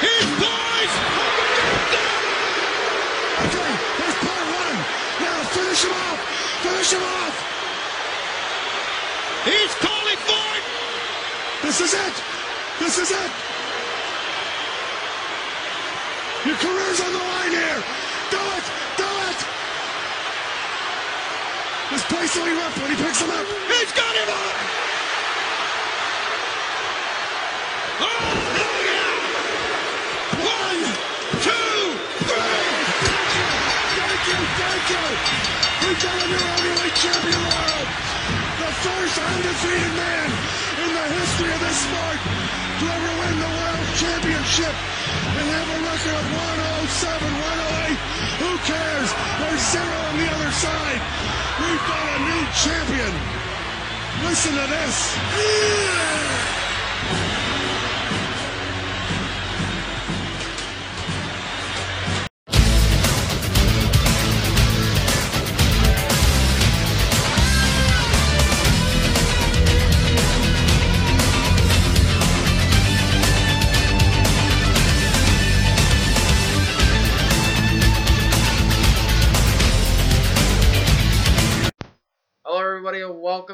His boys! Okay, there's part one. Now finish him off. Finish him off. He's calling for it! This is it. This is it. Your career's on the line here. Do it. Do it. This place will erupt when he picks him up. He's got him up! Oh, yeah! One, two, three! Thank you. Thank you. Got a new heavyweight champion of the world. The first undefeated man in the history of this sport to ever win the world championship and have a record of 107, 108. Who cares? There's zero on the other side. We've got a new champion. Listen to this. Hello,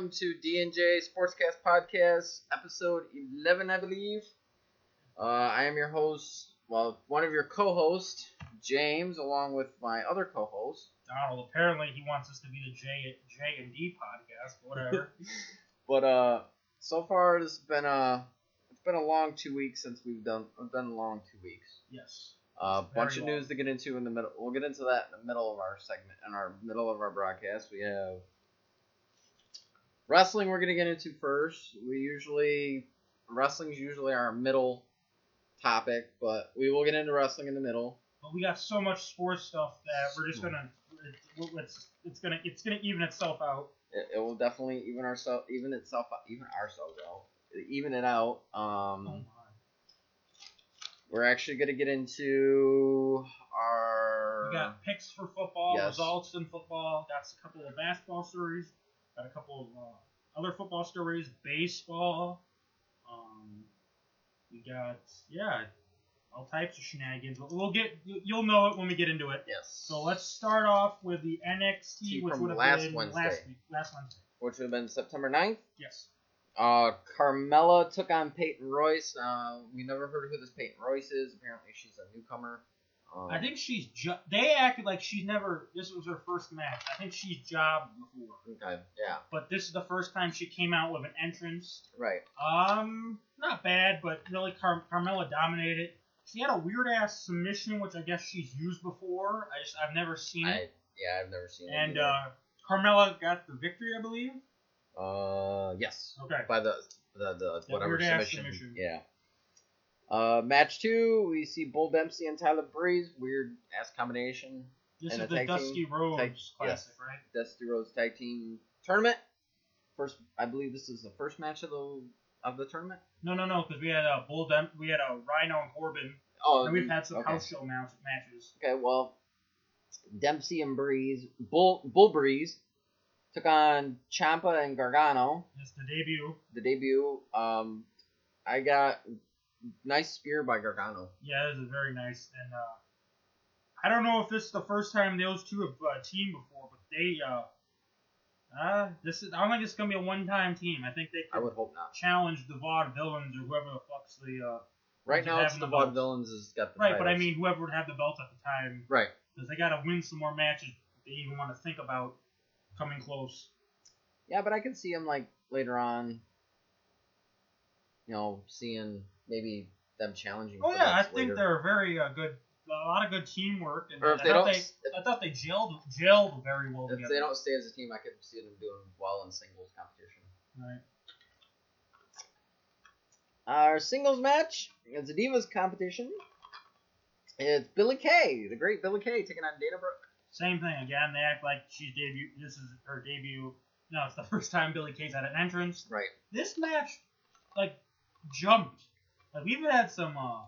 welcome to D&J Sportscast Podcast, episode 11, I believe. Uh, I am your host, well, one of your co-hosts, James, along with my other co-host. Donald. Apparently, he wants us to be the J J and D podcast. but Whatever. But uh, so far it's been a it's been a long two weeks since we've done we've done a long two weeks. yes. A Very bunch of long. news to get into in the middle. We'll get into that in the middle of our segment, in our middle of our broadcast. We have wrestling. We're gonna get into first. We usually wrestling's usually our middle topic, but we will get into wrestling in the middle. But we got so much sports stuff that we're just gonna it's it's gonna it's gonna even itself out. It, it will definitely even ourselves even itself out, even ourselves out even it out. Oh Um, my. we're actually gonna get into our We got picks for football, Yes. results in football. Got a couple of basketball stories. Got a couple of uh, other football stories, baseball. Um, we got yeah, all types of shenanigans. But we'll get you- you'll know it when we get into it. yes. So let's start off with the NXT, which would have last been Wednesday. last week, last Wednesday. which would have been September 9th. Yes. Uh, Carmella took on Peyton Royce. Uh, we never heard who this Peyton Royce is. Apparently, she's a newcomer. Um, I think she's ju- they acted like she's never this was her first match. I think she's jobbed before. Okay, yeah, But this is the first time she came out with an entrance. right. Um not bad, but really Car- Carmella dominated. She had a weird ass submission, which I guess she's used before. I just I've never seen I it. yeah, I've never seen it. And uh Carmella got the victory, I believe. uh, yes, Okay. by the the, the The whatever submission. submission. Yeah. Uh, match two, we see Bull Dempsey and Tyler Breeze. Weird ass combination. This And is the team- Dusty Rhodes tag- classic, yes. right? Dusty Rhodes Tag Team Tournament. First, I believe this is the first match of the of the tournament. No, no, no, because we had a Bull Dem- we had a Rhino and Corbin, Oh, and we've had some okay. house show match- matches. Okay, well, Dempsey and Breeze, Bull Bull Breeze, took on Ciampa and Gargano. It's the debut. The debut. Um, I got nice spear by Gargano. Yeah, this is very nice. And uh, I don't know if this is the first time those two have uh, teamed before, but they uh, uh, this is I don't think it's gonna be a one-time team. I think they I would hope not. challenge the Vaude Villains or whoever the fuck's the uh, Right now, it's the the Vaude. Villains has got the right. But I mean, whoever would have the belt at the time, right. because they gotta win some more matches. They even want to think about coming close. Yeah, but I can see them like later on. You know, seeing maybe them challenging. Oh yeah, I belts think they're very uh, good. A lot of good teamwork, and Or if I they thought don't- they, I thought they gelled gelled very well If together. they don't stay as a team, I could see them doing well in singles competition. Right. Our singles match is a Divas competition. It's Billy Kay, the great Billy Kay, taking on Dana Brooke. Same thing again. They act like she's debut. This is her debut. No, it's the first time Billy Kay's had an entrance. Right. This match, like, jumped. Like we've had some uh,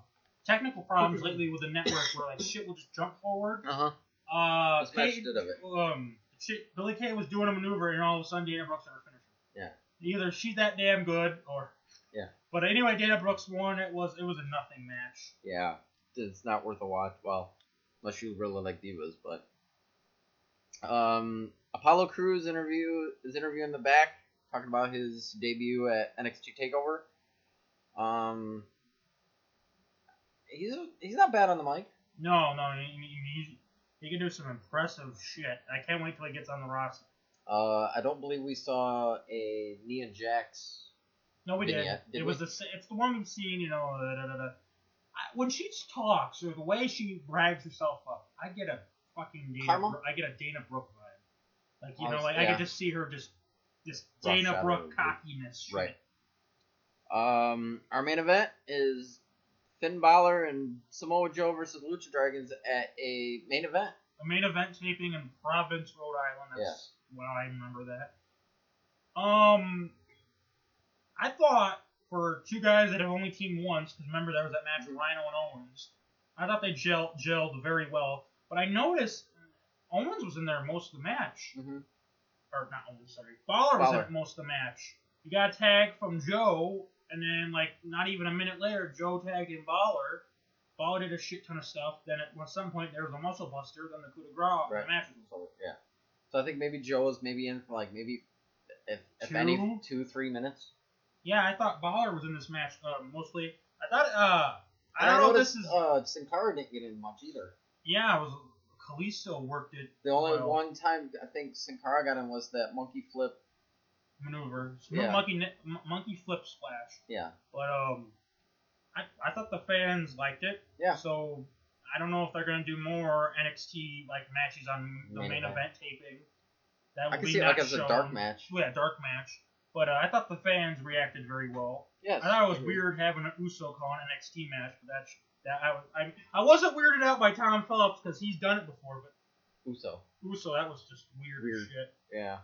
technical problems lately with the network where like shit will just jump forward. Uh huh. Uh, This match Kay- did of it. Um, shit, Billy Kay was doing a maneuver, and all of a sudden Dana Brooks had her finisher. Yeah. Either she's that damn good, or Yeah. But anyway, Dana Brooks won. It was it was a nothing match. Yeah. it's not worth a watch. Well, unless you really like divas, but um, Apollo Crews interview is interviewing in the back, talking about his debut at NXT Takeover. Um, he's he's not bad on the mic. No, no, he, he, he's- he can do some impressive shit. I can't wait till he gets on the roster. Uh, I don't believe we saw a Nia Jax. No, we did. Did it we? was the it's the one we've seen, you know. Da, da, da, da. I, when she talks or the way she brags herself up, I get a fucking Dana. Karma? I get a Dana Brooke vibe. Like you Oh, know, like I yeah. can just see her just this Rough Dana Brooke cockiness. Shit. Right. Um, our main event is Finn Balor and Samoa Joe versus Lucha Dragons at a main event. A main event taping in Providence, Rhode Island. That's well, I remember that. Um, I thought for two guys that have only teamed once, because remember there was that match with Rhino and Owens. I thought they gel, gelled very well, but I noticed Owens was in there most of the match, Mm-hmm. or not Owens, sorry, Fowler was Fowler. in most of the match. He got tag from Joe, and then like not even a minute later, Joe tagged in Balor. Balor did a shit ton of stuff. Then at some point there was a muscle buster. Then the coup de grace. Right. The match was over. Yeah. So I think maybe Joe was maybe in for like maybe if if Two? any two three minutes. Yeah, I thought Balor was in this match uh, mostly. I thought uh, I And don't know if noticed, this is uh Sin Cara didn't get in much either. yeah, it was Kalisto worked it The only Well- one time I think Sin Cara got in was that monkey flip. Maneuver, Yeah. monkey monkey flip splash. Yeah. But um, I I thought the fans liked it. Yeah. So I don't know if they're gonna do more NXT like matches on the Main main, event. event. taping. That I can be see it like as a dark match. Yeah, dark match. But uh, I thought the fans reacted very well. Yes. I thought it was weird having an Uso call an NXT match, but that's that I was I, I wasn't weirded out by Tom Phillips because he's done it before, but Uso. Uso that was just weird, Weird. shit. Yeah.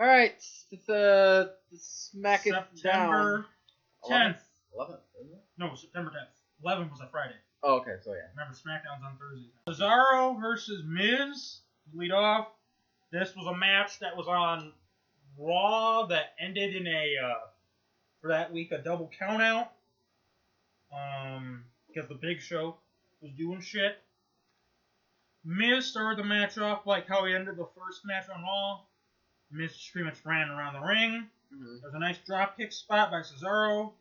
All right. Let's uh, smack it September down. 10th. Eleven. isn't it? No, September 10th. 11th was a Friday. Oh, okay. So yeah. Remember, SmackDown's on Thursday. Cesaro versus Miz. Lead off. This was a match that was on Raw that ended in a uh, for that week a double countout. Um, because the Big Show was doing shit. Miz started the match off like how he ended the first match on Raw. Miz pretty much ran around the ring. Mm-hmm. There's a nice drop kick spot by Cesaro.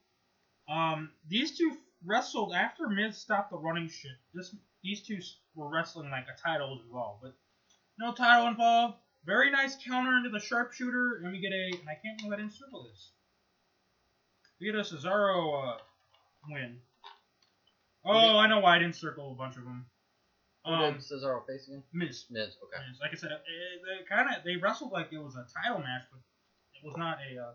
Um, these two wrestled after Miz stopped the running shit. This these two were wrestling like a title was involved, but no title involved. Very nice counter into the sharpshooter, and we get a. And I can't believe I didn't circle this. We get a Cesaro uh, win. Oh, I know why I didn't circle a bunch of them. Um, did Cesaro face again? Miz. Miz. Okay. Miz. Like I said, it, they kind of they wrestled like it was a title match, but it was not a. Uh,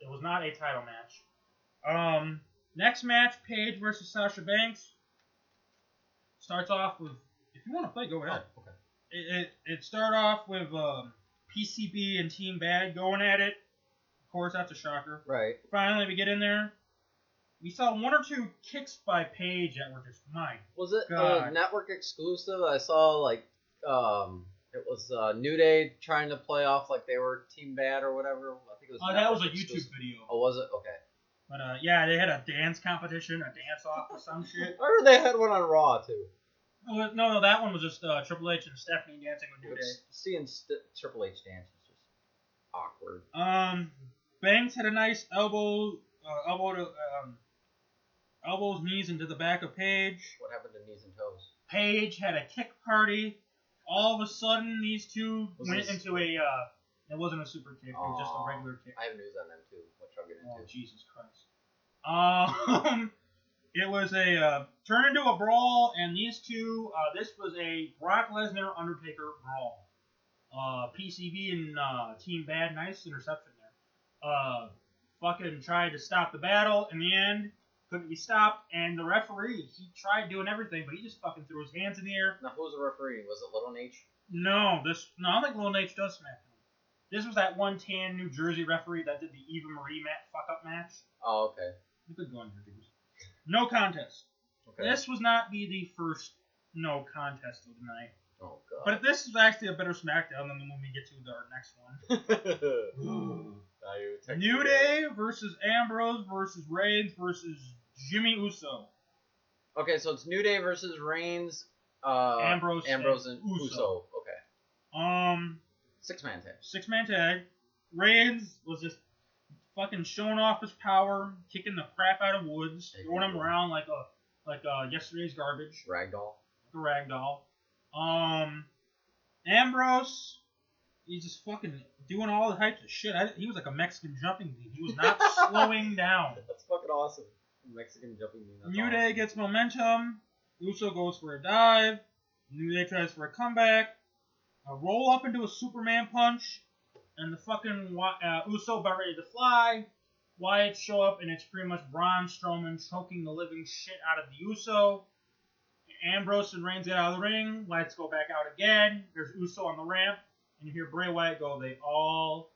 it was not a title match. Um, next match, Paige versus Sasha Banks. Starts off with, if you want to play, go ahead. Oh, okay. It, it, it started off with um, PCB and Team Bad going at it. Of course, that's a shocker. Right. Finally, we get in there. We saw one or two kicks by Paige that were just mine. Was it a network exclusive? I saw like um, it was uh, New Day trying to play off like they were Team Bad or whatever. I think it was. Oh, that was a network YouTube exclusive. video. Oh, was it? Okay. But uh, yeah, they had a dance competition, a dance off or some shit. I heard they had one on Raw too. No, no, that one was just uh, Triple H and Stephanie dancing with New Day. Seeing St- Triple H dance is just awkward. Um, Banks had a nice elbow, uh, elbow to um, elbows, knees into the back of Paige. What happened to knees and toes? Paige had a kick party. All of a sudden, these two Was went this- into a. Uh, it wasn't a super kick. It was just a regular kick. I have news on them too, which I'll get Oh. Jesus Christ. Um, it was a uh, turn into a brawl, and these two. Uh, this was a Brock Lesnar Undertaker brawl. Uh, PCB and uh, Team Bad, nice interception there. Uh, fucking tried to stop the battle. In the end, couldn't be stopped, and the referee he tried doing everything, but he just fucking threw his hands in the air. Now, who's the referee? Was it Little Nate? No, this no, I don't think Lil Nate does SmackDown. This was that one tan New Jersey referee that did the Eva Marie mat fuck up match. Oh, okay. You could go on your dues. No contest. Okay. This was not be the first no contest of the night. Oh god. But this is actually a better SmackDown than the one we get to our next one. Now you text New. Day versus Ambrose versus Reigns versus Jimmy Uso. Okay, so it's New Day versus Reigns, uh, Ambrose Ambrose and Uso. Uso. Okay, Um, six man tag. six man tag. Reigns was just fucking showing off his power, kicking the crap out of Woods, throwing him around like a like uh, yesterday's garbage, Ragdoll. like a rag doll. Um, Ambrose, he's just fucking doing all the types of shit. I, he was like a Mexican jumping dude. He was not slowing down. That's fucking awesome. Mexican jumping. New awesome. Day gets momentum. Uso goes for a dive. New Day tries for a comeback. A roll up into a Superman punch. And the fucking uh, Uso about ready to fly. Wyatt show up, and it's pretty much Braun Strowman choking the living shit out of the Uso. Ambrose and Reigns get out of the ring. Wyatt's go back out again. There's Uso on the ramp. And you hear Bray Wyatt go, they all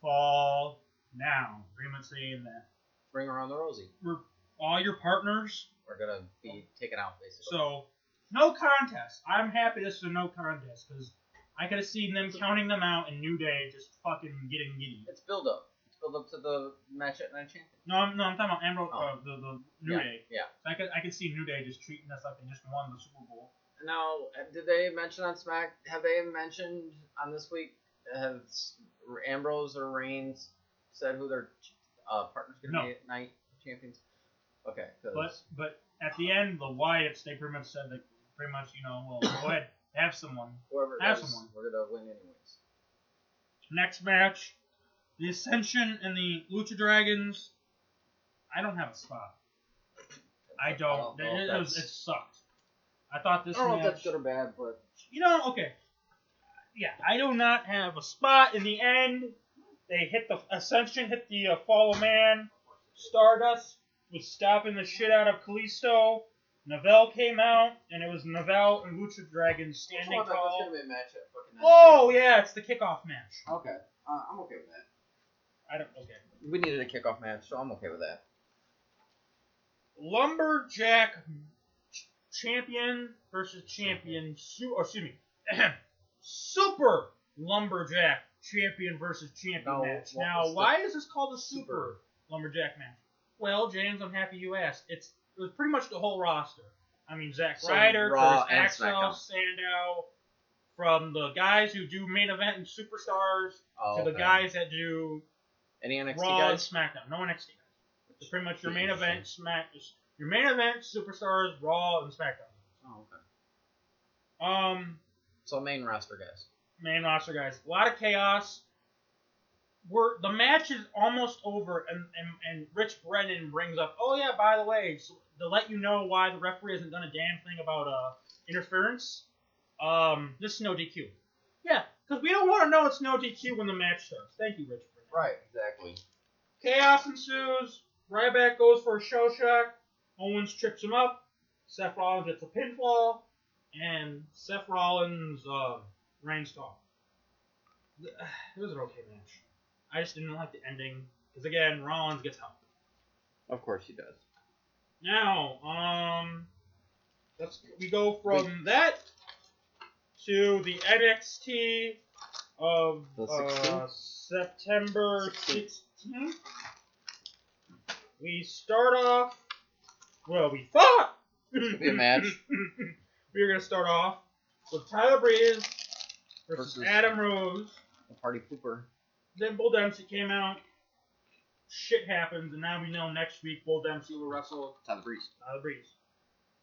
fall down. Pretty much saying that Bring around the Rosie. we're all your partners We're gonna be taken out basically. so, no contest. I'm happy this is a no contest because I could have seen them counting them out in New Day just fucking getting giddy. it's build up. It's build up to the match at Night Champion. No, I'm, no, I'm talking about Ambrose, Oh. uh, the, the New yeah. Day. Yeah. I could I could see New Day just treating us like they just won the Super Bowl. Now, uh, did they mention on Smack? Have they mentioned on this week? Have Ambrose or Reigns said who their uh, partners gonna No. be at Night Champions? Okay, But but at the end, the Wyatts they pretty much said that pretty much you know well go ahead have someone. whoever have is, someone. we're gonna win anyways. Next match, the Ascension and the Lucha Dragons. I don't have a spot. I don't. know if it, it, was, it sucked. I thought this I don't know if that's good or bad, but you know, okay. Yeah, I do not have a spot. In the end, they hit the Ascension, hit the uh, Fall of Man. Stardust was stopping the shit out of Kalisto. Neville came out, and it was Neville and Lucha Dragons standing That's tall. gonna be a match at fucking Oh yeah, it's the kickoff match. Okay, uh, I'm okay with that. I don't. Okay. We needed a kickoff match, so I'm okay with that. Lumberjack ch- champion versus champion. Su- or excuse me, Super Lumberjack champion versus champion No, match. Now, was the- why is this called a Super, Super. Lumberjack match? Well, James, I'm happy you asked. It's it was pretty much the whole roster. I mean, Zack So Ryder, Raw Curtis Axel, SmackDown. Sandow, from the guys who do main event and superstars Oh, to the okay. guys that do Any NXT Raw and guys? SmackDown. No NXT guys. It's pretty much your main event, Smack. Your main event, Superstars, Raw, and SmackDown. Oh, okay. Um, So main roster guys. main roster guys, a lot of chaos. We're the match is almost over, and, and and Rich Brennan brings up, oh yeah, by the way, so to let you know why the referee hasn't done a damn thing about uh interference. Um, this is no DQ. Yeah, because we don't want to know it's no DQ when the match starts. Thank you, Rich Brennan. Right, exactly. Chaos ensues. Ryback goes for a Shell Shock. Owens trips him up. Seth Rollins gets a pinfall. And Seth Rollins uh, reigns tall. It was an okay match. I just didn't like the ending. Because again, Rollins gets help. Of course he does. Now, um, let's we go from that to the NXT of The uh, 16th? September 16th. We start off. Well, we thought be a match. we were gonna start off with Tyler Breeze versus, Versus- Adam Rose. The party pooper. Then Bull Dempsey came out. Shit happens, and now we know next week Bull Dempsey will wrestle Tyler Breeze. Tyler Breeze.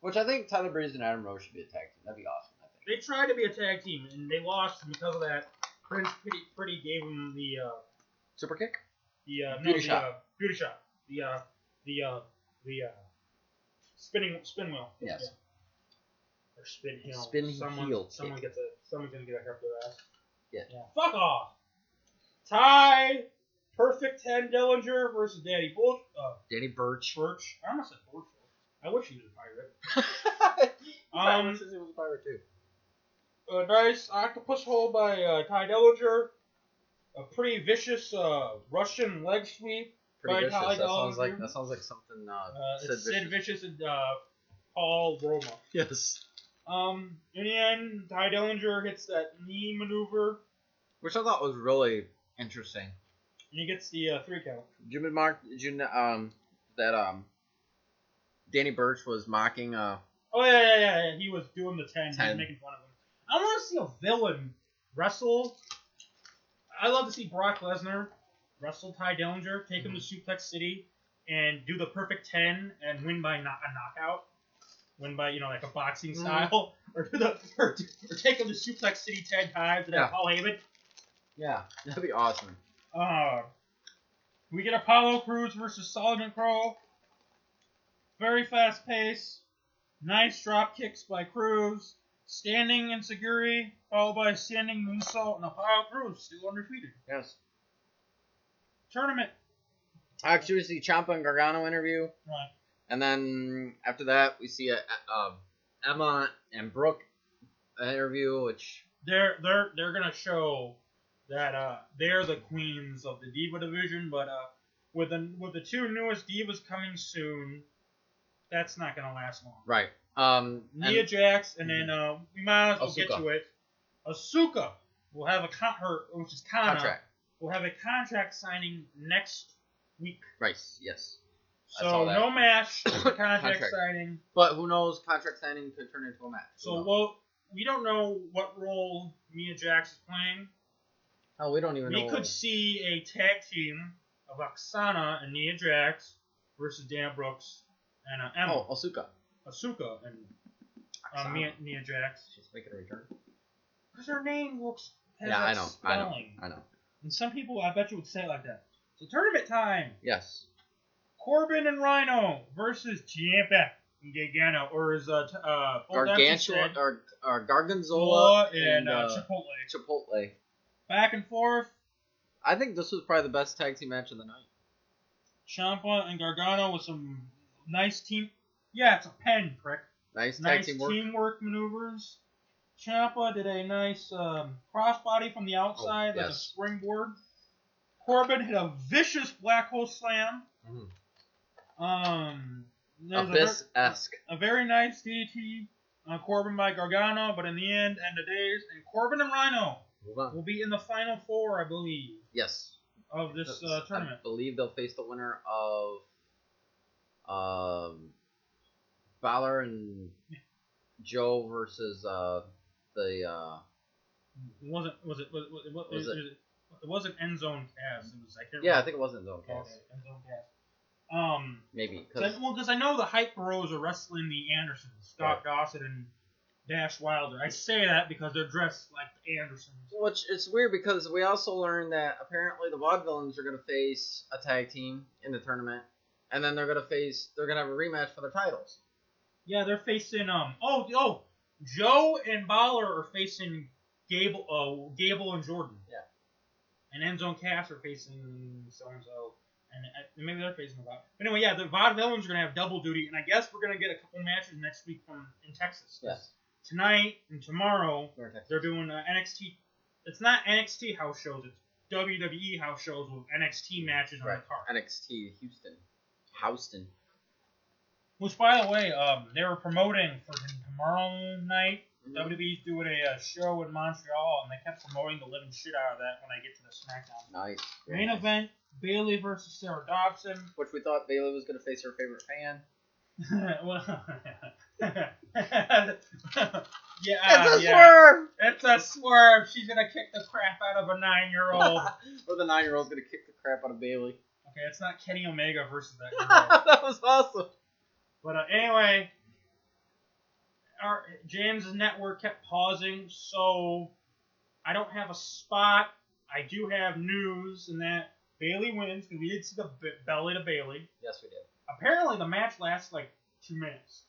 Which I think Tyler Breeze and Adam Rose should be a tag team. That'd be awesome. I think. They tried to be a tag team, and they lost because of that. Prince Pretty, Pretty gave him the uh, Super kick. the uh, no, Beauty the, shot. Uh, beauty shot. The uh, the uh, the uh, spinning spin wheel. Yes. Yeah. Or spin heel. Spin someone, heel Someone kick. gets a. Someone's gonna get a hair up their ass. Yeah. Yeah. Fuck off. Ty, Perfect Ten Dillinger versus Daddy Bull. Uh, Danny Burch. Birch. I almost said Birch. I wish he was a pirate. um, Um, he was a pirate too. a nice octopus hold by uh, Ty Dillinger. A pretty vicious uh, Russian leg sweep. Pretty by vicious. Tyler That sounds like that sounds like something. Uh, Uh, Sid it's Sid Vicious. Vicious and uh, Paul Roma. Yes. Um, in the end, Ty Dillinger hits that knee maneuver, Which I thought was really interesting. and he gets the uh, three count. Jim and Mark, did you kn- um that um Danny Burch was mocking. Uh, Oh yeah, yeah, yeah, yeah. He was doing the ten. He was making fun of him. I want to see a villain wrestle. I love to see Brock Lesnar wrestle Ty Dillinger, take him to Suplex City, and do the perfect ten and win by knock- a knockout. Win by you know like a boxing Mhm. style, or do the or, or take him to Suplex City ten times and Yeah. have Paul Heyman. Yeah, that'd be awesome. Uh, we get Apollo Crews versus Solomon Crowe. Very fast pace. Nice drop kicks by Crews. Standing Insecurity, followed by a standing moonsault, and Apollo Crews still undefeated. Yes. Tournament. Actually, we see Ciampa and Gargano interview, Right. and then after that we see a, a, Emma and Brooke interview, which They're they're they're gonna show that uh they're the queens of the diva division, but uh with the with the two newest divas coming soon, that's not gonna last long. right. Um, Nia and- Jax, and then uh, we might as well get to it. Asuka will have a con- her, which is Kana, contract. will have a contract signing next week. Right. Yes. So no match, contract, Contract. signing. But who knows? Contract signing could turn into a match. Who So knows? well, we don't know what role Mia Jax is playing. Hell, we don't even We know. could see a tag team of Oksana and Nia Jax versus Dan Brooks and uh, Emma, Oh, Asuka. Asuka and uh, Mia, Nia Jax. She's making a return. Because her name looks has Yeah, that I know. I know. spelling. I know. And some people, I bet you, would say it like that. So tournament time. Yes. Corbin and Rhino versus Ciampa and Gargano, or as uh, t- uh, Paul Gargantua said, or, or Gargonzola Zola and, uh, uh, Chipotle. Chipotle. Back and forth. I think this was probably the best tag team match of the night. Ciampa and Gargano with some nice team. Yeah, it's a pen, prick. Nice Nice team work. teamwork maneuvers. Ciampa did a nice um, crossbody from the outside, like a Oh, springboard. Corbin hit a vicious black hole slam. Mhm. Um, a Abyss esque. a very nice DT on Corbin by Gargano, but in the end, end of days, and Corbin and Rhino Move on. will be in the final four, I believe, Yes. of this uh, tournament. I believe they'll face the winner of um, Balor and Joe versus uh, the uh, It wasn't was it was, was, it, was, Was it, it- it wasn't Enzo and Cass. It was I can't yeah, I think it wasn't Zone Okay, Cast. Enzo and Cass. Um, Maybe 'cause I- well, because I know the hype bros are wrestling the Andersons, Scott Dawson and Dash Wilder. I say that because they're dressed like the Andersons. which it's weird because we also learned that apparently the Vaudevillains are going to face a tag team in the tournament, and then they're going to face they're going to have a rematch for the titles. Yeah, they're facing um. Oh, oh, Joe and Balor are facing Gable, uh, Gable and Jordan. Yeah. And Enzo and Cass are facing so and so, and uh, maybe they're facing the Vaude. But anyway, yeah, the Vaudevillains are gonna have double duty, and I guess we're gonna get a couple matches next week from in Texas. Yes. Tonight and tomorrow, they're doing uh, NXT. It's not NXT house shows. It's WWE house shows with NXT matches on the card. NXT Houston, Houston. Which, by the way, um, they were promoting for tomorrow night. Mhm. WWE's doing a uh, show in Montreal, and they kept promoting the living shit out of that when I get to the SmackDown. Nice. Main event: Bayley versus Sarah Dobson. Which we thought Bayley was going to face her favorite fan. well, yeah, it's a yeah. swerve. It's a swerve. She's gonna kick the crap out of a nine-year-old. or the nine-year-old's to kick the crap out of Bayley. okay, it's not Kenny Omega versus that. girl. that was awesome. But uh, anyway, our James's network kept pausing, so I don't have a spot. I do have news, and that Bayley wins because we did see the belly to Bayley. Yes, we did. Apparently, the match lasts like two minutes,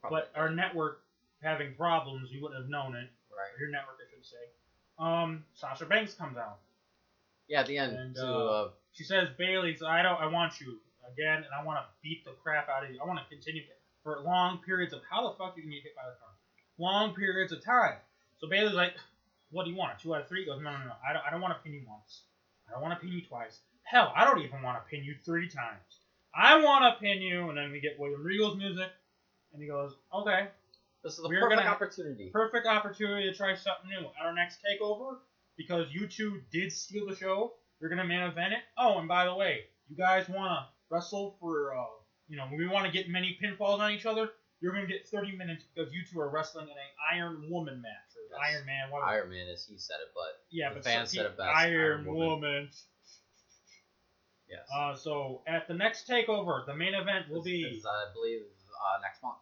Probably. but our network having problems, you wouldn't have known it. Right. your network, I should say. Um, Sasha Banks comes out. Yeah, at the end. And, to, uh, uh, She says, Bayley's, I don't, I want you again, and I want to beat the crap out of you. I want to continue for long periods of how the fuck are you can get hit by the car? Long periods of time. So Bayley's like, what do you want? Two out of three? He goes, no, no, no. I don't, I don't want to pin you once. I don't want to pin you twice. Hell, I don't even want to pin you three times. I want to pin you, and then we get William Regal's music, and he goes, okay, this is a perfect gonna- opportunity. perfect opportunity to try something new. At our next takeover, because you two did steal the show, you're gonna main event it. Oh, and by the way, you guys wanna wrestle for uh, you know, we want to get many pinfalls on each other. You're gonna get 30 minutes because you two are wrestling in a Iron Woman match or Yes. Iron Man. Whatever. Iron Man, as he said it, but yeah, the but fans so- said it best, Iron, Iron Woman. Woman. yes. Uh, so at the next takeover, the main event will be it's, I believe uh, next month,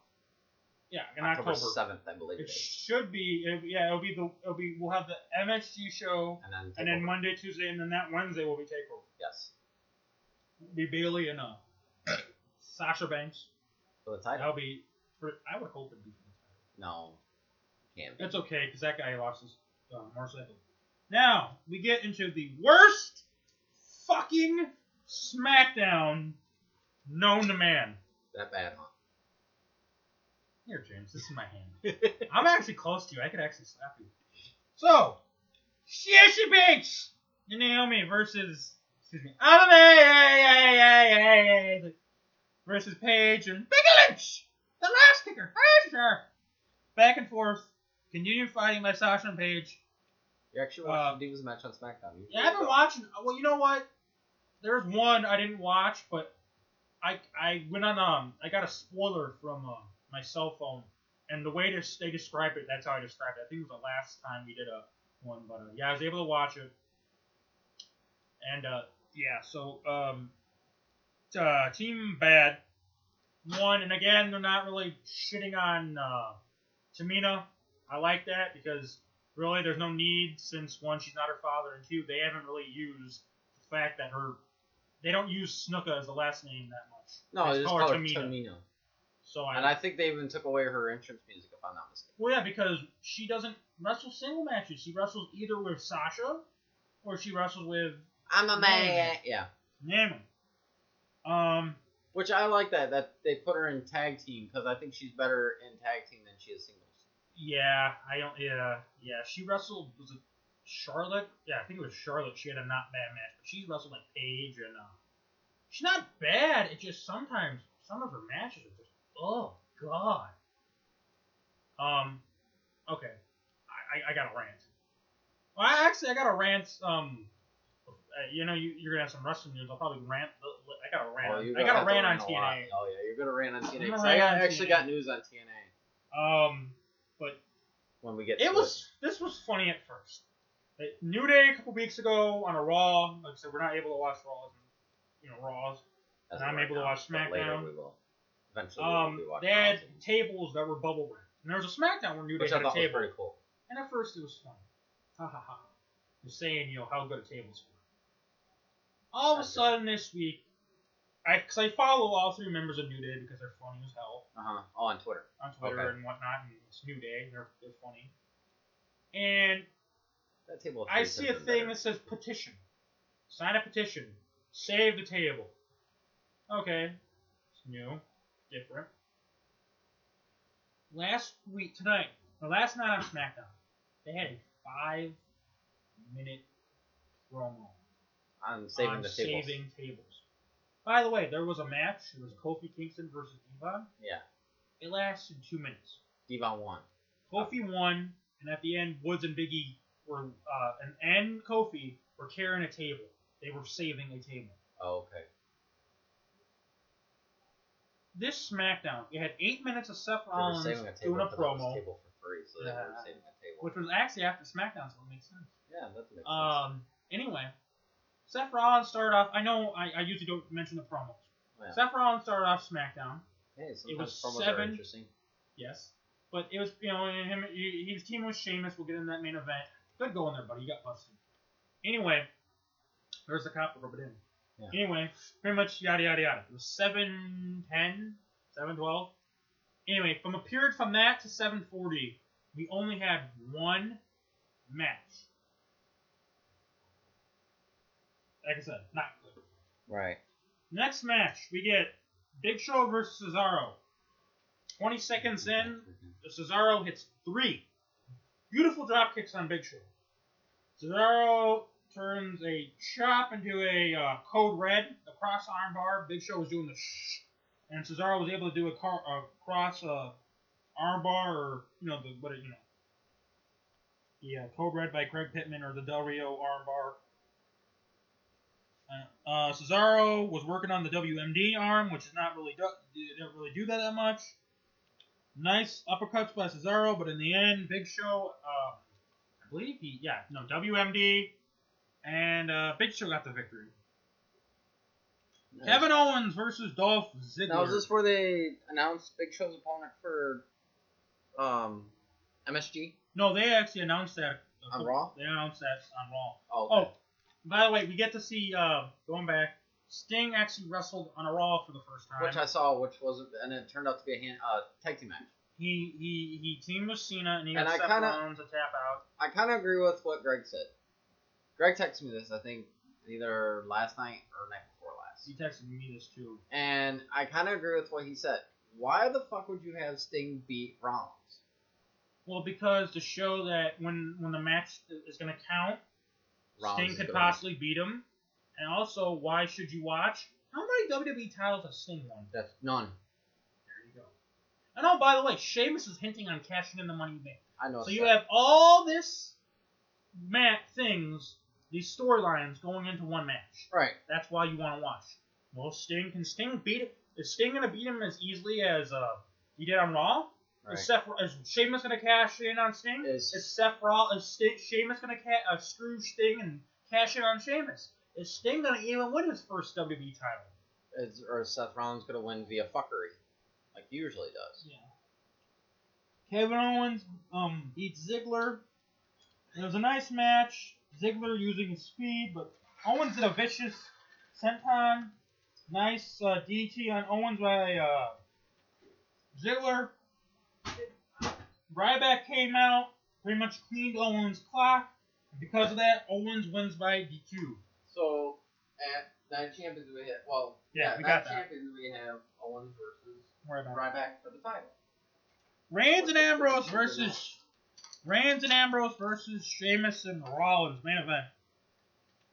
yeah in October seventh, I believe. It It should be it'll, yeah it'll be the it'll be we'll have the MSG show And then, and then. Monday Tuesday and then that Wednesday will be takeover. yes, Be Bayley and uh Sasha Banks. for the title. That'll be for I would hope it'd be for the title. No, can't. Be. It's okay because that guy lost his uh, motorcycle. Now we get into the worst fucking SmackDown known to man. that bad, huh? Here, James, this is my hand. I'm actually close to you. I could actually slap you. So, Sasha Banks and Naomi versus, excuse me, Anime versus Paige and Becky Lynch, the last kicker, Fraser. Back and forth, continue fighting by Sasha and Paige. You're actually Uh, watched Divas match on SmackDown. You Yeah, I've been watching. Well, you know what? There's one I didn't watch, but I I went on um I got a spoiler from uh, my cell phone, and the way this, they describe it, that's how I described it. I think it was the last time we did a one, but uh, yeah, I was able to watch it, and uh, yeah, so um, uh, Team Bad won, and again, they're not really shitting on uh, Tamina. I like that because really there's no need since one she's not her father and two they haven't really used the fact that her they don't use Snuka as the last name that much. No, They they just call call her her Tamina. Tamina. So I, And I think they even took away her entrance music, if I'm not mistaken. well yeah because she doesn't wrestle single matches. She wrestles either with Sasha or she wrestles with I'm a man. Yeah. Naomi. Um Which I like that that they put her in tag team because I think she's better in tag team than she is singles. yeah I don't yeah yeah she wrestled was it Charlotte yeah I think it was Charlotte she had a not bad match but she's wrestled like Paige and uh, she's not bad it just sometimes some of her matches are just oh god um okay I, I, I got a rant well I, actually I got a rant um uh, you know you, you're gonna have some wrestling news I'll probably rant I got a rant Oh, I got a rant on rant a lot. TNA Oh yeah, you're gonna rant on TNA. rant I on actually TNA. got news on TNA um but when we get. It was this was funny at first. Uh, New Day a couple weeks ago on a Raw. Like I said, we're not able to watch Raws, you know Raws. as and I'm able to watch SmackDown. Eventually, Um, they had tables that were bubble wrap, and there was a SmackDown where New Day which I had a table. pretty cool. And at first it was fun. Ha ha ha. Just saying, you know, how good a table's for. All of a That's sudden this week, I because I follow all three members of New Day because they're funny as hell. Uh huh. Oh, on Twitter. on Twitter Okay. and whatnot, and it's New Day. They're they're funny. And That table. I see a thing better. that says petition. Sign a petition. Save the table. Okay. It's new. Different. Last week, tonight, or last night on SmackDown, they had a five minute promo I'm saving on the tables. saving tables. By the way, there was a match. It was Kofi Kingston versus Devon. Yeah. It lasted two minutes. Devon won. Kofi won, and at the end, Woods and Biggie were, uh, and, and Kofi were carrying a table. They were saving a table. Oh, okay. This SmackDown, it had eight minutes of Seth Rollins saving a table doing a promo, table for free, so Yeah. saving a table. which was actually after SmackDown, so it makes sense. yeah, that makes sense. Um, anyway, Seth Rollins started off. I know I, I usually don't mention the promos. Yeah. Seth Rollins started off SmackDown. hey, sometimes was promos are seven- interesting. Yes. But it was, you know, him, he, he was teaming with Sheamus. We'll get in that main event. Good going there, buddy. You got busted. Anyway, there's the cop that rubbed it in. Yeah. Anyway, pretty much yada yada yada. It was 710, 712. Anyway, from a period from that to 740, we only had one match. Like I said, not good. Right. Next match, we get Big Show versus Cesaro. 20 seconds in, Cesaro hits three. Beautiful drop kicks on Big Show. Cesaro turns a chop into a uh, code red, the cross arm bar. Big Show was doing the shh, and Cesaro was able to do a, car, a cross uh, arm bar, or you know the what it, you know, the uh, code red by Craig Pittman or the Del Rio arm bar. Uh, Cesaro was working on the WMD arm, which is not really do, didn't really do that that much. Nice uppercuts by Cesaro, but in the end, Big Show, uh, I believe he, yeah, no WMD, and uh, Big Show got the victory. Kevin Owens versus Dolph Ziggler. Now is this where they announced Big Show's opponent for um MSG No, they actually announced that. on Raw? They announced that on Raw. Oh, Oh, by the way, we get to see uh, going back. Sting actually wrestled on a Raw for the first time. which I saw, which was, and it turned out to be a hand, uh, tag team match. he he he teamed with Cena and he And got I Seth kinda- Rollins to tap out. I kind of agree with what Greg said. Greg texted me this, I think, either last night or night before last. He texted me this too. And I kind of agree with what he said. Why the fuck would you have Sting beat Rollins? Well, because to show that when when the match is going to count, Rollins Sting could gonna possibly beat him. And also, why should you watch? How many WWE titles has Sting won? That's none. There you go. And oh, by the way, Sheamus is hinting on cashing in the money bank. I know. So you have all this mat things, these storylines going into one match. right. That's why you want to watch. Well, Sting can Sting beat it? Is Sting gonna beat him as easily as uh he did on Raw? Right. Is Seth is Sheamus gonna cash in on Sting? Is- is Seth Raw is Sting, Sheamus gonna ca- uh, screw Sting and cash in on Sheamus? Is Sting gonna even win his first WWE title? Is, or is Seth Rollins gonna win via fuckery, like he usually does? Yeah. Kevin Owens um beats Ziggler. It was a nice match. Ziggler using his speed, but Owens did a vicious senton. Nice uh, DT on Owens by uh, Ziggler. Ryback came out, pretty much cleaned Owens' clock. Because of that, Owens wins by DQ. So at Night Champions we have well, Yeah, we got that. Champions we have Owens versus Ryback. Ryback for the title. Reigns and Ambrose versus Reigns and Ambrose versus Sheamus and Rollins main event.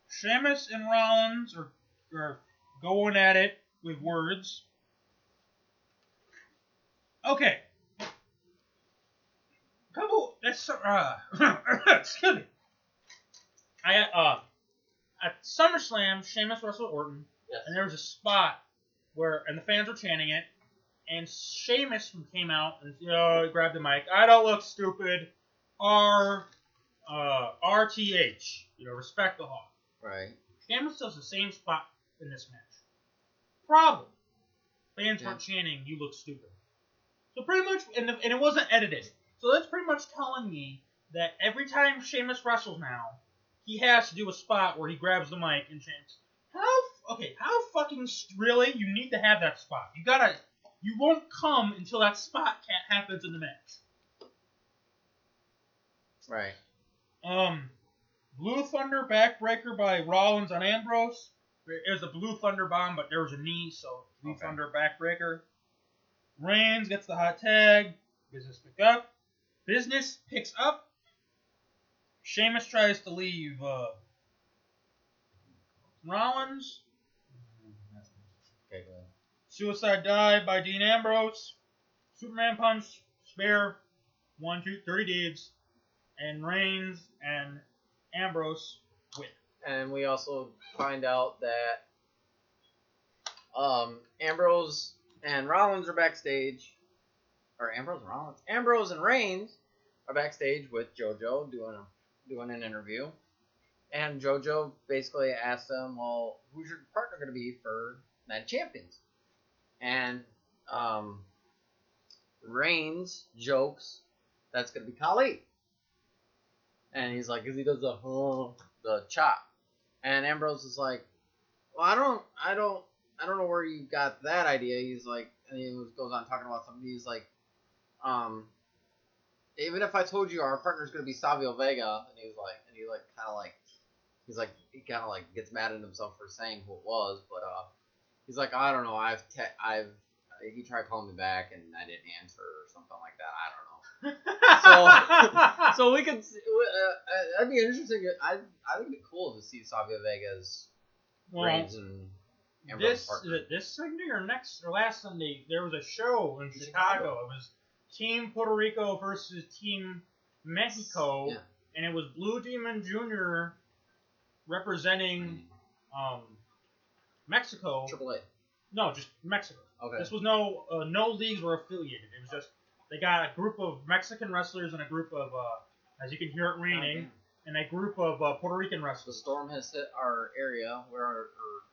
Sheamus and Rollins are, are going at it with words. Okay. Couple. That's uh. excuse me. I uh at SummerSlam, Sheamus wrestled Orton. Yes. And there was a spot where, and the fans were chanting it, and Sheamus came out and you know, grabbed the mic. I don't look stupid. R, uh, RTH. You know, respect the Hawk. Right. Sheamus does the same spot in this match. Problem. Fans Yeah. weren't chanting, you look stupid. So pretty much, and, the, and it wasn't edited. So that's pretty much telling me that every time Sheamus wrestles now, he has to do a spot where he grabs the mic and chants. How okay? How fucking really? You need to have that spot. You gotta. You won't come until that spot happens in the match. Right. Um, Blue Thunder backbreaker by Rollins on Ambrose. It was a Blue Thunder bomb, but there was a knee, so Blue Okay. Thunder backbreaker. Reigns gets the hot tag. Business pick up. Business picks up. Sheamus tries to leave uh, Rollins. Okay. Go ahead. Suicide dive by Dean Ambrose. Superman punch, spare, one, two, 30 deeds. And Reigns and Ambrose win. And we also find out that um, Ambrose and Rollins are backstage, or Ambrose and Rollins, Ambrose and Reigns are backstage with JoJo doing a, doing an interview, and JoJo basically asks them, "Well, who's your partner going to be for Night Champions?" And um, Reigns jokes that's going to be Kali. And he's like, because he does the huh, the chop, and Ambrose is like, well, I don't, I don't, I don't know where you got that idea. He's like, and he goes on talking about something. He's like, um, even if I told you our partner's gonna be Savio Vega, and he's like, and he like kind of like, he's like, he kind of like gets mad at himself for saying who it was, but uh, he's like, I don't know, I've, te- I've, he tried calling me back and I didn't answer or something like that. I don't know. So so we could, see- uh, uh, that'd be interesting. I, I think it'd be cool to see Savio Vega's well, and this partner. this Sunday or next or last Sunday, there was a show in Chicago. It was Team Puerto Rico versus Team Mexico, Yeah. and it was Blue Demon Jr. representing um, Mexico. Triple A. No, just Mexico. Okay. This was no uh, no leagues were affiliated. It was just they got a group of Mexican wrestlers and a group of uh, as you can hear it raining, and a group of uh, Puerto Rican wrestlers. The storm has hit our area. We're, are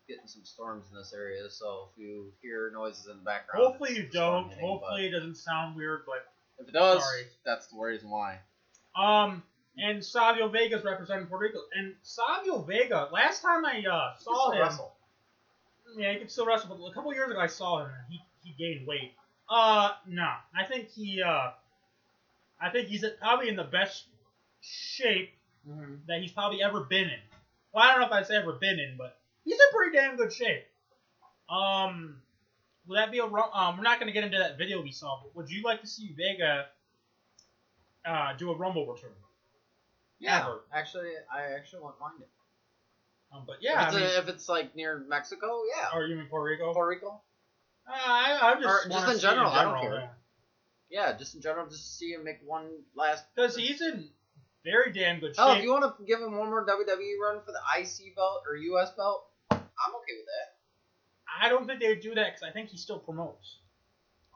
getting some storms in this area, so if you hear noises in the background, Hopefully you don't. hitting, Hopefully it doesn't sound weird, but if it does, Sorry. that's the reason why. um. And Savio Vega's representing Puerto Rico. And Savio Vega, last time I uh, saw him, yeah, he can still wrestle. But a couple years ago, I saw him and he, he gained weight. Uh, no, I think he uh, I think he's probably in the best shape Mm-hmm. that he's probably ever been in. Well, I don't know if I'd say ever been in, but he's in pretty damn good shape. Um, would that be a ru- um? We're not gonna get into that video we saw, but would you like to see Vega uh, do a Rumble return? Yeah, Ever. actually, I actually won't mind it. Um, but yeah, if I it's, mean, if it's like near Mexico, yeah. or you mean Puerto Rico? Puerto Rico, I, I just Or just wanna in see general, I don't care. yeah. yeah, just in general, just to see him make one last. Because he's in very damn good Hell, if you want to give him one more WWE run for the IC belt or US belt, I'm okay with that. I don't think they would do that because I think he still promotes.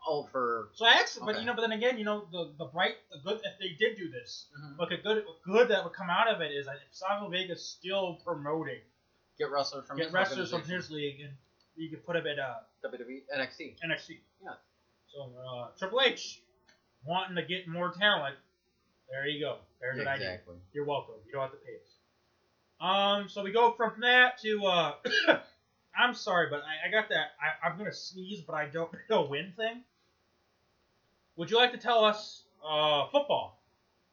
Oh, for So I actually, but Okay. you know, but then again, you know, the the bright, the good, if they did do this, Mhm. look, a good good that would come out of it is that if Savio Vega's still promoting, get wrestlers from get his wrestlers from organization. his league, and you could put him at uh, WWE NXT. NXT. Yeah. So uh, Triple H wanting to get more talent. There you go. There's an idea. exactly. You're welcome. You don't have to pay us. Um, so we go from that to uh, I'm sorry, but I, I got that. I, I'm gonna sneeze, but I don't know win thing. Would you like to tell us uh, football,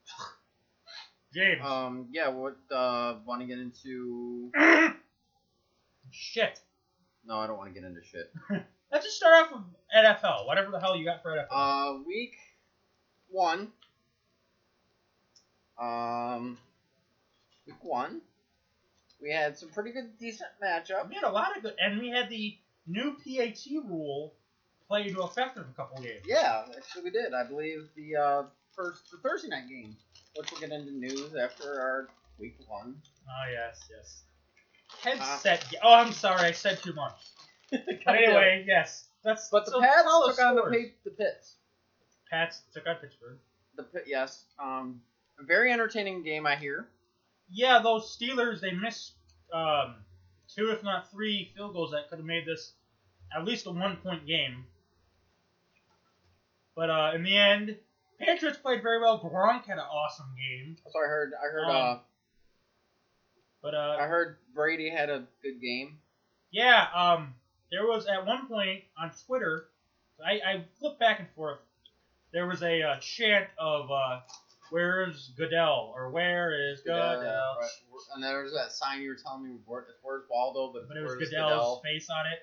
James? Um, yeah. What? Uh, want to get into? Shit. No, I don't want to get into shit. Let's just start off with NFL. Whatever the hell you got for NFL. Uh, week one. Um, week one. We had some pretty good, decent matchup. we had a lot of good, and we had the new PAT rule play into effect in a couple games. Yeah, actually we did. I believe the uh, first the Thursday night game, which we'll get into news after our week one. Oh yes, yes. Headset. ga- oh, I'm sorry, I said too much. But anyway, yes, that's. but the so Pats took on the, pa- the Pits. Pats took on Pittsburgh. The Pit, yes. Um, a very entertaining game, I hear. Yeah, those Steelers they missed um, two, if not three, field goals that could have made this at least a one-point game. But uh, in the end, Patriots played very well. Gronk had an awesome game. So I heard. I heard. Um, uh, But uh, I heard Brady had a good game. Yeah, um, there was at one point on Twitter, I, I flipped back and forth. There was a uh, chant of uh, "Where's Goodell?" or "Where is Goodell?" right. And there was that sign you were telling me. Where, where's Waldo? But, But it was Goodell's Goodell? face on it.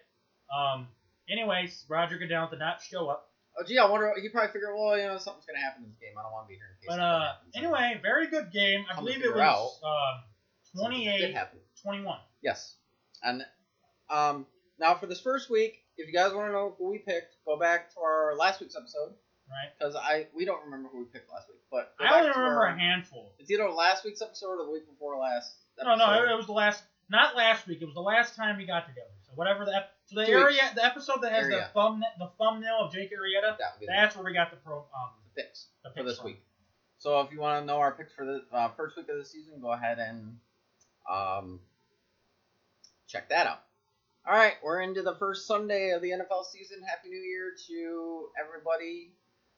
Um, anyways, Roger Goodell did not show up. Oh, gee, I wonder. He probably figured, well, you know, something's gonna happen in this game. I don't want to be here in case. But uh, anyway, very good game. I Come believe it was uh, Something did 28 happen. 21. Yes. And um, now for this first week, if you guys want to know who we picked, go back to our last week's episode Right? because I we don't remember who we picked last week. But go I back only to remember our- a handful. It's either last week's episode or the week before last. No, no, episode. it, it was the last, not last week. It was the last time we got together. So whatever the ep- so the Two area, weeks. the episode that has the Area. thumbnail, the thumbnail of Jake Arrieta, That would be the, that's where we got the pro um the picks the for picks this from. week. So if you want to know our picks for the uh, first week of the season, go ahead and um, check that out. All right, we're into the first Sunday of the NFL season. Happy New Year to everybody.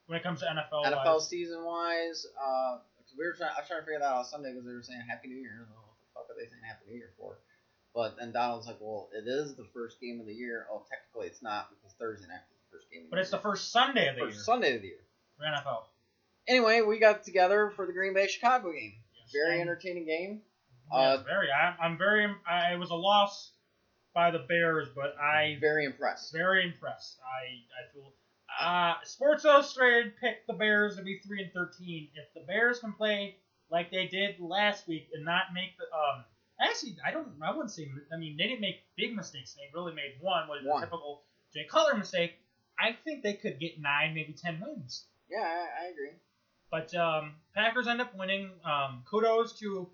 When it comes to NFL, NFL wise. season wise, uh, we were trying. I was trying to figure that out on Sunday because they were saying Happy New Year. I don't know what the fuck are they saying Happy New Year for? But then Donald's like, well, it is the first game of the year. Oh, technically it's not because Thursday night is the first game. Of but it's the first Sunday of the first year Sunday of the year. for NFL. Anyway, we got together for the Green Bay Chicago game. Yes. Very entertaining game. Uh, very. I, I'm very. I, it was a loss by the Bears, but I Very impressed. very impressed. I I feel. Uh, Sports Illustrated picked the Bears to be three and thirteen. If the Bears can play like they did last week and not make the um, actually I don't I wouldn't say I mean they didn't make big mistakes. They really made one, was a typical Jay Cutler mistake. I think they could get nine, maybe ten wins. Yeah, I, I agree. But um, Packers end up winning. Um, kudos to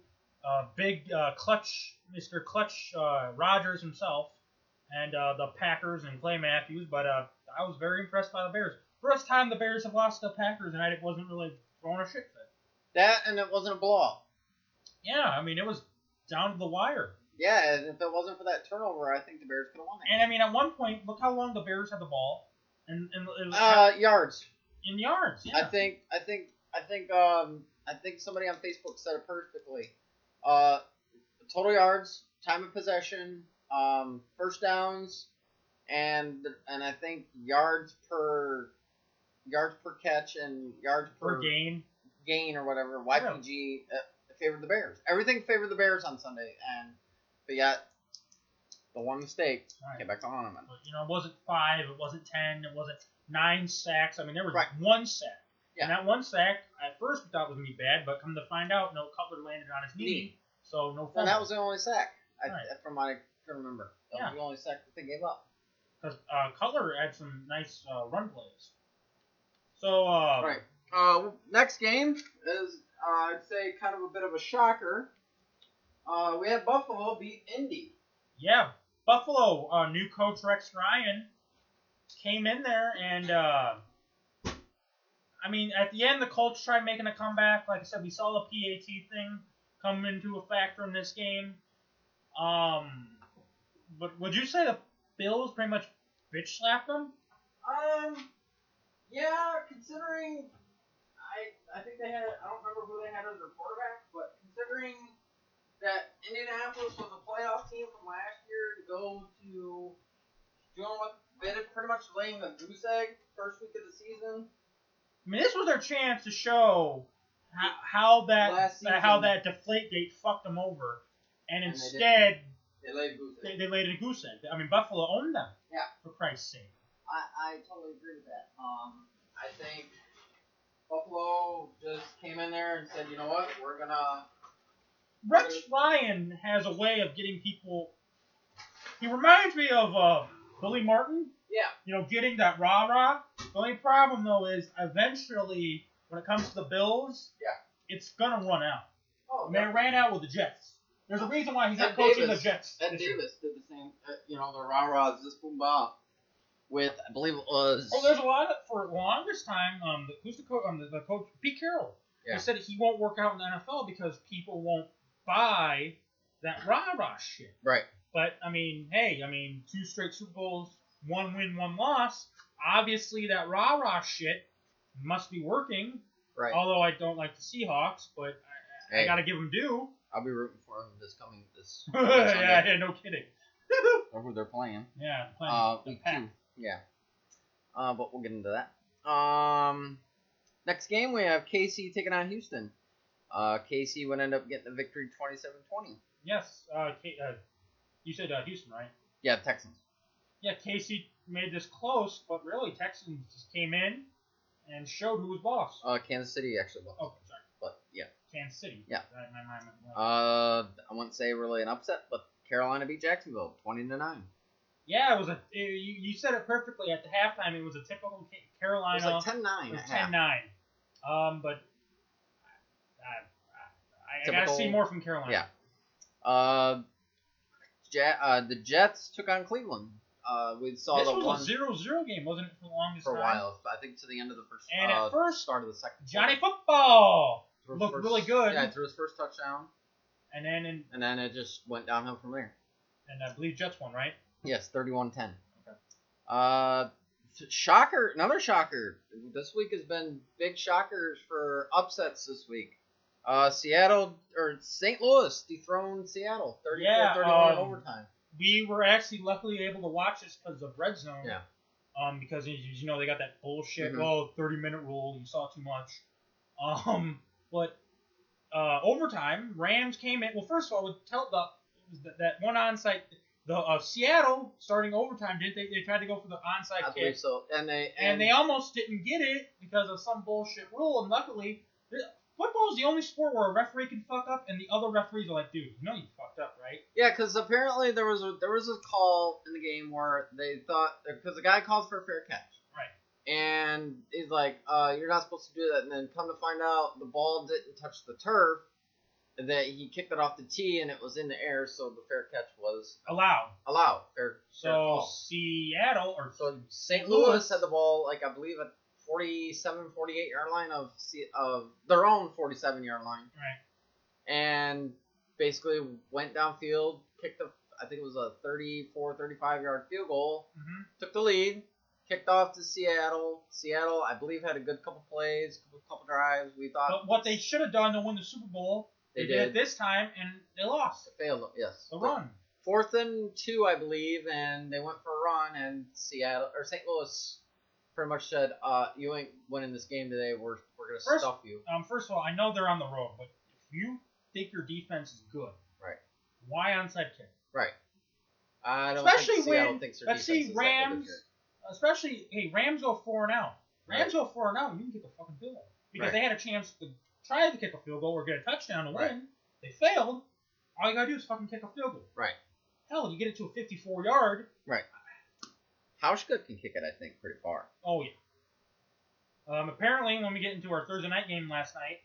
uh, big uh, clutch, Mr. Clutch uh, Rodgers himself, and uh, the Packers and Clay Matthews, but uh, I was very impressed by the Bears. First time the Bears have lost to the Packers, and I wasn't really throwing a shit fit. That and it wasn't a blowout. Yeah, I mean it was down to the wire. Yeah, and if it wasn't for that turnover, I think the Bears could have won it. And I mean, at one point, look how long the Bears had the ball, and, and it was Uh, yards. in yards. Yeah. I think I think I think um I think somebody on Facebook said it perfectly. Uh, total yards, time of possession, um, first downs, and and I think yards per yards per catch and yards per, for gain. gain or whatever YPG uh, favored the Bears. Everything favored the Bears on Sunday, and but yet the one mistake Right. came back to haunt them. You know, it wasn't five, it wasn't ten, it wasn't nine sacks. I mean, there was Right. one sack. Yeah. And that one sack, at first we thought was gonna be bad, but come to find out, no Cutler landed on his knee, Knee. so no And that was the only sack, I, Right. from what I can remember. That Yeah. was the only sack that they gave up. Because uh, Cutler had some nice uh, run plays. So uh, Right. Uh, next game is uh, I'd say kind of a bit of a shocker. Uh, we had Buffalo beat Indy. yeah, Buffalo uh, new coach Rex Ryan came in there and. I mean, at the end, the Colts tried making a comeback. Like I said, we saw the PAT thing come into a factor in this game. Um, but would you say the Bills pretty much bitch slapped them? Um, yeah, considering I I think they had I don't remember who they had as their quarterback, but considering that Indianapolis was a playoff team from last year to go to doing what they pretty much laying the goose egg first week of the season. I mean, this was their chance to show how, how that Last that- how that deflate gate fucked them over, and And instead They laid goose they, egg. they laid a goose egg. I mean, Buffalo owned them. Yeah. For Christ's sake. I, I totally agree with that. Um, I think Buffalo just came in there and said, you know what, we're gonna. Rex Ryan has a way of getting people. He reminds me of uh, Billy Martin. Yeah. You know, getting that rah rah. The only problem though is eventually when it comes to the Bills, Yeah. it's gonna run out. Oh, mean, it ran out with the Jets. There's a reason why he's not coaching Davis- the Jets. Ed. Davis did the same. Uh, you know, the rah rahs, this boom ba, with I believe it was. Oh, there's a lot of, for the longest time. Um, the, who's the coach? Um, the, the coach Pete Carroll. Yeah. He said he won't work out in the NFL because people won't buy that rah rah shit. right. But I mean, hey, I mean, two straight Super Bowls, one win, one loss. Obviously, that rah rah shit must be working. Right. Although I don't like the Seahawks, but I, I gotta give them due. I'll be rooting for him this coming this. yeah, coming Sunday, yeah, no kidding. Or who they're playing. Yeah, playing Uh, the week two. Yeah. Uh, but we'll get into that. Um, next game we have KC taking on Houston. Uh, KC would end up getting the victory 27-20. Yes, uh, K, uh, you said uh, Houston, right? Yeah, Texans. Yeah, KC made this close, but really Texans just came in and showed who was boss. Uh, Kansas City actually lost. oh, sorry, But yeah. Kansas City. Yeah. Right, my. Uh, I wouldn't say really an upset, but Carolina beat Jacksonville 20 to 9. yeah, it was a. It, you, you said it perfectly at the halftime. It was a typical Ca- It Carolina. was like 10 9 It was at half. 10-9. Um, but I, I, I gotta see more from Carolina. Yeah. Uh, Ja- uh, the Jets took on Cleveland. Uh, we saw This the was one a 0-0 game, wasn't it, for the longest for a time? while. I think to the end of the first. And uh, at first, start of the second. Johnny quarter. Football, Threw looked first- really good. Yeah, threw his first touchdown, and then in, and then it just went downhill from there. and I believe Jets won, right? Yes, 31-10. Okay. Uh, shocker, another shocker. This week has been big shockers for upsets this week. Uh, Seattle or St. Louis dethroned Seattle 34-31 Yeah, um, overtime. We were actually luckily able to watch this because of Red Zone. Yeah. Um, because as you know they got that bullshit Mhm. oh 30 minute rule you saw too much. Um, but uh, overtime Rams came in. Well, first of all, with tell the that, one onside the uh, Seattle starting overtime didn't they? They tried to go for the onside I kick believe so. And they and they almost didn't get it because of some bullshit rule. And luckily, football is the only sport where a referee can fuck up and the other referees are like, dude, you know you fucked up, right? Yeah, because apparently there was a there was a call in the game where they thought because the guy calls for a fair catch. Right. And he's like, uh, "You're not supposed to do that." And then come to find out, the ball didn't touch the turf, that he kicked it off the tee and it was in the air, so the fair catch was allowed. allowed. Fair, fair So call. Seattle or So St. Louis- Louis had the ball, like I believe at 47, 48 yard line of of their own 47 yard line, right. and basically went downfield, kicked a, I think it was a 34, 35 yard field goal, hmm took the lead, kicked off to Seattle. Seattle, I believe, had a good couple plays, couple, couple drives. We thought But what they should have done to win the Super Bowl, they, they, did. did it this time, and they lost failed. Yes, the run. fourth and two, I believe, and they went for a run, and Seattle or St. Louis pretty much said, uh, "You ain't winning this game today. We're we're gonna First- stuff you." Um, first of all, I know they're on the road, but if you think your defense is good, Right. Why onside kick? Right. I don't Especially think Seattle when- thinks their let's defense see, is that good this Rams-. Especially, hey, Rams go four and out. Rams Right. go four and out, you can get the fucking field goal because Right. they had a chance to try to kick a field goal or get a touchdown to win. They failed. All you gotta do is fucking kick a field goal. Right. Hell, you get it to a 54 yard. Hauschka can kick it, I think, pretty far. Oh yeah. Um, apparently, when we get into our Thursday night game last night,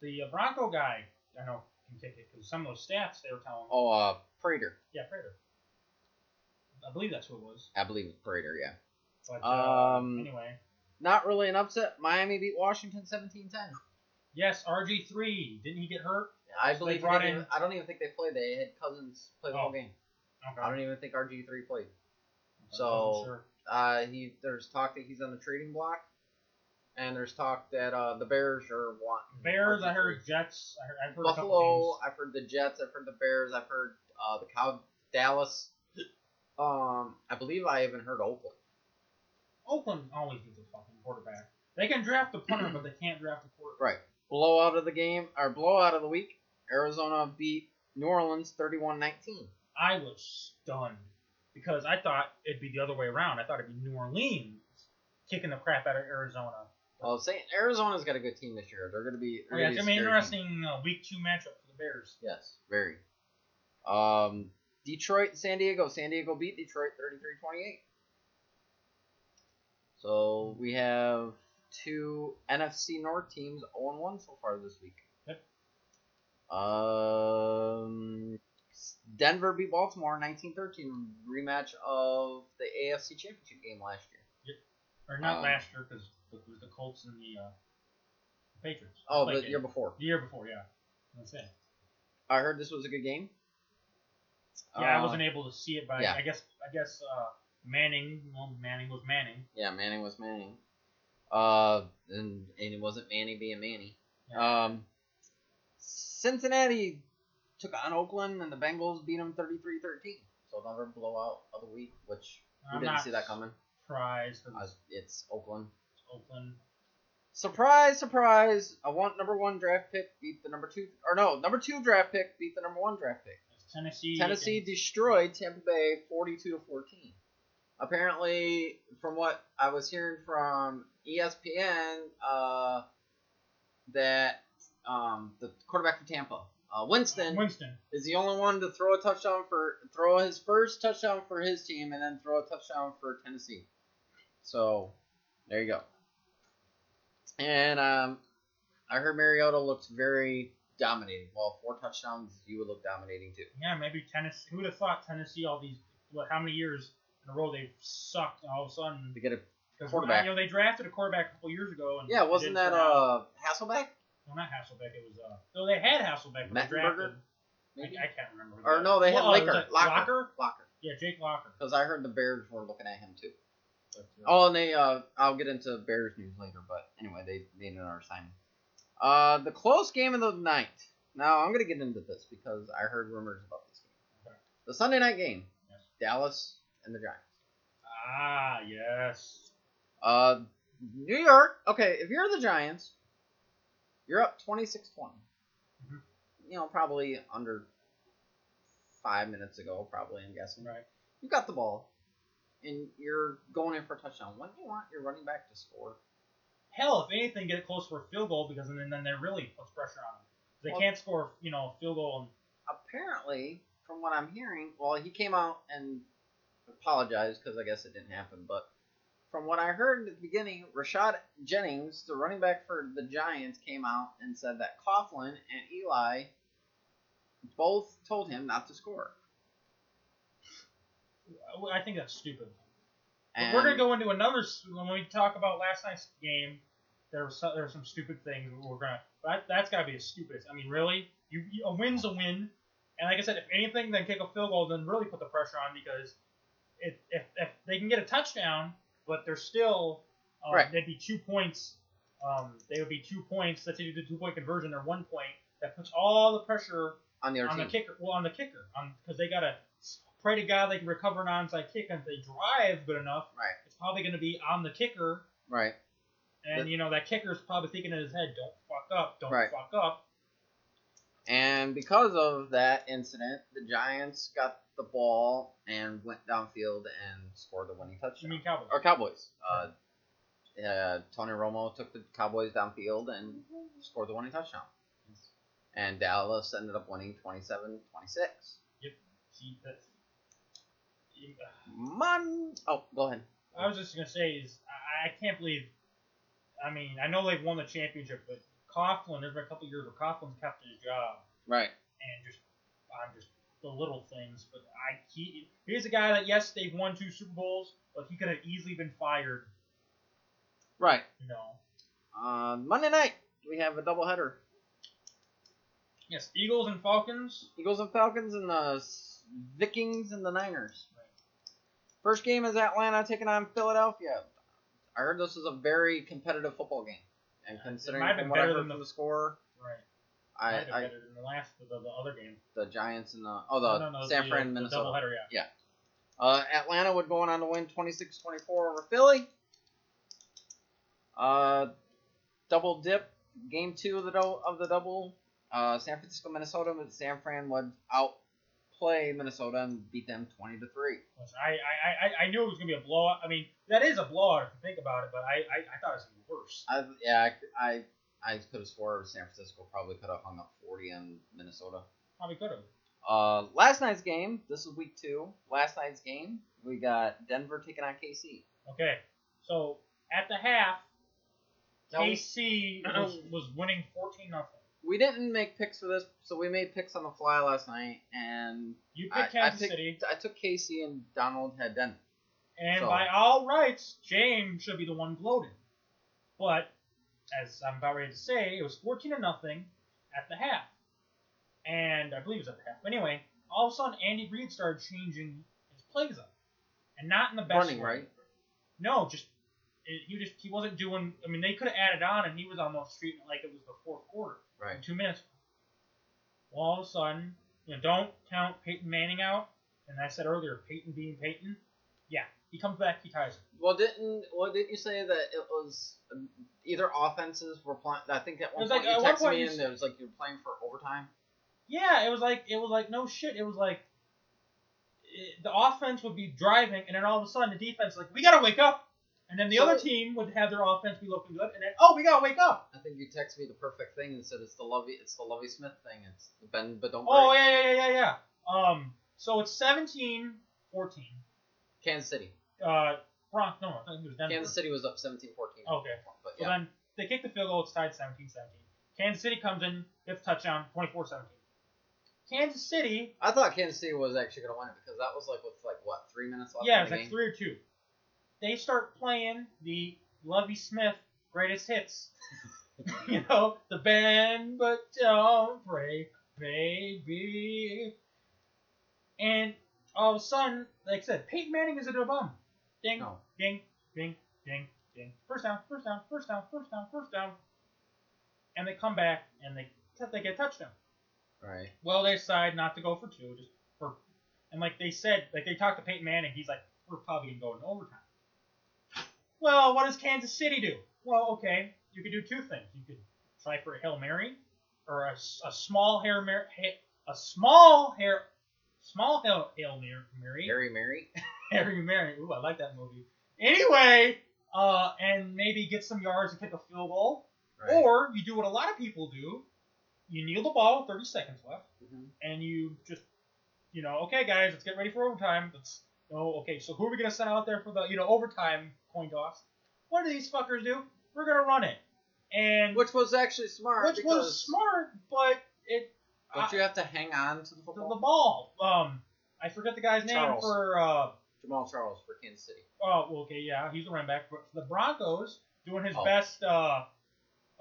the uh, Bronco guy, I know, can kick it because some of those stats they were telling. me. Oh, uh, Prater. Yeah, Prater. I believe that's who it was. I believe it's Prater. Yeah. But uh, Um, anyway, Not really an upset. Miami beat Washington 17-10. yes, RG three. Didn't he get hurt? I So they believe. brought they didn't in- even- I don't even think they played. They had Cousins play the Oh. whole game. Okay. I don't even think RG three played. So- sure. Uh, he there's talk that he's on the trading block, and there's talk that uh the Bears are wanting Bears, I heard Jets. I heard, I've heard Buffalo. I've heard the Jets. I've heard the Bears. I've heard uh the Cow Dallas. Um, I believe I even heard Oakland. Oakland always gets a fucking quarterback. They can draft a punter, but they can't draft a quarterback. Right. Blowout of the game or blowout of the week. Arizona beat New Orleans 31-19. I was stunned because I thought it'd be the other way around. I thought it'd be New Orleans kicking the crap out of Arizona. Well, saying Arizona's got a good team this year. They're going to be. Oh, they're yeah, it's gonna be an interesting uh, week two matchup for the Bears. Yes, very. Um, Detroit, San Diego. San Diego beat Detroit 33-28. So we have two NFC North teams 0-1 so far this week. Yep. Um, Denver beat Baltimore 1913 rematch of the AFC Championship game last year. Yep. Or not Um, last year because it was the Colts and the uh, Patriots. Oh, the game. year before. The year before, yeah. That's it. I heard this was a good game. Yeah, I Uh, wasn't able to see it, but yeah. I guess I guess uh, Manning. Well, Manning was Manning. Yeah, Manning was Manning. Uh, and, and it wasn't Manny being Manny. Um, Cincinnati took on Oakland, and the Bengals beat them 33-13. So another blowout of the week, which we I'm didn't not see that coming. Surprise! Uh, it's Oakland. It's Oakland. Surprise, surprise! I want number one draft pick beat the number two, or no, number two draft pick beat the number one draft pick. It's Tennessee. Tennessee and- destroyed Tampa Bay 42 to 14. Apparently, from what I was hearing from ESPN, uh, that um, the quarterback for Tampa, uh, Winston, Winston. is the only one to throw a touchdown for throw his first touchdown for his team and then throw a touchdown for Tennessee. So there you go. And um, I heard Mariota looks very dominating. Well, four touchdowns, you would look dominating too. Yeah, maybe Tennessee. Who would have thought Tennessee all these what? How many years in a row they've sucked? and All of a sudden, To get a Quarterback. You know they drafted a quarterback a couple years ago, and yeah, wasn't that uh Hasselbeck? Well, not Hasselbeck. It was uh. No, they had Hasselbeck. But they Mettenberger? drafted. I, Maybe? I can't remember. Or no, they had Well, was Laker. it Locker. Locker. Locker. Yeah, Jake Locker. Because I heard the Bears were looking at him too. But, uh, Oh, and they uh, I'll get into Bears news later, but anyway, they made another signing. Uh, the close game of the night. Now I'm gonna get into this because I heard rumors about this game. Okay. The Sunday night game, Yes. Dallas and the Giants. Ah, yes. Uh, New York. Okay, if you're the Giants, you're up 26-20. Mhm. You know, probably under five minutes ago. Probably, I'm guessing. Right. You got the ball, and you're going in for a touchdown. When do you want your running back to score? Hell, if anything, get it close for a field goal because then then that really puts pressure on them. They Well- can't score, you know, a field goal. And, apparently, from what I'm hearing, well, he came out and apologized because I guess it didn't happen. But from what I heard at the beginning, Rashad Jennings, the running back for the Giants, came out and said that Coughlin and Eli both told him not to score. I think that's stupid. And we're gonna go into another when we talk about last night's game. There was some, there were some stupid things we're gonna. That that's gotta be a stupid. I mean, really, you, you a win's a win, and like I said, if anything, then kick a field goal, then really put the pressure on because if if, if they can get a touchdown, but they're still um, Right. they'd be two points. Um, they would be two points. Let's say you do the two point conversion, they're one point. That puts all the pressure on the other on the kicker. Well, on the kicker, because they gotta pray to God they can recover an onside kick, and if they drive good enough, Right. it's probably gonna be on the kicker. Right. And The- you know that kicker's probably thinking in his head, "Don't fuck up, don't Right. fuck up." And because of that incident, the Giants got the ball and went downfield and scored the winning touchdown. You mean Cowboys? Or Cowboys. Uh, uh, Tony Romo took the Cowboys downfield and scored the winning touchdown. And Dallas ended up winning 27-26. See, that's. Man. Oh, go ahead. I was just gonna say is I, I can't believe. I mean, I know they've won the championship, but Coughlin. There's been a couple years where Coughlin's kept his job. Right. and just on just the little things. But I he he's a guy that yes they've won two Super Bowls, but he could have easily been fired. Right. You know. Uh, Monday night, we have a doubleheader. Yes, Eagles and Falcons. Eagles and Falcons and the Vikings and the Niners. Right. First game is Atlanta taking on Philadelphia. I heard this is a very competitive football game, and It considering might have been better than the- the score, Right. I, Might have I better than the last the, the, the other game. the Giants and the oh the no, no, San Fran uh, Minnesota. The doubleheader, yeah. Uh, Atlanta would go on to win 26-24 over Philly. Uh, double dip, game two of the dou- of the double. Uh, San Francisco, Minnesota, but San Fran would outplay Minnesota and beat them 20 to three. I, I, I, knew it was gonna be a blowout. I mean, that is a blowout if you think about it, but I, I, I thought it was worse. I yeah, I I, I could have swore San Francisco probably could have hung up 40 on Minnesota. Probably could have. Uh, last night's game. This is week two. Last night's game, we got Denver taking on KC. Okay, so at the half, Now, KC was, was winning fourteen nothing. we didn't make picks for this, so we made picks on the fly last night, and You I, picked I Kansas picked- City. I took KC and Donald had Denver. And So- by all rights, James should be the one gloating. But as I'm about ready to say, it was 14 to nothing at the half. And I believe it was at the half. But Anyway, all of a sudden Andy Reid started changing his plays up. And not in the best Running way. right. No, just it, he just he wasn't doing I mean they could have added on and he was almost treating it like it was the fourth quarter. Right. Two minutes. Well, all of a sudden, you know, don't count Peyton Manning out. And I said earlier, Peyton being Peyton. He comes back, he ties it. Well, didn't well didn't you say that it was um, either offenses were playing? I think at one It was point like- at you one texted point me you and it was like you were playing for overtime. Yeah, it was like it was like no shit. It was like it, the offense would be driving, and then all of a sudden the defense like we gotta wake up, and then the So- other team would have their offense be looking good, and then oh we gotta wake up. I think you texted me the perfect thing and said it's the Lovie it's the Lovie Smith thing. It's the bend but don't break. Oh yeah yeah yeah yeah yeah. Um, so it's 17-14. Kansas City. Uh, Bronx no, I think it was Denver. Kansas City was up 17-14. Okay. But So then they kick the field goal. It's tied 17-17. Kansas City comes in, gets a touchdown, 24-17. Kansas City, I thought Kansas City was actually going to win it because that was like with like what three minutes left. yeah, it was like game? three or two. They start playing the Lovie Smith greatest hits. you know, the bend but don't break, baby. And all of a sudden, like I said, Peyton Manning is a bum. Ding, No. ding, ding, ding, ding. First down, first down, first down, first down, first down. And they come back and they they get a touchdown. Right. Well, they decide not to go for two, just for, and like they said, like they talked to Peyton Manning, he's like, we're probably gonna go into overtime. Well, what does Kansas City do? Well, okay, you could do two things. You could try for a hail mary, or a, a small hair mary, a small hair, small hail hail Mar- mary, Harry Mary. Harry Mary. Ooh, I like that movie. Anyway, uh, and maybe get some yards and kick a field goal, Right. or you do what a lot of people do. You kneel the ball with 30 seconds left Mhm. and you just, you know, okay, guys, let's get ready for overtime. Let's, oh, okay, so who are we gonna send out there for the, you know, overtime coin toss? What do these fuckers do? We're gonna run it, and Which was actually smart. which was smart, but it, Don't you have to hang on to the the, the ball. Um, I forget the guy's name Charles. for. Uh, Jamaal Charles for Kansas City. oh, well, okay, yeah, he's the running back. But for the Broncos doing his Oh. best uh,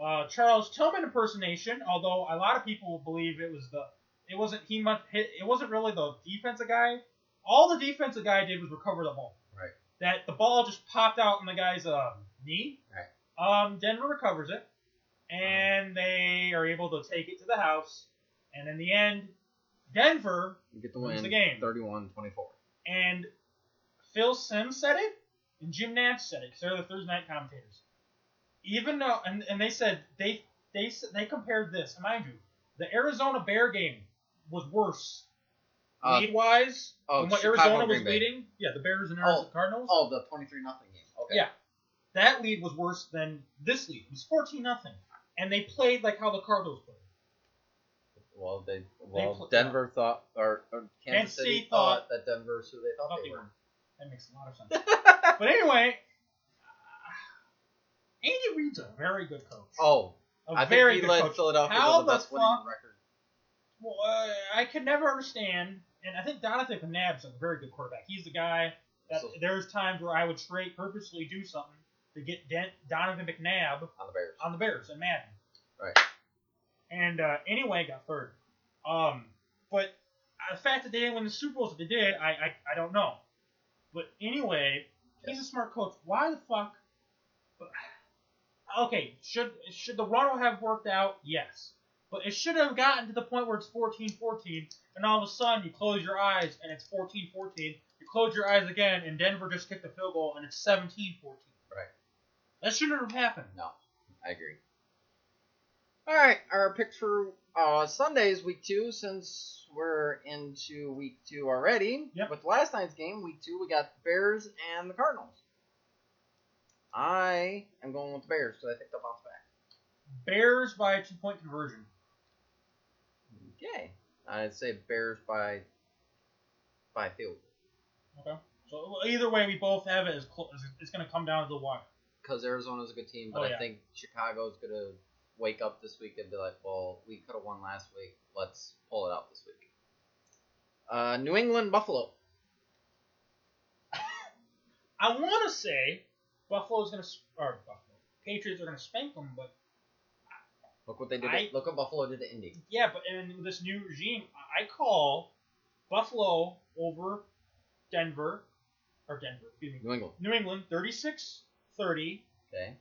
uh, Charles Tillman impersonation. Although a lot of people believe it was the. It wasn't he much. hit, It wasn't really the defensive guy. All the defensive guy did was recover the ball. Right. That the ball just popped out in the guy's uh, knee. Right. Um, Denver recovers it, and they are able to take it to the house. And in the end, Denver You get the Wins win. the game. 31-24. and Phil Simms said it, and Jim Nantz said it they're the Thursday night commentators. Even though, and, and they said they they they compared this, and mind you, the Arizona Bear game was worse Uh, lead wise oh, than what Chicago, Arizona was Bay. leading. Yeah, the Bears and Arizona Oh, Cardinals. Oh, the 23 nothing game. Okay. Yeah. That lead was worse than this lead. It was fourteen nothing, and they played like how the Cardinals played. Well, they well pl- Denver thought or, or Kansas, Kansas City, City thought, that Denver's who they thought, Thought they they were. were. That makes a lot of sense. but anyway, Andy Reid's a very good coach. Oh, a I very think he good led coach. Philadelphia How to the the best winning fuck- record. Well, uh, I could never understand, and I think Jonathan McNabb's a very good quarterback. He's the guy that So- there's times where I would straight purposely do something to get Dent, Donovan McNabb on the Bears. on the Bears and Madden. Right. And uh, anyway, got third. Um, but uh, the fact that they didn't win the Super Bowls that they did, I, I I don't know. But anyway, he's a smart coach. Why the fuck? Okay, should should the run have worked out? Yes. But it should have gotten to the point where it's 14-14, and all of a sudden you close your eyes and it's 14-14. You close your eyes again, and Denver just kicked a field goal and it's 17-14. Right. That shouldn't have happened. No, I agree. All right, our picks for uh, Sunday's week two, since we're into week two already. Yep. With last night's game, week two, we got the Bears and the Cardinals. I am going with the Bears because I think they'll bounce back. Bears by a two point conversion. Yay! I'd say Bears by by field Okay. So either way, we both have it as close. It's going to come down to the wire. because Arizona's a good team, but Oh, I yeah. think Chicago's gonna wake up this week and be like, "Well, we could have won last week. Let's pull it out this week." Uh, New England Buffalo. I want to say Buffalo's going to or Buffalo Patriots are going to spank them, but Look what they did. I- look what Buffalo did to Indy. yeah, but in this new regime, I I call Buffalo over Denver or Denver, excuse me, New England. New England 36-30. Okay.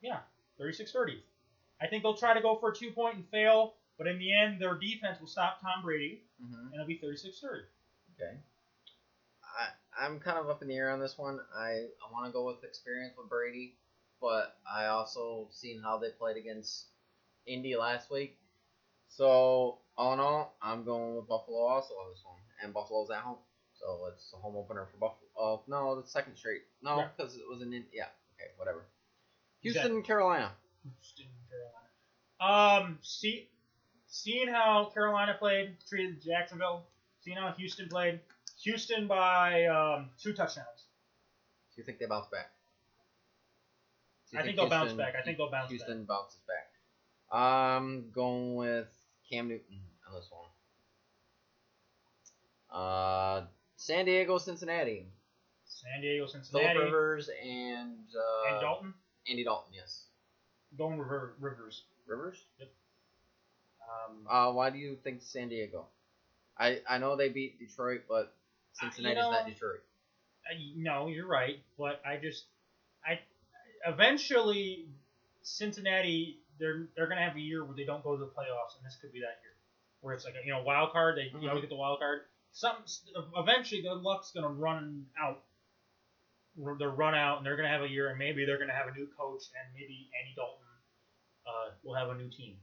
Yeah, 36-30. I think they'll try to go for a two point and fail, but in the end, their defense will stop Tom Brady, hmm and it'll be 36-30. Okay. I I'm kind of up in the air on this one. I I want to go with experience with Brady, but I also seen how they played against Indy last week. So all in all, I'm going with Buffalo also on this one, and Buffalo's at home, so it's a home opener for Buffalo. Oh no, the second straight. No, Yeah. because it was an in. Yeah. Okay, whatever. Houston, Carolina. Houston, Carolina. Um, see, seeing how Carolina played, treated Jacksonville, seeing how Houston played, Houston by um, two touchdowns. Do you think they bounce back? I think they'll bounce back. I think they'll bounce back. Houston bounces back. Um, going with Cam Newton on this one. Uh, San Diego, Cincinnati. San Diego, Philip Cincinnati, Rivers and uh, and Dalton Andy Dalton. Yes. going River, Rivers. Rivers. Um, Uh, why do you think San Diego? I I know they beat Detroit, but Cincinnati's know- not Detroit. I- no, you're right, but I just, I, eventually, Cincinnati, they're they're gonna have a year where they don't go to the playoffs, and this could be that year, where it's like a, you know wild card. They you Mhm. always get the wild card. Some eventually their luck's gonna run out. They're run out, and they're gonna have a year, and maybe they're gonna have a new coach, and maybe Andy Dalton uh, will have a new team.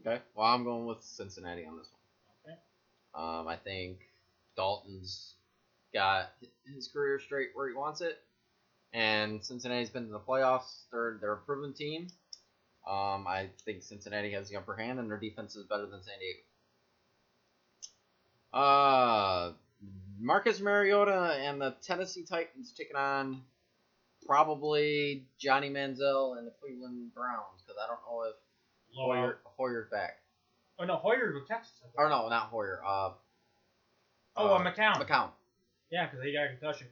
Okay. Well, I'm going with Cincinnati on this one. Okay. Um, I think Dalton's got his career straight where he wants it, and Cincinnati's been to the playoffs. They're they're a proven team. Um, I think Cincinnati has the upper hand, and their defense is better than San Diego. Uh, Marcus Mariota and the Tennessee Titans taking on probably Johnny Manziel and the Cleveland Browns because I don't know if. Hoyer, Hoyer's back. Oh no, Hoyer with Texas. Or no, not Hoyer. Uh, Oh, uh, McCown. McCown. Yeah, because he got a concussion.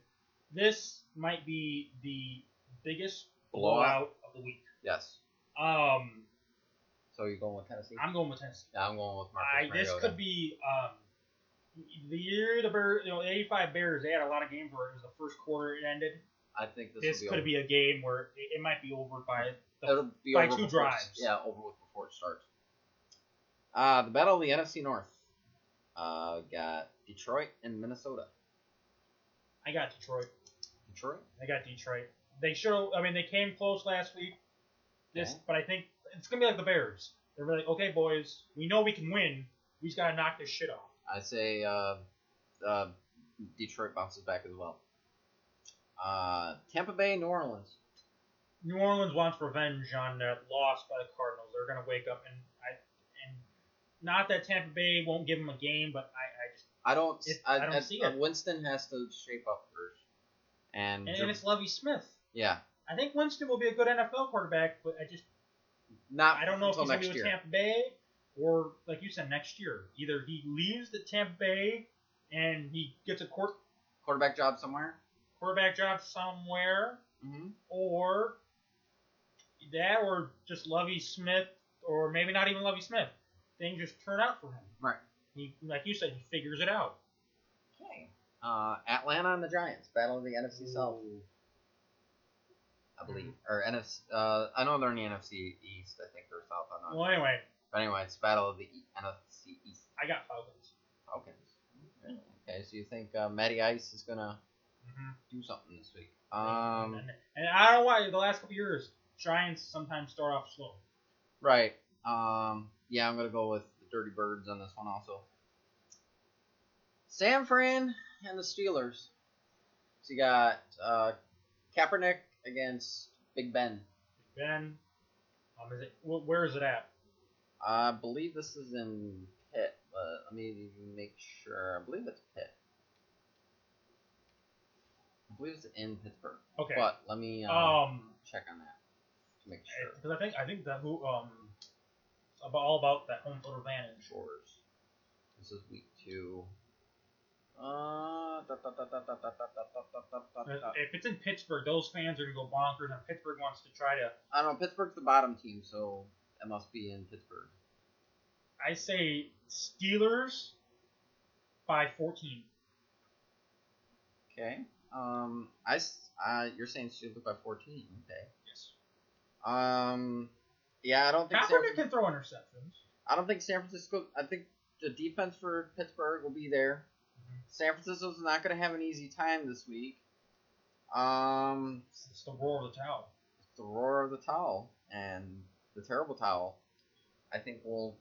This might be the biggest Blowout. blowout of the week. Yes. Um, So you're going with Tennessee? I'm going with Tennessee. yeah, I'm going with Marcus I, this could be um, the year the Bears, you know, the '85 Bears. They had a lot of games where it was the first quarter it ended. I think this, This, could be a game where it, it might be over by the It'll be by over two before drives. yeah, over with before it starts. Uh, the battle of the NFC North. Uh, got Detroit and Minnesota. I got Detroit. Detroit. I got Detroit. They show. I mean, they came close last week. This, but I think it's gonna be like the Bears. They're really okay, boys. We know we can win. We just gotta knock this shit off. I say uh, uh, Detroit bounces back as well. Uh, Tampa Bay, New Orleans. New Orleans wants revenge on that loss by the Cardinals. They're gonna wake up and I and not that Tampa Bay won't give them a game, but I, I just I don't. It- I, I don't I- see it. Winston has to shape up first, and, and, and it's Lovie Smith. yeah, I think Winston will be a good NFL quarterback, but I just not. I don't know if he's gonna be with. Tampa Bay or like you said next year. Either he leaves the Tampa Bay and he gets a court Quarterback job somewhere. quarterback job somewhere, Mm-hmm. or that, or just Lovie Smith, or maybe not even Lovie Smith. Things just turn out for him. Right. He, like you said, he figures it out. Okay. Uh, Atlanta and the Giants. Battle of the NFC South. I believe, or NFC. Uh, I know they're in the NFC East. I think they're South. I'm not. Well, anyway, But anyway, it's Battle of the NFC East. I got Falcons. Falcons. Okay, so you think uh, Matty Ice is gonna Mm-hmm. do something this week? Um, and, and I don't know why the last couple years Giants sometimes start off slow. right. Um, yeah, I'm gonna go with the Dirty Birds on this one also. San Fran and the Steelers. So you got uh, Kaepernick against Big Ben. Big Ben, um, is it where is it at? I believe this is in Pit, but let me make sure. I believe it's Pit. I believe it's in Pittsburgh. Okay. But let me um, check on that to make sure. Because I think I think that who um about all about that home field advantage. Shores. This is week two. If it's in Pittsburgh, those fans are gonna go bonkers, and Pittsburgh wants to try to. I don't know. Pittsburgh's the bottom team, so it must be in Pittsburgh. I say Steelers by 14. Okay. Um, I uh, you're saying Steelers by 14. Okay. Yes. Um, yeah, I don't think San, Kaepernick can throw interceptions. I don't think San Francisco. I think the defense for Pittsburgh will be there. Mhm. San Francisco's not going to have an easy time this week. Um, It's, it's the roar of the towel. It's the roar of the towel and the terrible towel, I think will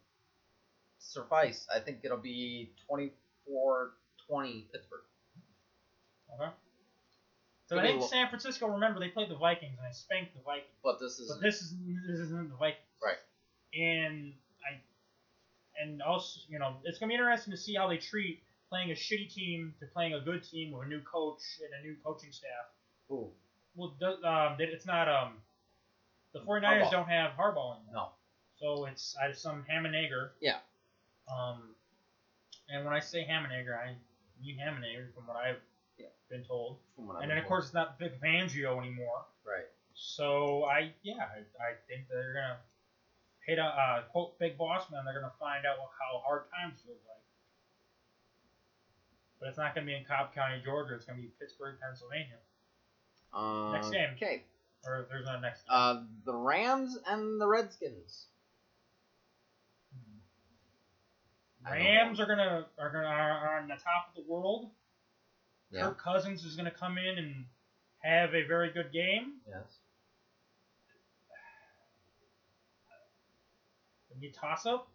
suffice. I think it'll be 24-20 Pittsburgh. Okay. So I think San Francisco. Remember, they played the Vikings and they spanked the Vikings. But this is But this is this isn't the Vikings. Right. And I and also you know it's gonna be interesting to see how they treat playing a shitty team to playing a good team with a new coach and a new coaching staff. Ooh, Well, do- um, it's not um the 49ers Harbaugh. don't have Harbaugh anymore. no. So it's I have some Hammenager. Yeah. Um, and when I say Hammenager, I mean Hammenager from what I've Yeah. been told. From what I've And then of course it's not Vic Fangio anymore. right. So I yeah I, I think they're gonna hit a uh, quote big boss man. They're gonna find out what, how hard times feel like. But it's not gonna be in Cobb County, Georgia. It's gonna be Pittsburgh, Pennsylvania. Um, Next game. Okay. Or there's no next. Uh, the Rams and the Redskins. I Rams are gonna are gonna are on the top of the world. Yeah. Kirk Cousins is gonna come in and have a very good game. Yes. It'll be a toss up.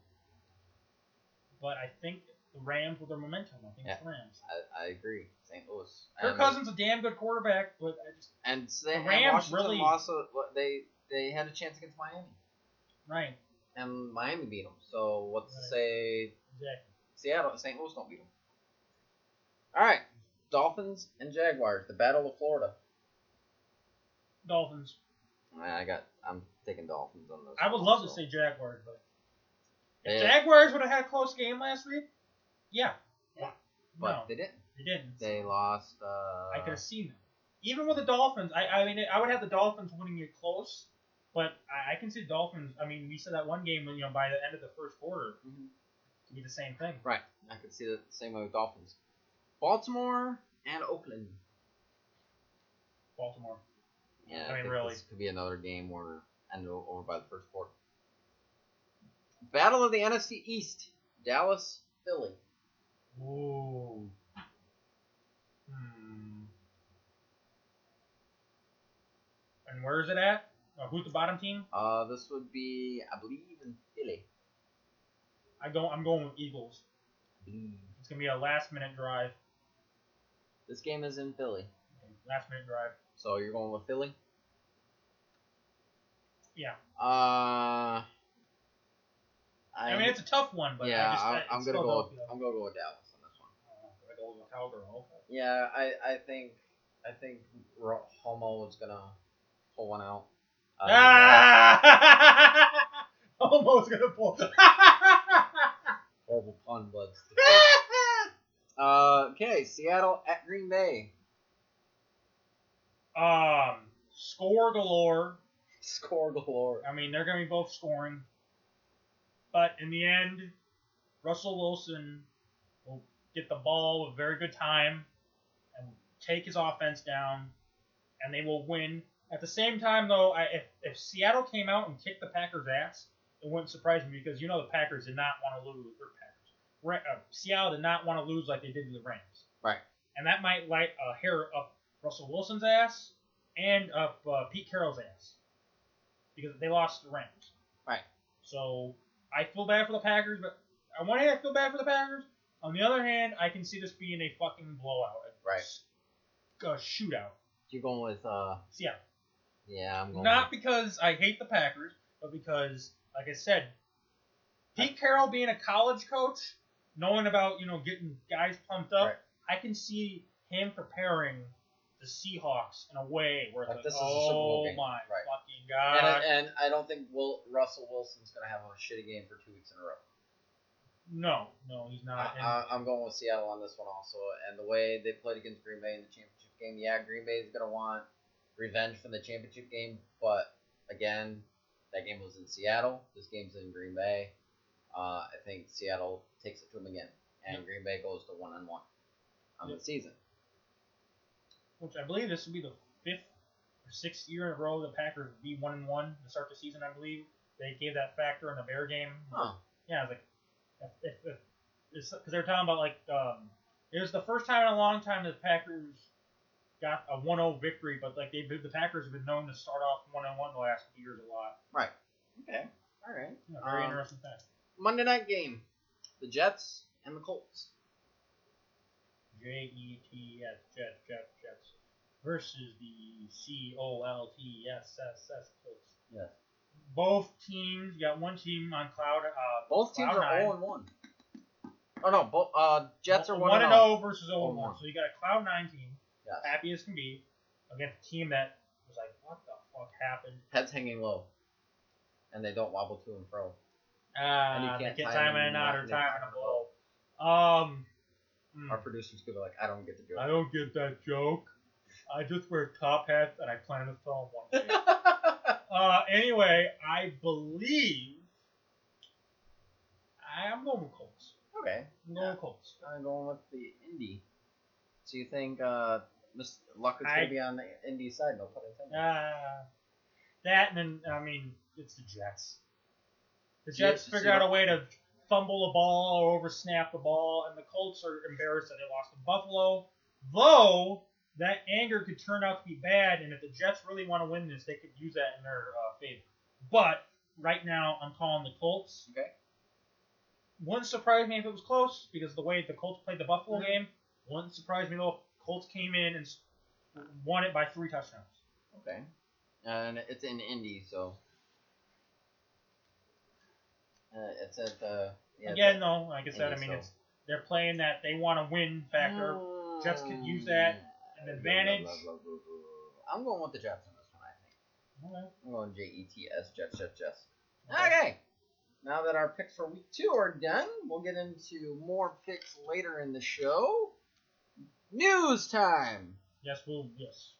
But I think the Rams with their momentum. I think it's the Rams. I, I agree. St. Louis. Kirk And- Cousins a damn good quarterback, but I just And so they, The Rams really- lost. a- what- They they had a chance against Miami, right. and Miami beat them. So what's to say Exactly. Seattle, St. Louis don't beat them? All right, Dolphins and Jaguars, the Battle of Florida. Dolphins. I got. I'm taking Dolphins on this. I would love to also. say Jaguars, but If They- Jaguars would have had a close game last week, yeah. but no, they didn't. They didn't. They lost. Uh, I could have seen them. Even with the Dolphins, I, I mean, I would have the Dolphins winning it close, but I, I can see the Dolphins. I mean, we said that one game, you know, by the end of the first quarter, Mhm. to be the same thing. Right. I could see the same way with Dolphins. Baltimore and Oakland. Baltimore. Yeah, I mean, think really. This could be another game where ended o- over by the first quarter. Battle of the NFC East. Dallas, Philly. Ooh. And where is it at? Uh, who's the bottom team? Uh, this would be, I believe, in Philly. I go. I'm going with Eagles. I believe. It's gonna be a last minute drive. This game is in Philly, Last minute drive. so you're going with Philly. Yeah. Uh, I, mean, it's a tough one, but yeah, I I, I'm gonna go. With, I'm gonna go with Dallas on this one. I go with Cowgirl. Okay. Yeah, I, I think, I think Romo is gonna pull one out. Uh, Ah! Almost gonna pull. Horrible pun, but. Uh, okay, Seattle at Green Bay. um, score galore. Score galore. I mean, they're gonna be both scoring, but in the end, Russell Wilson will get the ball with very good time and take his offense down, and they will win. At the same time, though, I, if if Seattle came out and kicked the Packers' ass, it wouldn't surprise me because you know the Packers did not want to lose. Or Packers, Ra- uh, Seattle did not want to lose like they did to the Rams. Right. And that might light a hair up Russell Wilson's ass and up uh, Pete Carroll's ass because they lost the Rams. Right. So I feel bad for the Packers, but on one hand I feel bad for the Packers. On the other hand, I can see this being a fucking blowout. A, Right. s- A shootout. You're going with, uh, Seattle. Yeah, I'm going Not because I hate the Packers, but because, like I said, Pete Carroll being a college coach, knowing about you know getting guys pumped up, Right. I can see him preparing the Seahawks in a way where it's Like, like, this is a Super oh Bowl game. my Right. fucking god. and, I- and I don't think Will, Russell Wilson's gonna have a shitty game for two weeks in a row. no, no, he's not. I, I, I'm going with Seattle on this one also, and the way they played against Green Bay in the championship game, yeah, Green Bay is gonna want revenge from the championship game, but again, that game was in Seattle. This game's in Green Bay. Uh, I think Seattle takes it to them again, and Green Bay goes to one and one on Yep. the season. which I believe this will be the fifth or sixth year in a row the Packers be one and one to start the season. I believe they gave that factor in the Bear game. Huh. Yeah, I was like, because they're talking about like um, it was the first time in a long time that the Packers got a 1-0 victory, but like they've the Packers have been known to start off one and one the last few years a lot. Right. Okay. All right. Yeah, very Um, interesting fact. Monday night game, the Jets and the Colts. J E T S Jets Jets Jets versus the C O L T S S S Colts. Yes. Both teams, you got one team on cloud. Uh, Both teams Cloud are nine. 0 and 1. Oh no, both uh Jets are 1 one and and 0. versus zero and 0 one. So you got a cloud nine team, Yes. happy as can be, against a team that was like, what the fuck happened? Heads hanging low. And they don't wobble to and fro. Ah, And you can't time time in them and out or time in a blow. Um, hmm, Our producers could be like, I don't get the joke. I don't get that joke. I just wear top hats and I plan to film one day. Uh, anyway, I believe I'm going with Colts. okay. I'm going Yeah. with Colts. I'm going with the Indy. So you think uh Luck is I- gonna be on the Indy side, no pun intended. Uh, that and then I mean it's the Jets. The Yeah, Jets figure out a way to fumble a ball or over snap the ball, and the Colts are embarrassed that they lost to Buffalo. Though that anger could turn out to be bad, and if the Jets really want to win this, they could use that in their uh, favor. But right now, I'm calling the Colts. Okay. Wouldn't surprise me if it was close because the way the Colts played the Buffalo Mhm. game wouldn't surprise me though. if Colts came in and won it by three touchdowns. Okay. And it's in Indy, so uh, it's at uh yeah, Again, though, like I said, I mean, so- it's they're playing that they want to win factor. Jets could use that, an advantage. I'm going with the Jets on this one, I think. Okay. I'm going J E T S Jets Jets Jets. Okay. now that our picks for week two are done, we'll get into more picks later in the show. News time. Yes, we'll yes.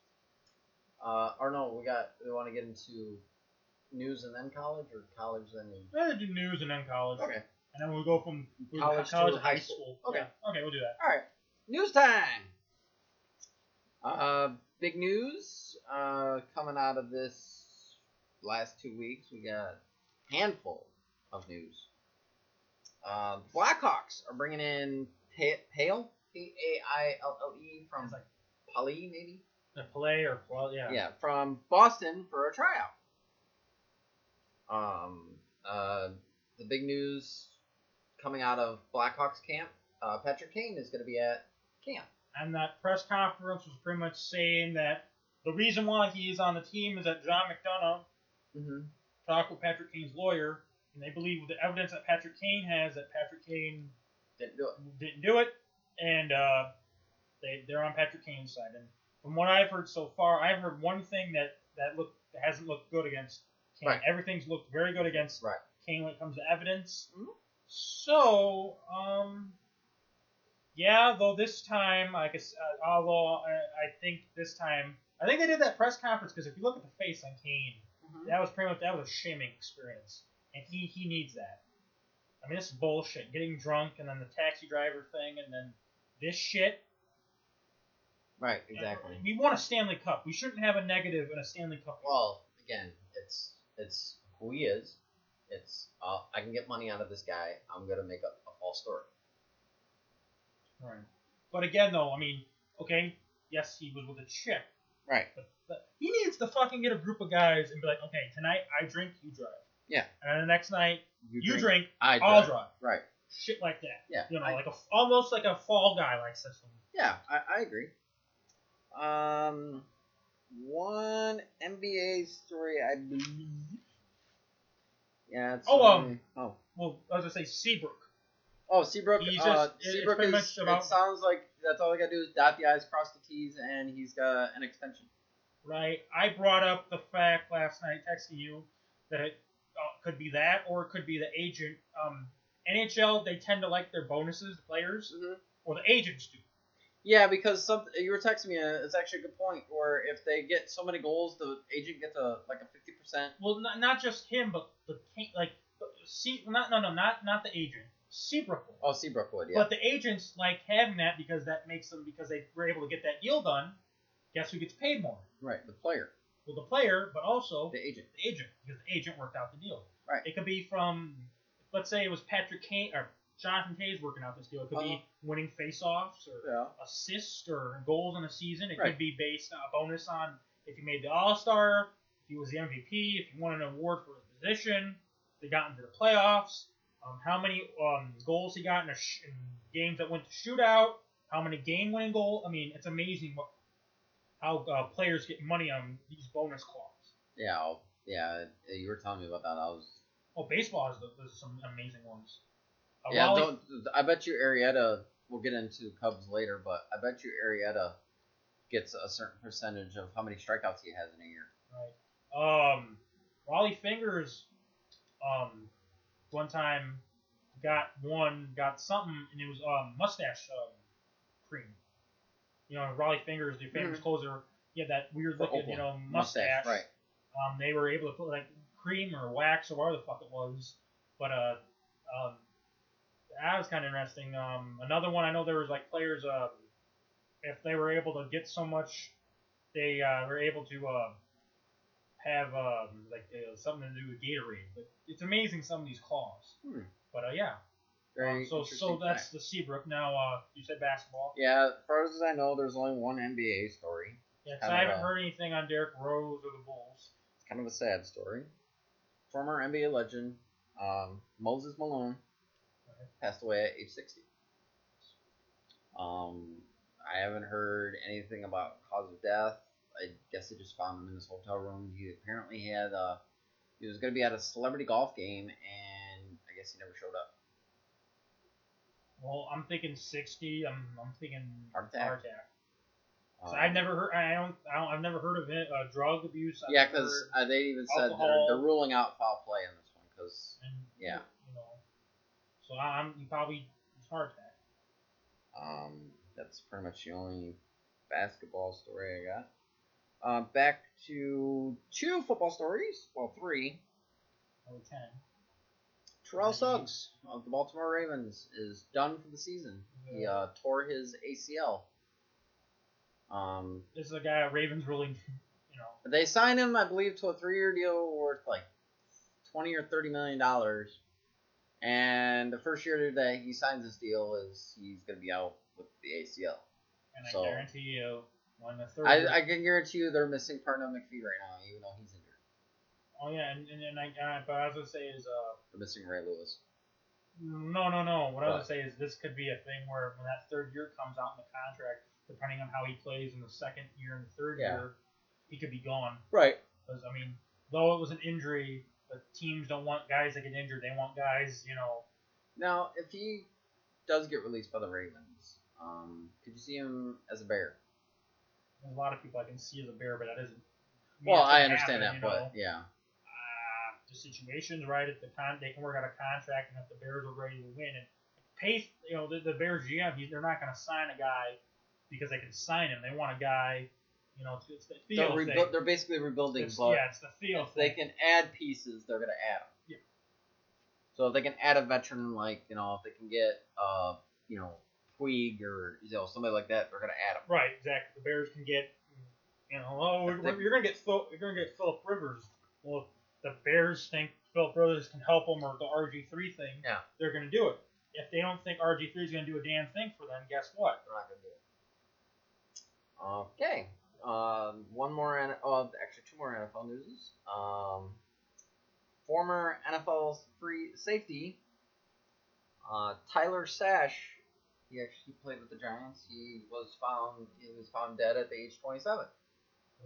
Uh, or no, we got. We want to get into news and then college, or college then news. Rather do news and then college. Okay. And then we'll go from we'll go College to high high school. school. Okay. Yeah. Okay, we'll do that. All right, news time. Uh, big news uh, coming out of this last two weeks. We got a handful of news. Uh, Blackhawks are bringing in Pa- Pale, P A I L L E from like Pali, maybe. the play or well, yeah. Yeah, from Boston for a tryout. Um, uh, the big news coming out of Blackhawks camp: uh, Patrick Kane is going to be at camp. And that press conference was pretty much saying that the reason why he's on the team is that John McDonough Mm-hmm. talked with Patrick Kane's lawyer, and they believe with the evidence that Patrick Kane has that Patrick Kane Didn't do it. didn't do it, and uh, they they're on Patrick Kane's side. And from what I've heard so far, I've heard one thing that that look that hasn't looked good against Kane. Right. Everything's looked very good against Right. Kane when it comes to evidence. Mhm. So, um, yeah, though this time, I guess, uh, although I, I think this time, I think they did that press conference because if you look at the face on Kane, Mm-hmm. that was pretty much that was a shaming experience, and he he needs that. I mean, this is bullshit. Getting drunk and then the taxi driver thing, and then this shit. Right, exactly. We want a Stanley Cup. We shouldn't have a negative in a Stanley Cup. Well, again, it's it's who he is. It's uh, I can get money out of this guy. I'm gonna make up a false story. Right. But again, though, I mean, okay, yes, he was with a chick, Right. but, but he needs to fucking get a group of guys and be like, okay, tonight I drink, you drive. Yeah. And then the next night you, drink, I I'll drive. drive. Right. Shit like that. Yeah. You know, I- like a almost like a fall guy like system. Yeah, I, I agree. Um, one NBA story, I believe. Yeah. It's, Oh, um, oh, Well, I was gonna say, Seabrook. oh, Seabrook. uh, just- it's Seabrook is. about- it sounds like that's all I gotta do is dot the i's, cross the t's, and he's got an extension. right? I brought up the fact last night, texting you, that it uh, could be that, or it could be the agent. Um, NHL, they tend to like their bonuses, the players, Mm-hmm. or the agents do. Yeah, because some you were texting me. uh, It's actually a good point. Where if they get so many goals, the agent gets a like a fifty percent. Well, not, not just him, but the like, see, not no no not not the agent, Seabrook. will. Oh, Seabrook would, yeah. But the agents like having that because that makes them because they were able to get that deal done. Guess who gets paid more? right, the player, Well, the player, but also the agent. the agent because the agent worked out the deal. Right. It could be from, let's say it was Patrick Kane or Jonathan Toews working out this deal. It could Uh-huh. be winning faceoffs or Yeah. assists or goals in a season. It Right. could be based on a bonus on if you made the All Star, if he was the MVP, if you won an award for his position, if they got into the playoffs, um, how many um, goals he got in, a sh- in games that went to shootout, how many game-winning goals. I mean, it's amazing what how uh, players get money on these bonus clauses. Yeah, I'll- yeah. You were telling me about that. I was. Oh, baseball has the, some amazing ones. Uh, Yeah, Wally- don't. I bet you Arrieta. We'll get into Cubs later, but I bet you Arrieta gets a certain percentage of how many strikeouts he has in a year. Right. Um, Rollie Fingers, um, one time got one, got something, and it was um mustache um, cream. You know, Rollie Fingers, the famous Mhm. closer, he had that weird looking, you know, Oakland. mustache. right? Um, they were able to put like cream or wax or whatever the fuck it was, but uh, um, that was kind of interesting. Um, another one I know there was like players uh, if they were able to get so much, they uh, were able to uh, have um, like uh, something to do with Gatorade. But it's amazing some of these calls. Hmm. But uh, yeah, Um, so so that's fact. the Seabrook. Now uh, you said basketball. Yeah, as far as I know, there's only one NBA story. Yeah, 'cause I haven't a- heard anything on Derrick Rose or the Bulls. It's kind of a sad story. Former NBA legend um, Moses Malone Okay. passed away at age 60. Um, I haven't heard anything about cause of death. I guess they just found him in his hotel room. He apparently had a, he was going to be at a celebrity golf game, and I guess he never showed up. Well, I'm thinking 60. I'm I'm thinking Heart attack. Heart attack. So Um, I've never heard. I don't. I don't I've never heard of it. Uh, drug abuse. I've Yeah, because uh, they even said they're, they're ruling out foul play in this one because yeah, you know, So I'm he probably it's heart attack. Um, that's pretty much the only basketball story I got. Uh, back to two football stories. Well, three. Number ten. Terrell Suggs of the Baltimore Ravens is done for the season. He uh, tore his ACL. Um, This is a guy Ravens really, you know. they signed him, I believe, to a three-year deal worth like twenty or thirty million dollars. And the first year that he signs this deal is he's going to be out with the ACL. And So- I guarantee you, when the third. I, I can guarantee you they're missing Pernell McPhee right now, even though he's injured. oh yeah, and, and, and I, but I was gonna say is uh. They're missing Ray Lewis. No, no, no. What I was gonna say is this could be a thing where when that third year comes out in the contract, depending on how he plays in the second year and the third Yeah. year, he could be gone. Right. Because I mean, though it was an injury, but teams don't want guys that get injured. They want guys, you know. Now, if he does get released by the Ravens, um, could you see him as a Bear? There's a lot of people I can see as a bear, but that isn't. I mean, Well, I understand happen, that, you know. but yeah. uh, the situation's right. If the con, they can work out a contract, and if the Bears are ready to win, and Pace, you know, the, the Bears GM, he, they're not going to sign a guy because they can sign him. They want a guy, you know, it's, it's the They're, feel rebu- thing. they're basically rebuilding, It's- but yeah, it's the feel if they thing. can add pieces, they're gonna add them. Yeah. So if they can add a veteran, like you know, if they can get uh, you know, Puig or you know somebody like that, they're gonna add them. Right, exactly. The Bears can get, you know, oh, we're, you're going to get Phil, you're to get Philip Rivers. Well, if the Bears think Philip Rivers can help them or the RG three thing, Yeah. they're going to do it. If they don't think RG three is going to do a damn thing for them, guess what? They're not gonna do it. Okay. Um, one more, N- oh, actually two more NFL news. Um, former NFL free safety, uh, Tyler Sash. He actually played with the Giants. He was found. He was found dead at the age 27.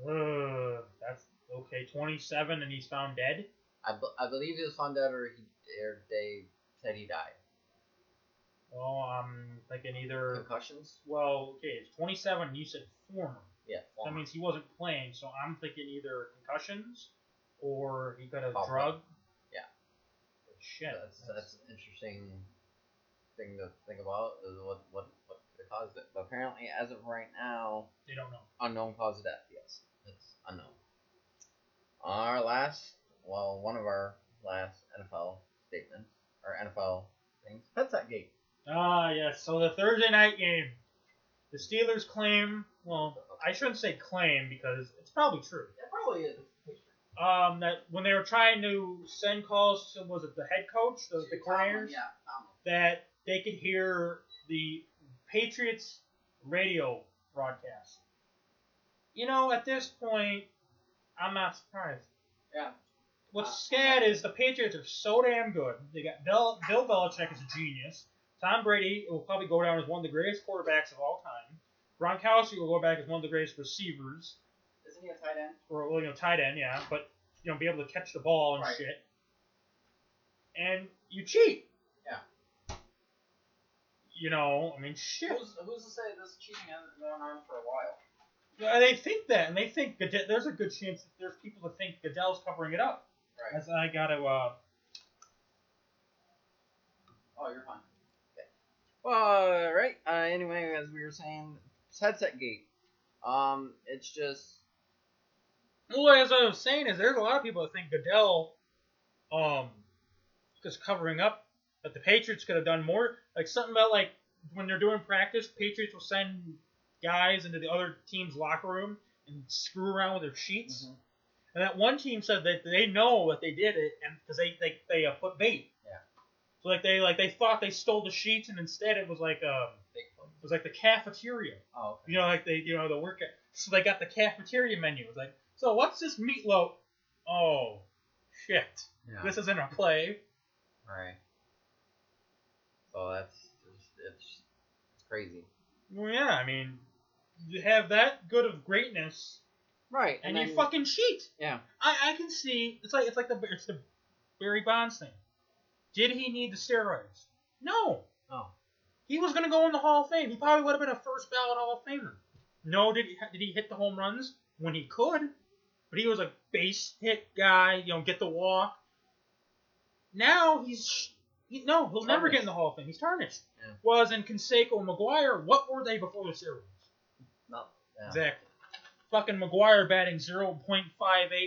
Uh, that's okay. Twenty seven, and he's found dead. I, be- I believe he was found dead, or he or they said he died. Well, I'm thinking either. Concussions. Well, okay, it's twenty seven. You said former. Yeah. That means he wasn't playing. So I'm thinking either concussions, or he got a Probably. drug. Yeah. Shit. That's that's an interesting thing to think about. Is what what what could have caused it? But apparently, as of right now, They don't know. unknown cause of death. Yes, it's unknown. Our last, well, one of our last NFL statements or NFL things. Headset gate. Ah, yes. So the Thursday night game, the Steelers claim. Well, I shouldn't say claim because it's probably true. It probably is. Um, that when they were trying to send calls to was it the head coach, the, the coordinators, Yeah. That they could hear the Patriots radio broadcast. You know, at this point, I'm not surprised. Yeah. What's Uh, sad is the Patriots are so damn good. They got Bill, Bill Belichick is a genius. Tom Brady will probably go down as one of the greatest quarterbacks of all time. Gronkowski will go back as one of the greatest receivers, Isn't he a tight end? or well, you know, tight end, yeah, but you know, be able to catch the ball and Right. shit. And you cheat. Yeah. You know, I mean, shit. Who's, who's to say this cheating hasn't on for a while? Yeah, they think that, and they think Goodell, there's a good chance that there's people that think Goodell's covering it up. Right. As I gotta, uh, Oh, you're fine. Okay. Well, right. Uh, anyway, as we were saying, it's headset gate. Um, it's just well, as I was saying, is there's a lot of people that think Goodell, um, is covering up, that the Patriots could have done more. Like something about like when they're doing practice, Patriots will send guys into the other team's locker room and screw around with their sheets. Mhm. And that one team said that they know that they did it, and because they they they uh, put bait. Yeah. So like they like they thought they stole the sheets, and instead it was like um it was like the cafeteria. Oh, okay. You know, like they you know the work. So they got the cafeteria menu. It was like, so what's this meatloaf? Oh, shit! Yeah. This isn't a play. Right. So that's it's, it's it's crazy. Well, yeah, I mean, you have that good of greatness, Right. and, then, you fucking cheat. yeah. I, I can see it's like it's like the it's the Barry Bonds thing. Did he need the steroids? No. Oh. He was gonna go in the Hall of Fame. He probably would have been a first ballot Hall of Famer. No, did he did he hit the home runs when he could? But he was a base hit guy. You know, get the walk. Now he's He, no, he'll never get in the Hall of Fame. He's tarnished. Yeah. Was in Canseco and McGwire. What were they before the steroids? No. Yeah. Exactly. Fucking McGwire batting 0.58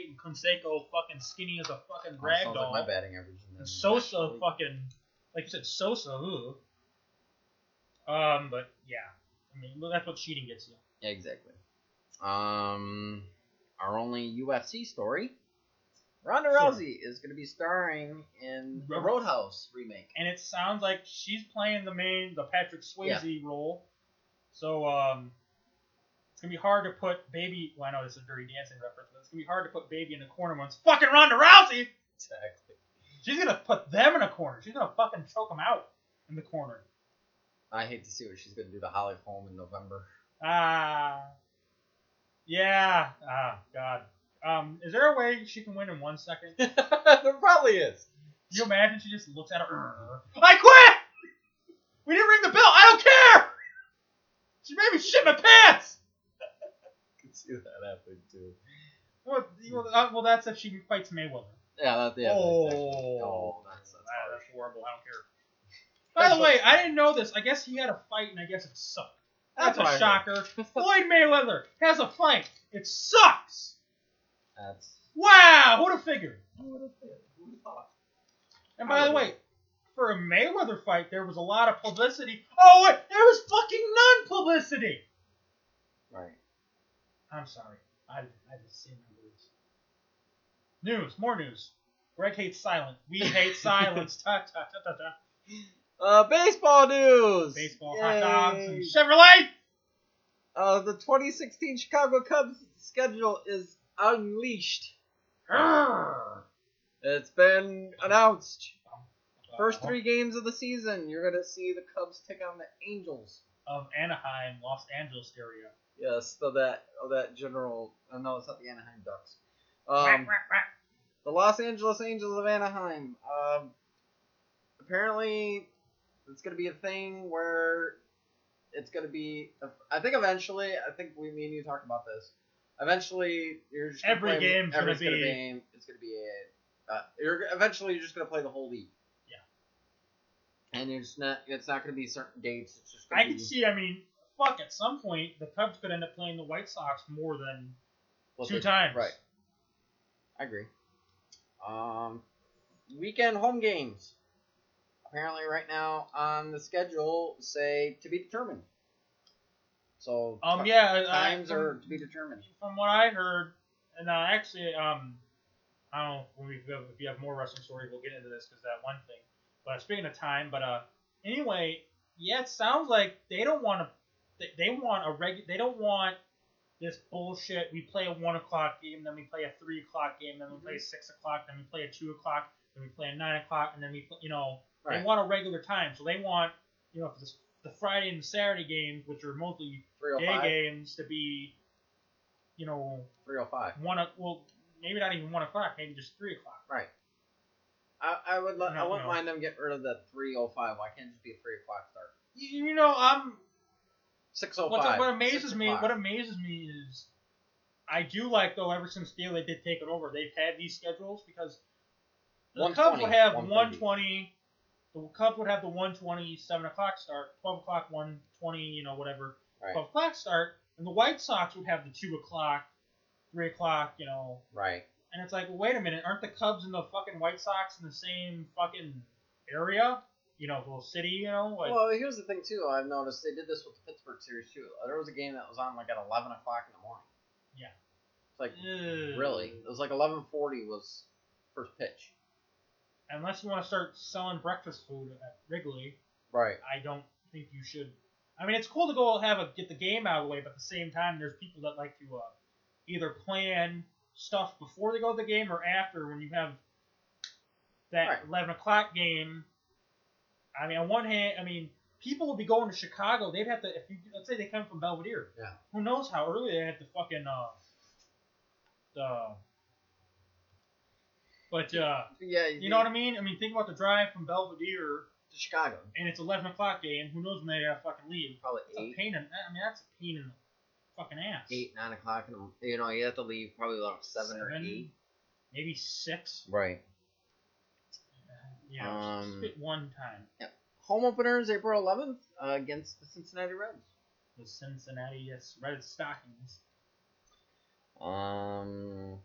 and Canseco fucking skinny as a fucking Oh, sounds ragdoll. like my batting average. and Sosa League. fucking like you said, Sosa. Ugh. Um, but yeah, I mean that's what cheating gets you. Yeah, exactly. Um, our only UFC story. Ronda. Rousey is going to be starring in the Roadhouse. Roadhouse remake. And it sounds like she's playing the main, the Patrick Swayze role. So um, it's gonna be hard to put baby. Well, I know this is a Dirty Dancing reference, but it's gonna be hard to put baby in a corner when it's fucking Ronda Rousey. Exactly. She's gonna put them in a corner. She's gonna fucking choke them out in the corner. I hate to see what she's going to do to Holly Holm in November. Ah. yeah. Ah, God. Um, is there a way she can win in one second? There probably is. you imagine she just looks at her? I quit. We didn't ring the bell. I don't care. She made me shit my pants. I can see that happening too. Well, well, uh, well, that's if she fights Mayweather. Yeah, that, yeah. oh, that's actually- oh, that's, that's that- that's horrible. I don't care. By the way, I didn't know this. I guess he had a fight, and I guess it sucked. That's, what I a heard. shocker. Floyd Mayweather has a fight. It sucks. That's. Wow, who'd have figured? Who would have Who would have thought? And by the way, for a Mayweather fight, there was a lot of publicity. Oh, wait, there was fucking none publicity. Right. I'm sorry. I, I just seen my words. News, more news. Greg hates silence. We hate silence. Ta ta ta ta ta. Uh, baseball news. Baseball, Yay. hot dogs, and Chevrolet. Uh, the 2016 Chicago Cubs schedule is unleashed. It's been announced. First Uh, three games of the season, you're gonna see the Cubs take on the Angels. of Anaheim, Los Angeles area. Yes, so that oh, that general. Oh, no, it's not the Anaheim Ducks. Um, the Los Angeles Angels of Anaheim. Um, apparently, it's gonna be a thing where it's gonna be. I think eventually, I think we, me and you talked about this. Eventually, you're just gonna Every play- game's gonna gonna be- be. It's gonna be a. Uh, you're eventually you're just gonna play the whole league. Yeah. And you're not. It's not gonna be certain dates. It's just. Gonna I be, can see. I mean, fuck. At some point, the Cubs could end up playing the White Sox more than what two times. Right. I agree. Um, weekend home games. Apparently, right now on the schedule, say to be determined. So Um. Yeah. I- times from- are to be determined. from what I heard, and uh, actually, um, I don't know when we if you have more wrestling stories, we'll get into this because that one thing. But speaking of time, but uh, anyway, yeah, it sounds like they don't want to. They, they want a reg. They don't want this bullshit. We play a one o'clock game, then we play a three o'clock game, then we play a six o'clock, then we play a two o'clock, then we play a nine o'clock, and then we, pl- you know, Right. they want a regular time. So they want, you know, for this, the Friday and the Saturday games, which are mostly day oh games, to be, you know, 305. one o- well maybe not even one o'clock, maybe just three o'clock. Right. I, I would let, I wouldn't no. mind them getting rid of the 305. Why can't it just be a 3 o'clock start? You, you know, I'm 605. what, what amazes me. What oh amazes me is, I do like though. Ever since Daly did take it over, they've had these schedules because the Cubs 120, would have 130. 120. The Cubs would have the 120 7 o'clock start, 12 o'clock 120, you know, whatever, Right. 12 o'clock start, and the White Sox would have the 2 o'clock, 3 o'clock, you know, Right. And it's like, well, wait a minute, aren't the Cubs and the fucking White Sox in the same fucking area? You know, little city, you know? Like, Well, here's the thing too. I've noticed they did this with the Pittsburgh series too. There was a game that was on like at 11 o'clock in the morning. Yeah. It's like really, it was like 11:40 was first pitch. Unless you want to start selling breakfast food at Wrigley, Right. I don't think you should. I mean, it's cool to go have a get the game out of the way, but at the same time, there's people that like to uh, either plan stuff before they go to the game or after when you have that Right. 11 o'clock game. I mean, on one hand, I mean, people would be going to Chicago. They'd have to, if you let's say they come from Belvidere. Yeah. Who knows how early they had to fucking uh, the. But uh, Yeah. you know what I mean? I mean, think about the drive from Belvidere, To Chicago. and it's 11 o'clock game. Who knows when they uh, fucking leave? Probably That's a eight, pain in. I mean, that's a pain in the fucking ass. eight, nine o'clock. In the, you know, you have to leave probably about seven, or eight. maybe six. Right. Yeah, Um, spit one time. Home opener is April 11th uh, against the Cincinnati Reds. The Cincinnati yes, Red Stockings. Um,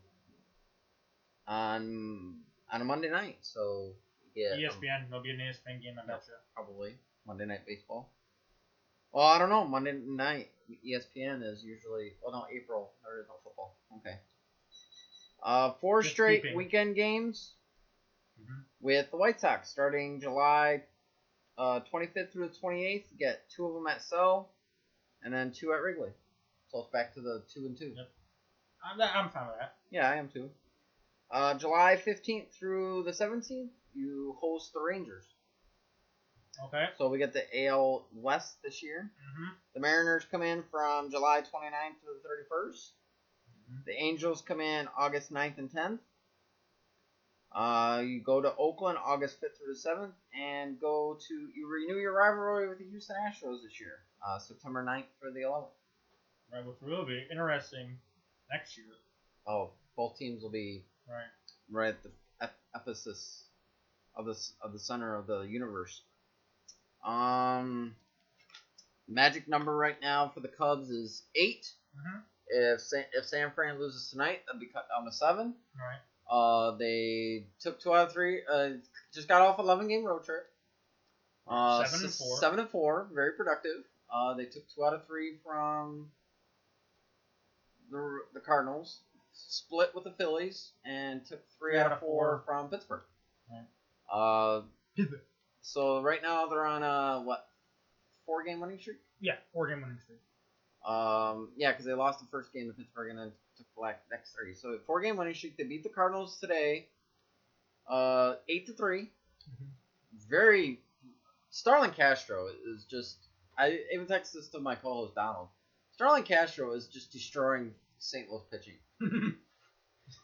on on a Monday night, so yeah, um, ESPN. There'll be an ESPN game. I Yep. betcha. probably Monday night baseball. Well, I don't know. Monday night ESPN is usually. Well, no, April there is no football. Okay. Uh, four Just straight keeping. weekend games. With the White Sox starting July uh, 25th through the 28th. You get two of them at Cell, and then two at Wrigley. So it's back to the two and two. Yep. I'm, I'm fine with that. Yeah, I am too. Uh, July 15th through the 17th, you host the Rangers. Okay. So we get the AL West this year. Mm-hmm. The Mariners come in from July 29th to the 31st. Mhm. The Angels come in August 9th and 10th. Uh, you go to Oakland August 5th through the 7th, and go to you renew your rivalry with the Houston Astros this year, uh, September 9th for the 11th. Right, which will be interesting next year. Oh, both teams will be Right. right at the ep- ephesus of the of the center of the universe. Um, magic number right now for the Cubs is 8 Mhm. If San, if San Fran loses tonight, that'll be cut down to seven. Right. Uh, they took two out of three. Uh, just got off a 11 game road trip. Uh, Seven and four. Seven and four, very productive. Uh, they took two out of three from the the Cardinals, split with the Phillies, and took three out of four from Pittsburgh. Right. Uh, Pivot. so right now they're on a what four game winning streak. Yeah, four game winning streak. Um, yeah, because they lost the first game to Pittsburgh and then took the next three. So four game winning streak. They beat the Cardinals today, uh, eight to 3 Mhm. Very. Starlin Castro is just. I even texted this to my co-host Donald. Starlin Castro is just destroying St. Louis pitching.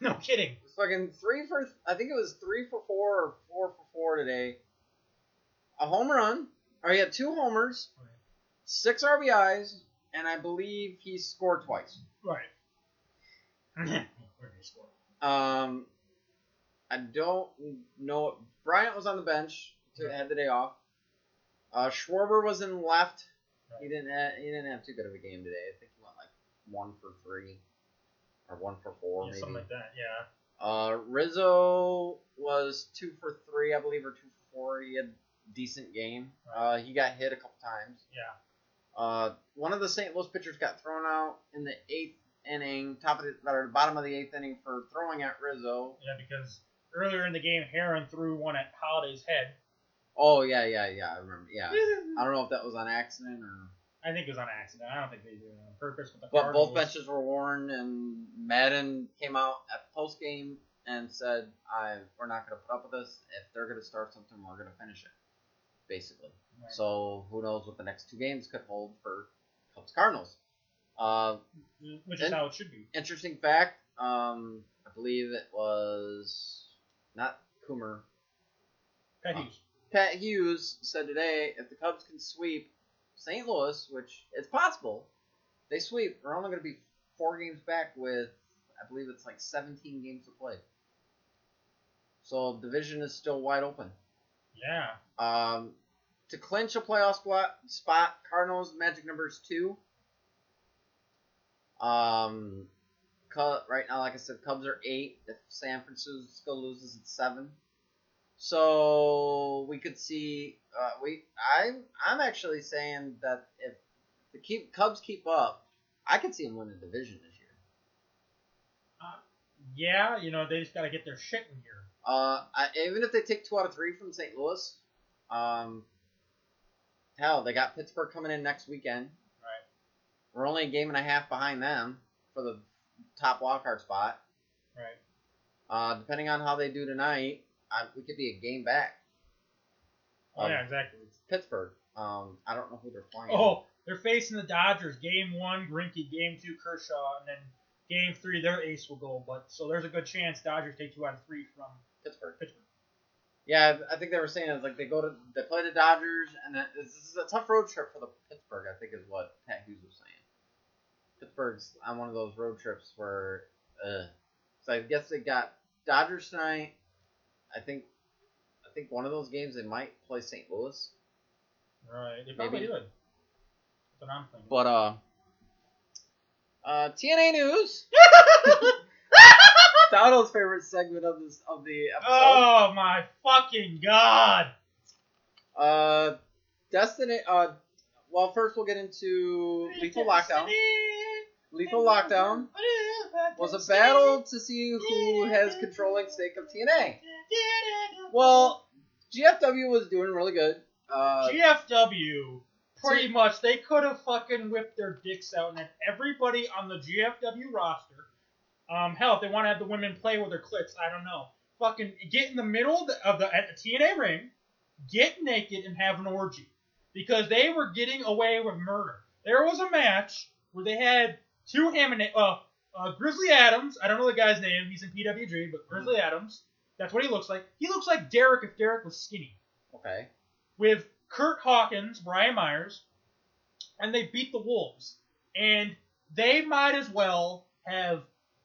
no kidding. Fucking three for. I think it was three for four or four for four today. A home run. Or he had two homers, six RBIs, and I believe he scored twice. Right. Where did he score? Um, I don't know. Bryant was on the bench to Yeah. had the day off. Uh, Schwarber was in left. He didn't. Have, he didn't have too good of a game today. I think he went like one for three, or one for four, Yeah, maybe. something like that. Yeah. Uh, Rizzo was two for three, I believe, or two for four. He had a decent game. Uh, he got hit a couple times. Yeah. Uh, one of the St. Louis pitchers got thrown out in the eighth inning, top of the, or bottom of the eighth inning for throwing at Rizzo. Yeah, because earlier in the game, Heron threw one at Holliday's head. Oh yeah, yeah, yeah. I remember. Yeah, I don't know if that was on accident or. I think it was on accident. I don't think they did it on purpose. But the But both benches were worn, and Maddon came out at the post game and said, "I we're not going to put up with this. If they're going to start something, we're going to finish it." Basically. So who knows what the next two games could hold for Cubs Cardinals. Uh, which is how it should be. interesting fact. Um, I believe it was not Coomer. Pat Uh, Hughes. Pat Hughes said today, if the Cubs can sweep St. Louis, which it's possible, they sweep. We're only going to be four games back with, I believe it's like 17 games to play. So division is still wide open. Yeah. Um, to clinch a playoff spot, spot Cardinals magic numbers two. Um, right now, like I said, Cubs are eight. If San Francisco loses, it's seven. So we could see. Uh, we I'm I'm actually saying that if the keep Cubs keep up, I could see them win the division this year. Yeah, you know, they just got to get their shit in gear. Uh, I, even if they take two out of three from St. Louis, um, hell, they got Pittsburgh coming in next weekend. Right. We're only a game and a half behind them for the top wildcard spot. Right. Uh, depending on how they do tonight, I, we could be a game back. Oh, Um, yeah, exactly. Pittsburgh. Um, I don't know who they're playing. Oh, they're facing the Dodgers. Game one, Greinke. Game two, Kershaw. And then game three, their ace will go. But So there's a good chance Dodgers take two out of three from Pittsburgh. Pittsburgh. Yeah, I think they were saying it's like they go to they play the Dodgers, and then this is a tough road trip for the Pittsburgh. I think is what Pat Hughes was saying. Pittsburgh's on one of those road trips where, uh, so I guess they got Dodgers tonight. I think, I think one of those games they might play St. Louis. Right. They probably Maybe. would. That's what I'm thinking. But uh, uh, TNA news. Donald's favorite segment of this of the episode. oh my fucking god! Uh, Destiny. Uh, well, first we'll get into Lethal Lockdown. Lethal Lockdown was a battle to see who has controlling stake of TNA. Well, GFW was doing really good. Uh, GFW, pretty much, they could have fucking whipped their dicks out and had everybody on the GFW roster. Um, hell, if they want to have the women play with their clits, I don't know. Fucking get in the middle of the, of the at the TNA ring, get naked and have an orgy because they were getting away with murder. There was a match where they had two Hammond, uh, uh, Grizzly Adams. I don't know the guy's name. He's in PWG, but Grizzly Adams. That's what he looks like. He looks like Derek if Derek was skinny okay. with Kurt Hawkins, Brian Myers, and they beat the Wolves. And they might as well have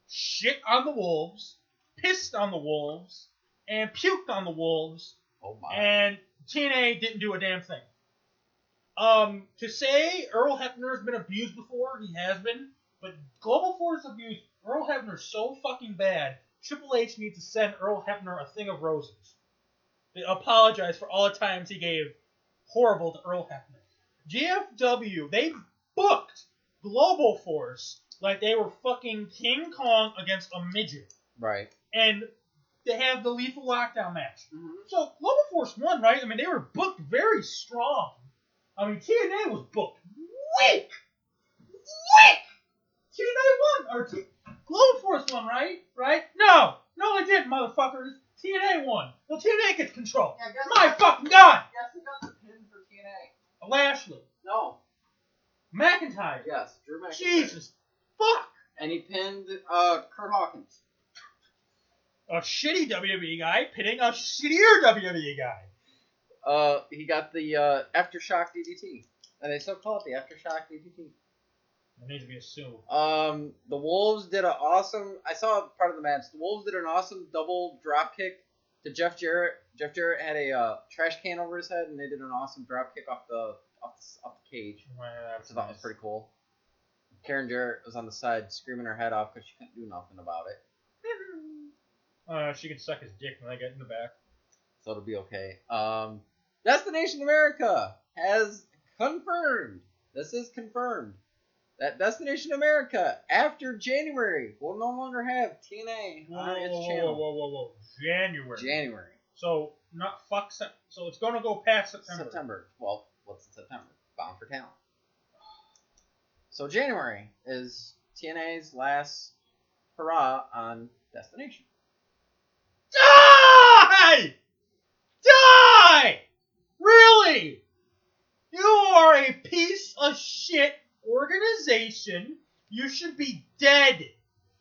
shit on the Wolves, pissed on the Wolves, and puked on the Wolves, Oh my. and TNA didn't do a damn thing. Um, to say Earl Hebner has been abused before, he has been, but Global Force abuse Earl Hebner's so fucking bad. Triple H needs to send Earl Hebner a thing of roses. They apologize for all the times he gave horrible to Earl Hebner. GFW, they booked Global Force like they were fucking King Kong against a midget. right. And they have the lethal lockdown match. Mm-hmm. So Global Force won, right? I mean, they were booked very strong. I mean, TNA was booked weak, weak. TNA won, or T- Global Force won, right? Right? No, no, they didn't, motherfuckers. TNA won. Well, TNA gets control. Yeah, My what? fucking god, Guess who got the pin for TNA? Lashley, No. McIntyre. Yes, Drew McIntyre. Jesus, fuck. And he pinned uh Kurt Hawkins. A shitty WWE guy pitting a shittier WWE guy. Uh, he got the uh, aftershock DDT, and they still call it the aftershock DDT. There needs to be a sue. Um, the Wolves did an awesome. I saw part of the match. The Wolves did an awesome double drop kick to Jeff Jarrett. Jeff Jarrett had a uh, trash can over his head, and they did an awesome drop kick off the off the, off the cage, which I thought was pretty cool. Karen Jarrett was on the side screaming her head off because she couldn't do nothing about it, Uh, she could suck his dick when I get in the back. so it'll be okay. Um, Destination America has confirmed. This is confirmed that Destination America after January will no longer have TNA Whoa, on whoa, its whoa, channel. whoa, whoa, whoa. January. January. So not fuck. Sep- So it's gonna go past September. September. Well, what's in September? Bound for Talent. So January is TNA's last hurrah on Destination. Die! Die! Really? You are a piece of shit organization. You should be dead.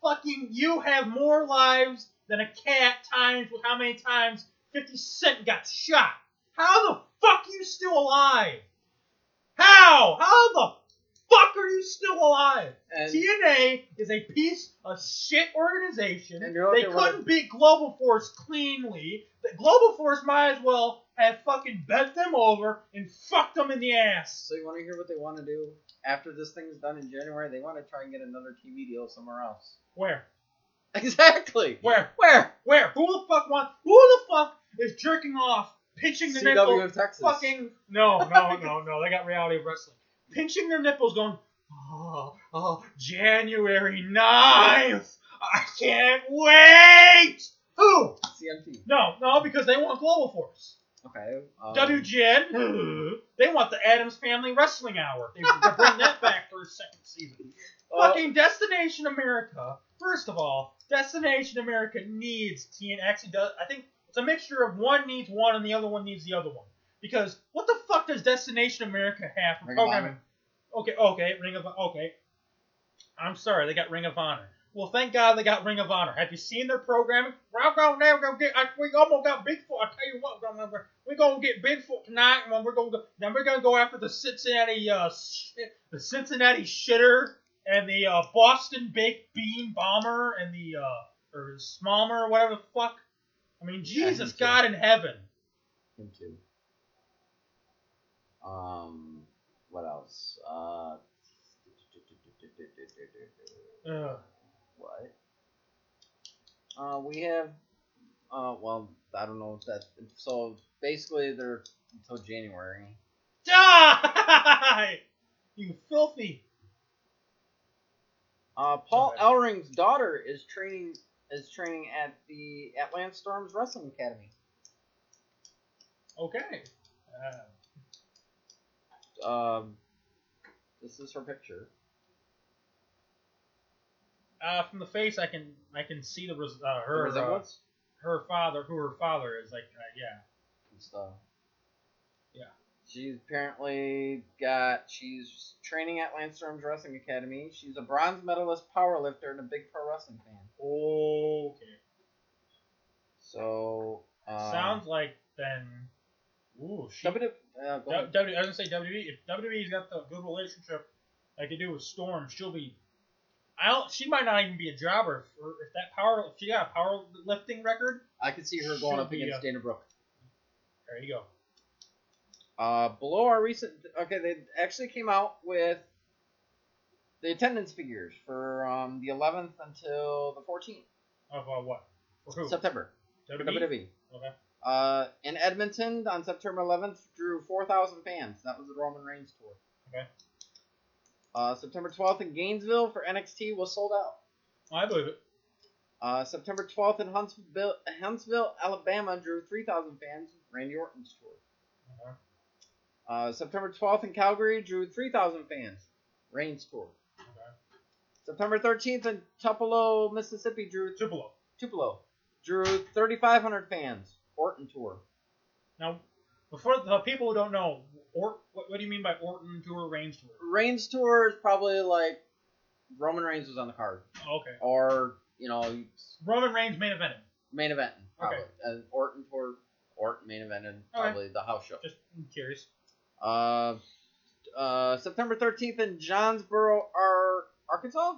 Fucking, you have more lives than a cat times with how many times 50 Cent got shot. How the fuck you still alive? How? How the fuck are you still alive? And TNA is a piece of shit organization. They couldn't beat Global Force cleanly. The Global Force might as well have fucking bent them over and fucked them in the ass. so you want to hear what they want to do after this thing is done in January? They want to try and get another TV deal somewhere else. Where? Exactly. Where? Where? Where? Who the fuck wants? Who the fuck is jerking off, pitching the CW nipple? in Texas. Fucking no, no, no, no. They got reality wrestling. Pinching their nipples, going, oh, oh, January 9th. I can't wait. Who? CMT. No, no, because they want Global Force. Okay. Um, WGN, they want the Adams Family Wrestling Hour. They, they bring that back for a second season. uh, Fucking Destination America. First of all, Destination America needs TN. Actually, does I think it's a mixture of one needs one and the other one needs the other one. Because what the fuck does Destination America have for Ring programming? Okay, okay, Ring of Honor okay. I'm sorry, they got Ring of Honor. Well, thank God they got Ring of Honor. Have you seen their programming? We're. We're gonna get. I, we almost got Bigfoot. I tell you what, we're gonna, we're gonna get Bigfoot tonight, and we're gonna go. Then we're gonna go after the Cincinnati, uh, the Cincinnati shitter, and the uh, Boston baked bean bomber, and the uh, or Smallmer, or whatever the fuck. I mean, Jesus, too. God in heaven. Him too. Um, what else? Uh, Ugh. what? Uh, we have. Uh, well, I don't know if that. So basically, they're until January. Die! You filthy. Uh, Paul Okay. Ellering's daughter is training is training at the Atlanta Storms Wrestling Academy. Okay. Uh, Um, this is her picture. uh, from the face, I can I can see the res- uh, The her uh, her father, who her father is. Like, uh, yeah. and stuff. Yeah. She's apparently got. She's training at Lance Storm's Wrestling Academy. She's a bronze medalist powerlifter and a big pro wrestling fan. Okay. So um, Sounds like then. Ooh, she. W. Uh, go ahead. W, I was gonna say WWE. If WWE's got the good relationship like they do with Storm, she'll be. I don't. She might not even be a jobber for if that power. If she got a powerlifting record, I could see her going up be, against uh, Dana Brooke. there you go. Uh, below our recent, okay, they actually came out with the attendance figures for um, the 11th until the 14th Of uh, what? For who? September WWE? WWE. Okay. Uh, in Edmonton on September 11th, drew 4,000 fans. That was the Roman Reigns tour. Okay. Uh, September 12th in Gainesville for NXT was sold out. I believe it. Uh, September 12th in Huntsville, Huntsville, Alabama, drew 3,000 fans. Randy Orton's tour. Okay. Uh, September 12th in Calgary, drew 3,000 fans. Reigns tour. Okay. September 13th in Tupelo, Mississippi, drew Tupelo. Tupelo, drew 3,500 fans. Orton tour. Now, before the people who don't know, or what, what do you mean by Orton tour, Reigns tour? Reigns tour is probably like Roman Reigns was on the card, Oh, okay. or you know Roman Reigns main evented. main event probably. Okay. And Orton tour, Orton main event, and probably the house show. Just curious. Uh, uh, September 13th in Jonesboro, Ar- Arkansas.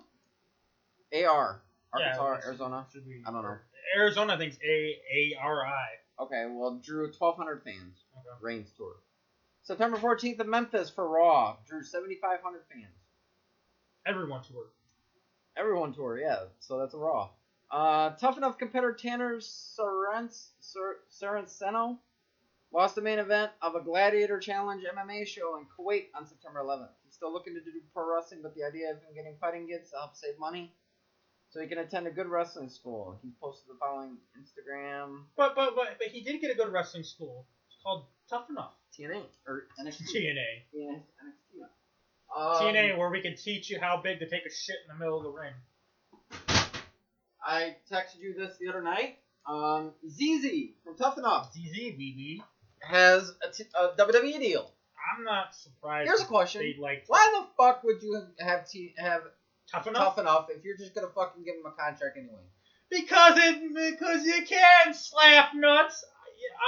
AR, Arkansas, that's- Arizona. Should be, I don't know. Arizona, I think it's A A R I. Okay, well, drew 1,200 fans. Okay. Reigns tour. September 14th in Memphis for Raw, drew 7,500 fans. Everyone toured. Everyone tour, yeah. So that's a Raw. Uh, tough enough competitor Tanner Sorrentino lost the main event of a Gladiator Challenge MMA show in Kuwait on September 11th. He's still looking to do pro wrestling, but the idea of him getting fighting gigs to help save money so he can attend a good wrestling school. He's posted the following Instagram, But but but but he did get a good wrestling school. It's called Tough Enough. TNA or NXT. TNA. TNA. NXT. Um, TNA, where we can teach you how big to take a shit in the middle of the ring. I texted you this the other night. Um, ZZ from Tough Enough ZZ, BB. has a, t- a WWE deal. I'm not surprised. Here's a question. Like Why the fuck would you have t- have Tough Enough Tough Enough if you're just gonna fucking give him a contract anyway? because it because you can slap nuts.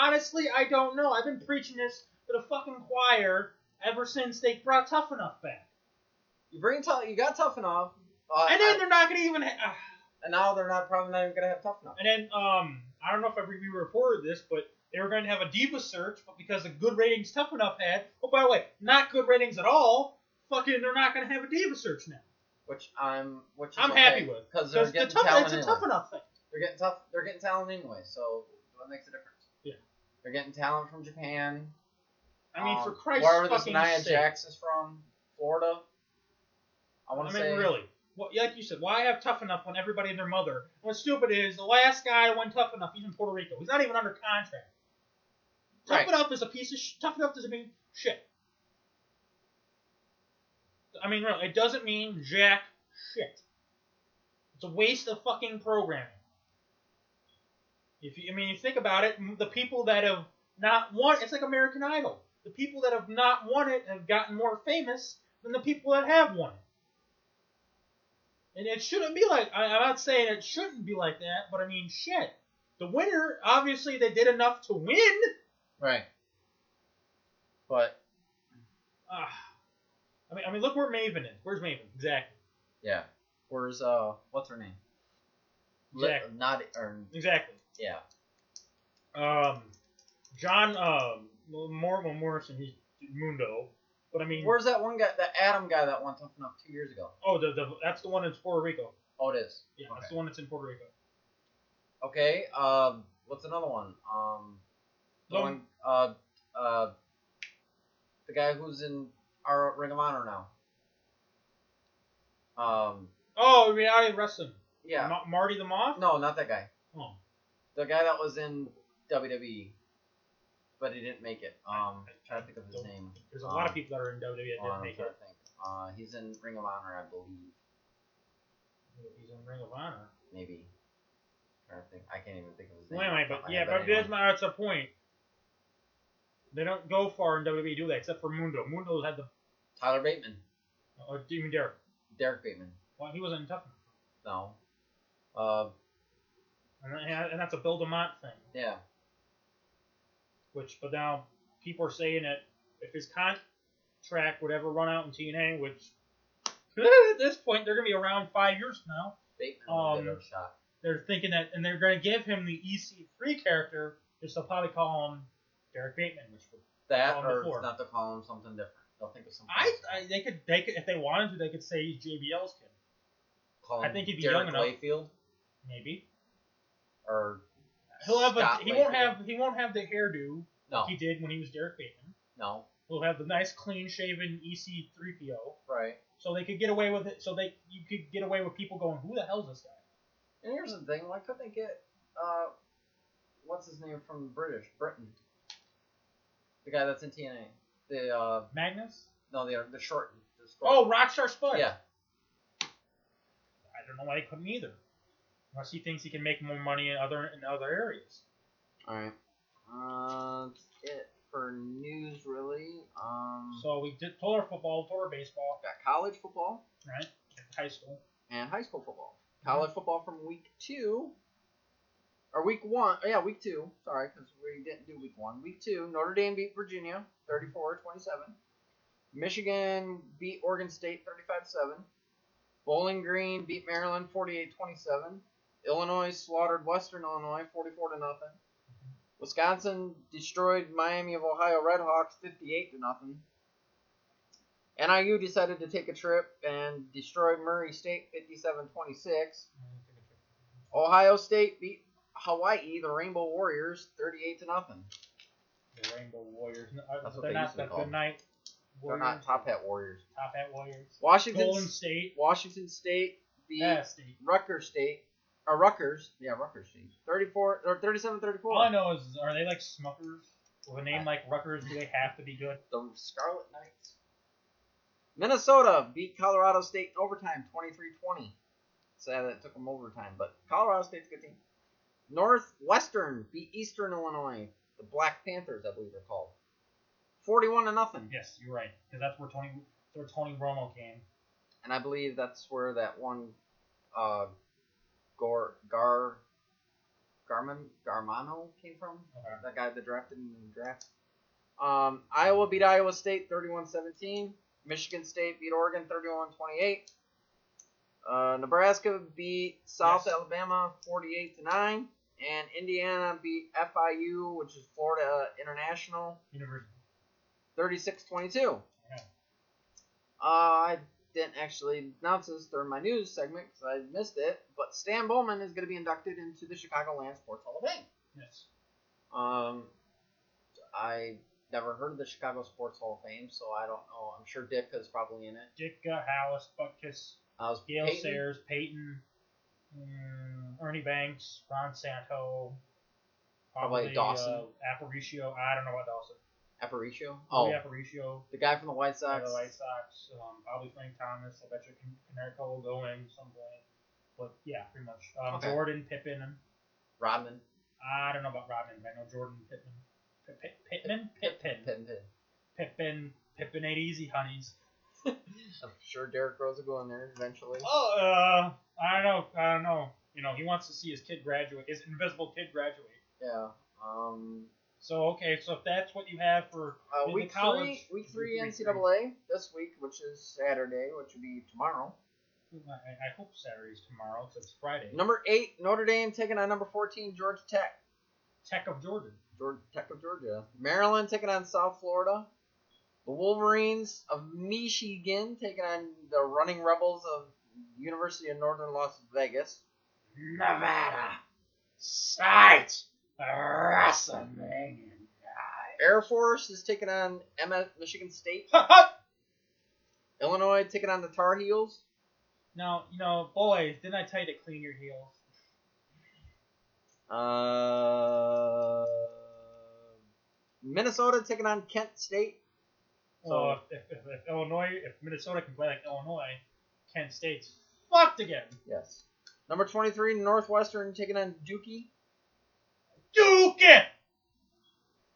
Honestly, I don't know. I've been preaching this to the fucking choir ever since they brought Tough Enough back. You bring tough, you got Tough Enough, uh, And then I- they're not gonna even. Ha- and now they're not probably not even gonna have Tough Enough. And then, um, I don't know if I we reported this, but they were going to have a diva search, but because the good ratings Tough Enough had, oh by the way, not good ratings at all. Fucking, they're not going to have a diva search now. Which I'm which I'm okay, happy with because they're because the getting tough, talent it's a anyway. Tough Enough thing. They're getting tough. They're getting talent anyway, so what makes a difference? Yeah. They're getting talent from Japan. I mean, Um, for Christ's sake. wherever this Nia sake. Jax is from, Florida. I I want mean, to say really. Well, like you said, why have Tough Enough when everybody and their mother? What's stupid is the last guy that went Tough Enough, he's in Puerto Rico. He's not even under contract. Tough Right. Enough is a piece of sh- Tough Enough doesn't mean shit. I mean, really, it doesn't mean jack shit. It's a waste of fucking programming. If you, I mean, you think about it, the people that have not won, it's like American Idol. The people that have not won it have gotten more famous than the people that have won it. And it shouldn't be like, I, I'm not saying it shouldn't be like that, but I mean, shit. The winner, obviously, they did enough to win. right. But Ah. I mean, I mean, look where Maven is. Where's Maven? Exactly. yeah, where's uh, what's her name? Li- Exactly. Not or Exactly. yeah. Um, John um Mor- well, Morrison, he's Mundo. But I mean, Where's that one guy, the Adam guy that won tough enough two years ago? oh, the, the that's the one in Puerto Rico. Oh, it is. Yeah, Okay. that's the one that's in Puerto Rico. Okay. Um, what's another one? Um, the No. one. Uh, uh, the guy who's in our Ring of Honor now. Um, Oh, reality wrestling. yeah. Ma- Marty the Moth. No, not that guy. Oh. The guy that was in WWE, but he didn't make it. Um, trying to think of his Don't- name. There's a lot Um, of people that are in WWE that didn't I'm make it. to think. Uh, he's in Ring of Honor, I believe. He's in Ring of Honor. Maybe. trying to think. I can't even think of his name. Wait, off wait, the top but yeah, but anyway. that's my that's the point. They don't go far in WWE, do they? Except for Mundo. Mundo's had the Tyler Bateman. or even Derek. Derrick Bateman. Well, he wasn't in tough. No. Uh, And, and that's a Bill DeMott thing. yeah. Which, but now people are saying that if his contract would ever run out in TNA, which at this point they're gonna be around five years now. Will Um, a shot. They're thinking that, and they're gonna give him the EC3 character, just they'll probably call him Derrick Bateman, which would That him or before. not to call him something different. They'll think of something. I. I they could they could if they wanted to they could say he's JBL's kid call I him think he'd be Derek young enough. Layfield maybe or he'll have a Scott he won't Layfield. have he won't have the hairdo no, he did when he was Derrick Bateman. no, He'll have the nice clean shaven EC3PO. right. So they could get away with it. So they you could get away with people going, who the hell's this guy? And here's the thing: why couldn't they get uh, what's his name from British Britain? The guy that's in TNA. The uh, Magnus? no, the the short. The short Oh, Rockstar Spud. yeah. I don't know why he couldn't either. Unless he thinks he can make more money in other in other areas. All right. Uh, that's it for news, really. Um, So we did told our football, told our baseball, got college football right? High school. and high school football. College football from week two, or week one. Oh, yeah, week two. Sorry, because we didn't do week one. Week two, Notre Dame beat Virginia 34 27. Michigan beat Oregon State 35 7. Bowling Green beat Maryland 48 27. Illinois slaughtered Western Illinois 44 to nothing. Wisconsin destroyed Miami of Ohio Redhawks 58 to nothing. NIU decided to take a trip and destroyed Murray State 57-26. Ohio State beat Hawaii, the Rainbow Warriors, 38 to nothing. The Rainbow Warriors. No, uh, That's what they're they not used to the called. Good Night They're Warriors. not Top Hat Warriors. Top Hat Warriors. Washington Golden State. Washington State beat Yeah, State. Rutgers State. Or Rutgers. Yeah, Rutgers State. 34 or 37-34. All I know is, are they like Smuckers? With a name like Rutgers, do they have to be good? the Scarlet Knights. Minnesota beat Colorado State in overtime, 23-20. Sad that it took them overtime, but Colorado State's a good team. Northwestern beat Eastern Illinois, the Black Panthers, I believe they're called, 41 to nothing. Yes, you're right. Because that's where Tony, where Tony Romo came. And I believe that's where that one, uh, Gar Gar Garman Garmano came from. Okay. that guy that drafted in the draft. Um, Iowa beat Iowa State 31-17. Michigan State beat Oregon 31-28. Uh, Nebraska beat South Yes. Alabama 48 to 9. And Indiana beat FIU, which is Florida International, University. 36-22. Yeah. Uh, I didn't actually announce this during my news segment because I missed it, but Stan Bowman is going to be inducted into the Chicagoland Sports Hall of Fame. Yes. Um, I never heard of the Chicago Sports Hall of Fame, so I don't know. I'm sure Dick is probably in it. Dick uh, Halas, was Gale Peyton, Sayers, Peyton, mm, Ernie Banks, Ron Santo, Probably Dawson. Uh, Aparicio. I don't know about Dawson. Aparicio. Probably Oh, Aparicio. the guy from the White Sox. the White Sox. Um, probably Frank Thomas. I bet you Canerico will go in some point. But yeah, pretty much. Um, Okay. Jordan Pippen. And Rodman. I don't know about Rodman, but I know Jordan Pittman. Pip- Pip- Pittman? Pittman. Pittman. Pippen. Pippen ain't easy, honeys. I'm sure Derrick Rose will go in there eventually. Oh, uh, I don't know. I don't know. You know, he wants to see his kid graduate, his invisible kid graduate. Yeah. Um. So okay, so if that's what you have for Uh, week college- three, week three week. NCAA this week, which is Saturday, which would be tomorrow. I, I hope Saturday's tomorrow because it's Friday. Number eight, Notre Dame taking on number fourteen, Georgia Tech. Tech of Georgia. Georgia Tech of Georgia. Maryland taking on South Florida. The Wolverines of Michigan taking on the Running Rebels of University of Northern Las Vegas. Nevada. Sight. WrestleMania. Air Force is taking on MS Michigan State. Illinois taking on the Tar Heels. now, you know, boys, didn't I tell you to clean your heels? Uh, Minnesota taking on Kent State. So if, if, if Illinois, if Minnesota can play like Illinois, Kent State's fucked again. Yes. Number 23, Northwestern taking on Dookie. Duke it!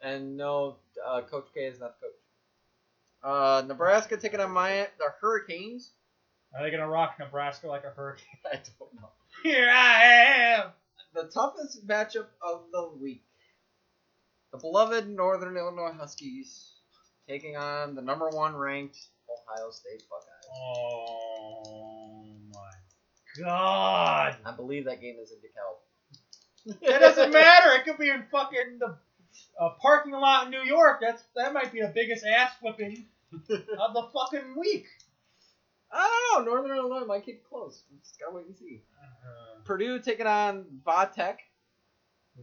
And no, uh, Coach K is not the coach. Uh, Nebraska taking on my the Hurricanes. Are they gonna rock Nebraska like a hurricane? I don't know. Here I am. The toughest matchup of the week. The beloved Northern Illinois Huskies taking on the number one ranked Ohio State Buckeyes. Oh my god. I believe that game is in DeKalb. It doesn't matter. It could be in fucking the uh, parking lot in New York. That's that might be the biggest ass whipping of the fucking week. I don't know. Northern Illinois might get close. We just gotta wait and see. Uh, Purdue taking on Vatech.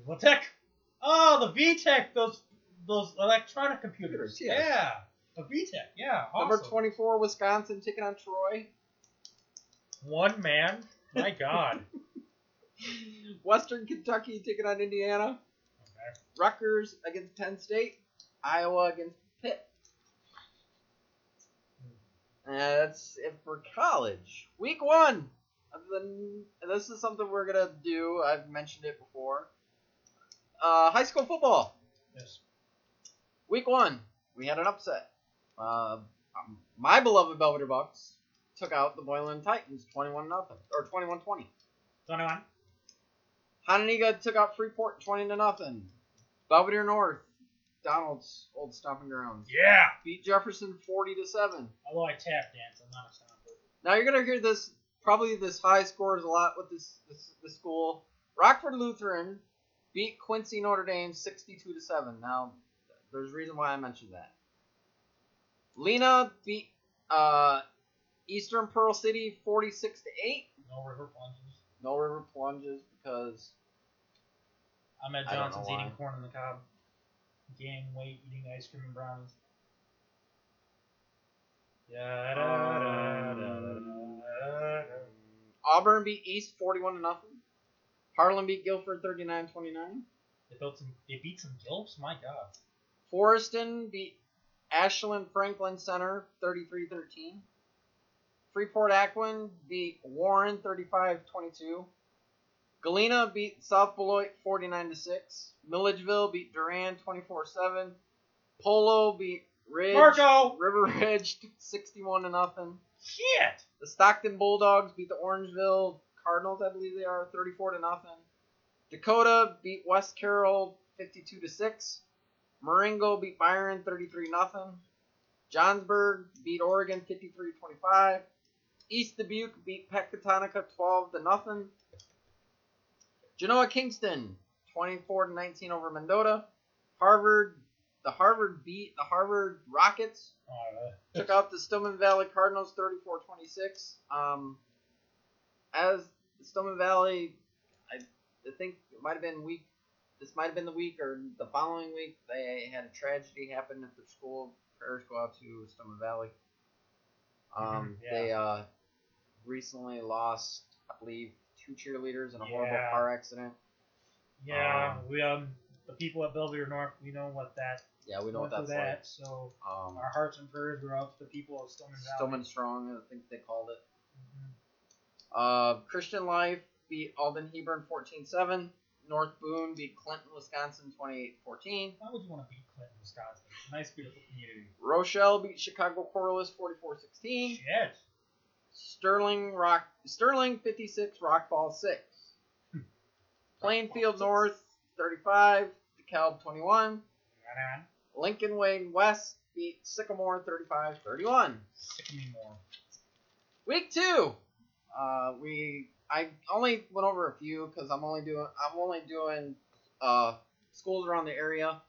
Vatech. Oh, the VTech. Those those electronic computers. Computers, yes. Yeah. The VTech. Yeah. Awesome. Number 24, Wisconsin taking on Troy. One man. My God. Western Kentucky taking on Indiana. Okay. Rutgers against Penn State. Iowa against Pitt. And that's it for college. Week one. of the- This is something we're gonna do. I've mentioned it before. Uh, high school football. Yes. Week one, we had an upset. Uh, um, my beloved Belvidere Bucks took out the Boylan Titans 21 nothing or 21-20. Twenty-one. Hononegah took out Freeport 20 to nothing. Belvidere North, Donald's old stomping grounds, Yeah. beat Jefferson 40 to 7. Although I tap dance, I'm not a stomper. Now you're gonna hear this probably this high scores a lot with this this, this school. Rockford Lutheran beat Quincy Notre Dame 62 to 7. Now there's a reason why I mentioned that. Lena beat uh, Eastern Pearl City 46 to 8. No river plunges. No river plunges because I'm at I don't know Johnson's why. eating corn on the cob. Gaining weight, eating ice cream and brownies. Yeah. Auburn beat East 41 to nothing. Harlem beat Guilford 39-29. They built some. They beat some gilps. My God. Forreston beat Ashland Franklin Center 33-13. Freeport Aquin beat Warren 35-22. Galena beat South Beloit 49-6. Milledgeville beat Durand 24-7. Polo beat Ridge Marco! River Ridge 61 to nothing. Shit. The Stockton Bulldogs beat the Orangeville Cardinals, I believe they are, 34 to nothing. Dakota beat West Carroll 52 to 6. Marengo beat Byron 33 nothing. Johnsburg beat Oregon 53-25. East Dubuque beat Pecatonica 12 to nothing. Genoa Kingston 24 to 19 over Mendota. Harvard the Harvard beat the Harvard Rockets took out the Stillman Valley Cardinals 34-26. Um, as the Stillman Valley, I, I think it might have been week. This might have been the week or the following week. They had a tragedy happen at their school. Prayers go out to Stillman Valley. Um, Mhm, yeah. They uh, recently lost, I believe, two cheerleaders in a horrible car accident. yeah. Um, we um the people at Belvidere North. We know what that. Yeah, we know what that's through like. that. So Um, our hearts and prayers go out to the people of Stillman Valley. Stillman Strong, I think they called it. Mhm. Uh, Christian Life beat Alden Hebron 14-7. North Boone beat Clinton, Wisconsin 28-14. Why would you want to beat Clinton, Wisconsin? Nice, beautiful community. Rochelle beat Chicago Corliss 44-16. Shit. Sterling Rock Sterling 56, Rockfall 6. Plainfield North 35, DeKalb 21. Man, Lincoln Wayne West beat Sycamore 35-31. sick of me more. Week two, uh, we I only went over a few because I'm only doing I'm only doing uh schools around the area.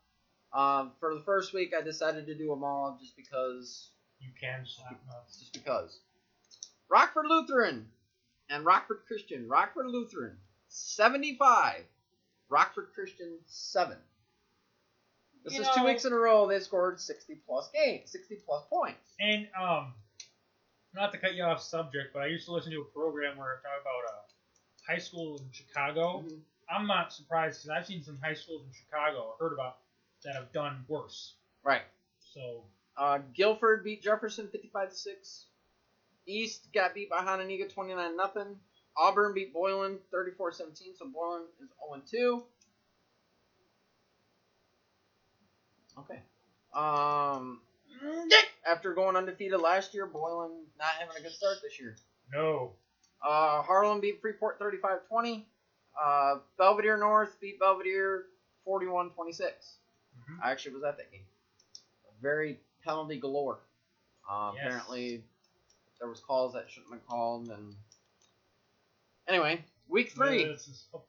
Um, for the first week, I decided to do them all just because. You can slap nuts. Just because. Rockford Lutheran and Rockford Christian. Rockford Lutheran, 75. Rockford Christian, 7. This You is two weeks in a row they scored 60 plus games, 60 plus points. And um, not to cut you off subject, but I used to listen to a program where it talked about uh, high school in Chicago. Mhm. I'm not surprised because I've seen some high schools in Chicago, I heard about that have done worse. Right. So Uh, Guilford beat Jefferson 55 to 6. East got beat by Hononegah 29 nothing. Auburn beat Boylan 34 17, so Boylan is 0 2. Okay. Um, after going undefeated last year, Boylan not having a good start this year. no, Uh, Harlem beat Freeport 35 20. Uh, Belvidere North beat Belvidere 41 26. Mhm. I actually was at that game. Very penalty galore. Uh, Yes. Apparently, there was calls that shouldn't have been called. And anyway, week three. Football.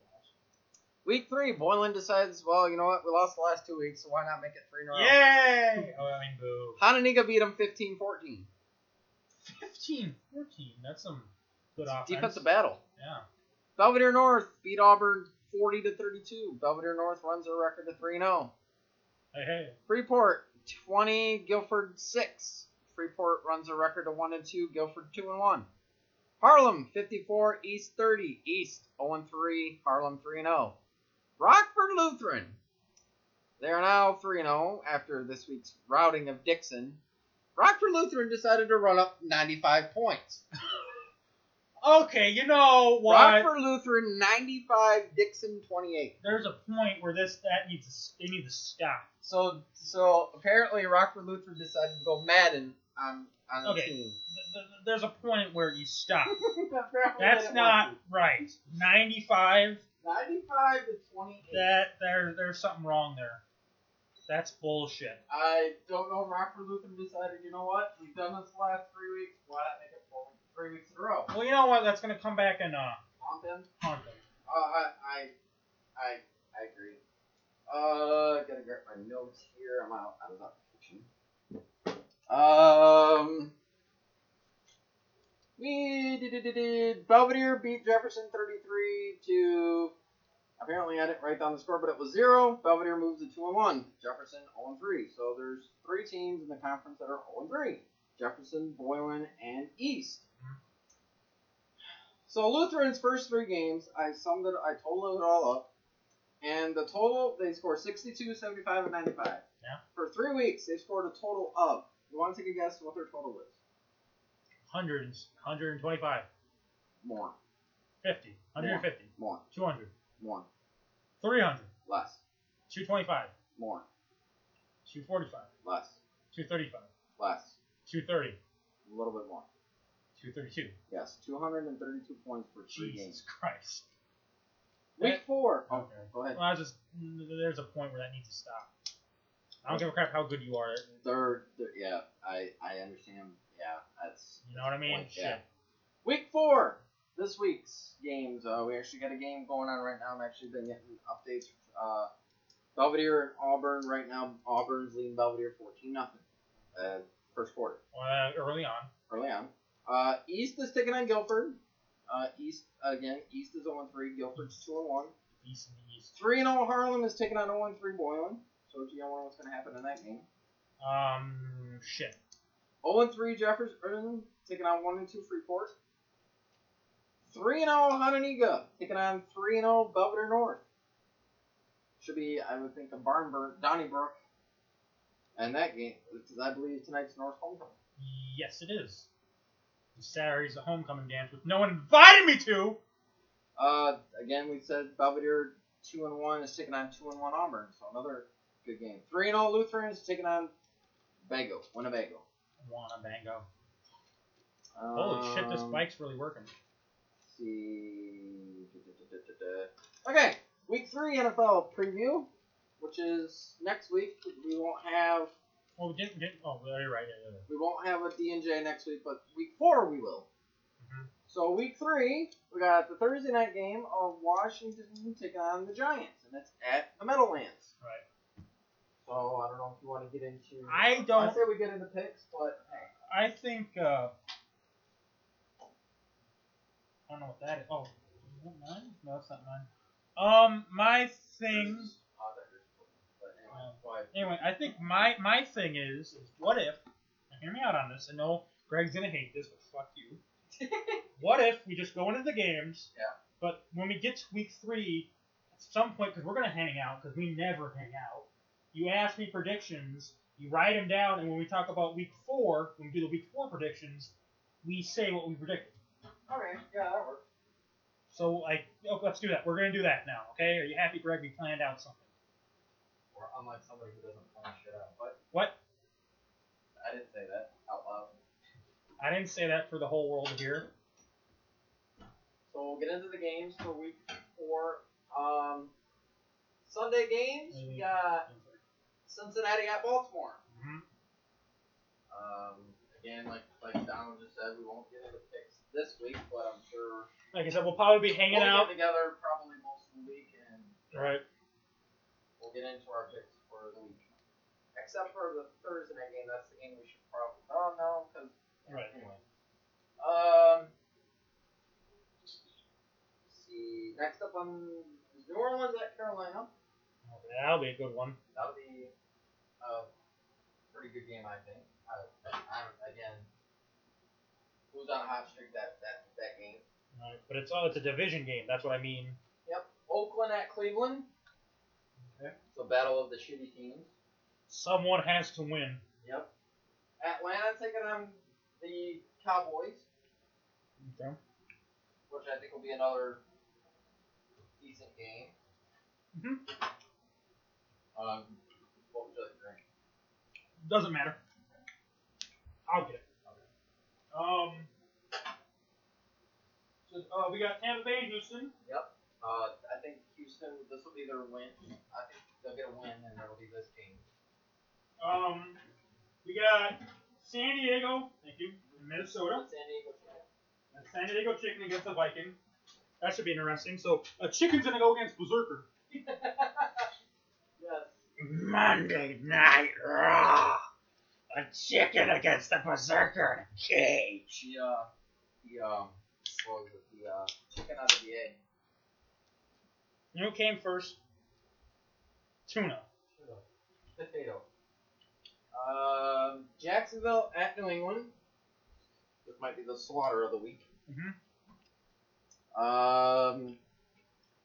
Week three, Boylan decides, well, you know what? We lost the last two weeks, so why not make it three in a row? Yay! Oh, I mean, boo. Hononegah beat him 15 14. 15, 14. That's some good offense. Defensive battle. Yeah. Belvidere North beat Auburn 40 to 32. Belvidere North runs their record to 3 0. Hey, hey. Freeport 20, Guilford 6. Freeport runs a record of 1 and 2, Guilford 2 and 1. Harlem 54, East 30, East 0 and 3, Harlem 3 and 0. Rockford Lutheran. They are now 3 and 0 after this week's routing of Dixon. Rockford Lutheran decided to run up 95 points. Okay, you know what? Rockford Lutheran 95, Dixon 28. There's a point where this that needs to, they need to stop. So so apparently Rockford Lutheran decided to go Madden on on the Okay. team. Th- th- There's a point where you stop. That's didn't right. 95. to. 95 to 28. That there there's something wrong there. That's bullshit. I don't know Rockford Lutheran decided, you know what? We've done this the last three weeks. Why not make it four, three weeks in a row? Well, you know what? That's gonna come back and uh Haunt them? haunt them. Uh, I, I, I, I agree. Uh, gotta get my notes here. I'm out. I was out of the kitchen. Um, we did, did, did, did. Belvidere beat Jefferson 33 to. Apparently, I didn't write down the score, but it was zero. Belvidere moves to two and one. Jefferson 0 and three. So there's three teams in the conference that are 0 and three. Jefferson, Boylan, and East. So Lutheran's first three games, I summed it, I totaled it all up, and the total they scored 62, 75, and 95. Yeah. For three weeks, they scored a total of. You want to take a guess what their total is? Hundreds, 125, More, 50, 150, more, 200, more, 300, less, 225, more, 245, less, 235, less, 230, a little bit more. 232. Yes, 232 points for three games. Jesus Christ. Week four. Okay. go ahead. Well, I just there's a point where that needs to stop. I don't give a crap how good you are. Third, third yeah, I I understand. Yeah, that's. You know what I mean? Yeah. Week four. This week's games. Uh, we actually got a game going on right now. I'm actually been getting updates. Uh, Belvidere and Auburn right now. Auburn's leading Belvidere 14 nothing. Uh, first quarter. Uh, early on. Early on. Uh, East is taking on Guilford. Uh, East again. East is 0 3. Guilford's 2 1. East and East. 3 0 Harlem is taking on 0 3 Boylan. So you don't know what's going to happen in that game. Um, shit. 0 and 3 Jefferson taking on 1 and 2 Freeport. 3 and 0 Hononegah taking on 3 and 0 Belvidere North. Should be, I would think, a barn burn Donnybrook. And that game, because I believe tonight's North homecoming. Yes, it is. Saturday's the homecoming dance, which no one invited me to. Uh, again, we said Belvidere 2 and 1 is taking on 2 and 1 Auburn. So another good game. 3 0 Lutheran is taking on Bago, Winnebago. Wanna bango. Holy shit, this Um, bike's really working. see. Okay, week three NFL preview, which is next week. We won't have Oh, we didn't, didn't oh, you're right. Yeah, yeah, yeah. we won't have a D and J next week, but week four we will. Mhm. So week three, we got the Thursday night game of Washington taking on the Giants, and it's at the Meadowlands. Right. So I don't know if you want to get into. I don't. I say we get into picks, but hey, I think. Uh, I don't know what that is. Oh, is that mine? No, it's not mine. Um, my thing. Is anyway, go ahead. Anyway, I think my my thing is is what if? Now hear me out on this. I know Greg's gonna hate this, but fuck you. What if we just go into the games? Yeah. But when we get to week three, at some point, because we're gonna hang out, because we never hang out. You ask me predictions, you write them down, and when we talk about week four, when we do the week four predictions, we say what we predicted. Okay, yeah, that works. So like, oh, let's do that. We're gonna do that now, okay? Are you happy, Greg? We planned out something. Or unlike somebody who doesn't plan shit out. But What? I didn't say that out loud. I didn't say that for the whole world to hear. So we'll get into the games for week four. Um, Sunday games, we got Cincinnati at Baltimore. Mhm. Um, again, like like Donald just said, we won't get into picks this week, but I'm sure Like I said, we'll probably be hanging we'll out. get together probably most of the week, and Right. we'll get into our picks for the week. Except for the Thursday night game, that's the game we should probably. Oh no, because Right. anyway. Um. see, next up on New Orleans at Carolina. Okay, that'll be a good one. That'll be a pretty good game, I think. I, I'm again. Who's on a hot streak that that that game? Right. But it's oh, it's a division game. That's what I mean. Yep. Oakland at Cleveland. Okay. So battle of the shitty teams. Someone has to win. Yep. Atlanta taking on the Cowboys, Okay. which I think will be another decent game. Mhm. Um, what would you like to drink? Doesn't matter. I'll get it. Um. So uh, we got Tampa Bay and Houston. Uh, I think Houston. This will be their win. I think they'll get a win, and it'll be this game. Um. We got San Diego. Thank you. Minnesota. San Diego. Chiefs. And San Diego Chicken against the Vikings. That should be interesting. So a chicken's gonna go against Berserker. yes. Monday Night Raw. A chicken against the Berserker in a cage. The uh, the um, what was it? The uh, chicken out of the egg. You know what came first? Tuna. Potato. Um, Jacksonville at New England. This might be the slaughter of the week. Mm-hmm. Um,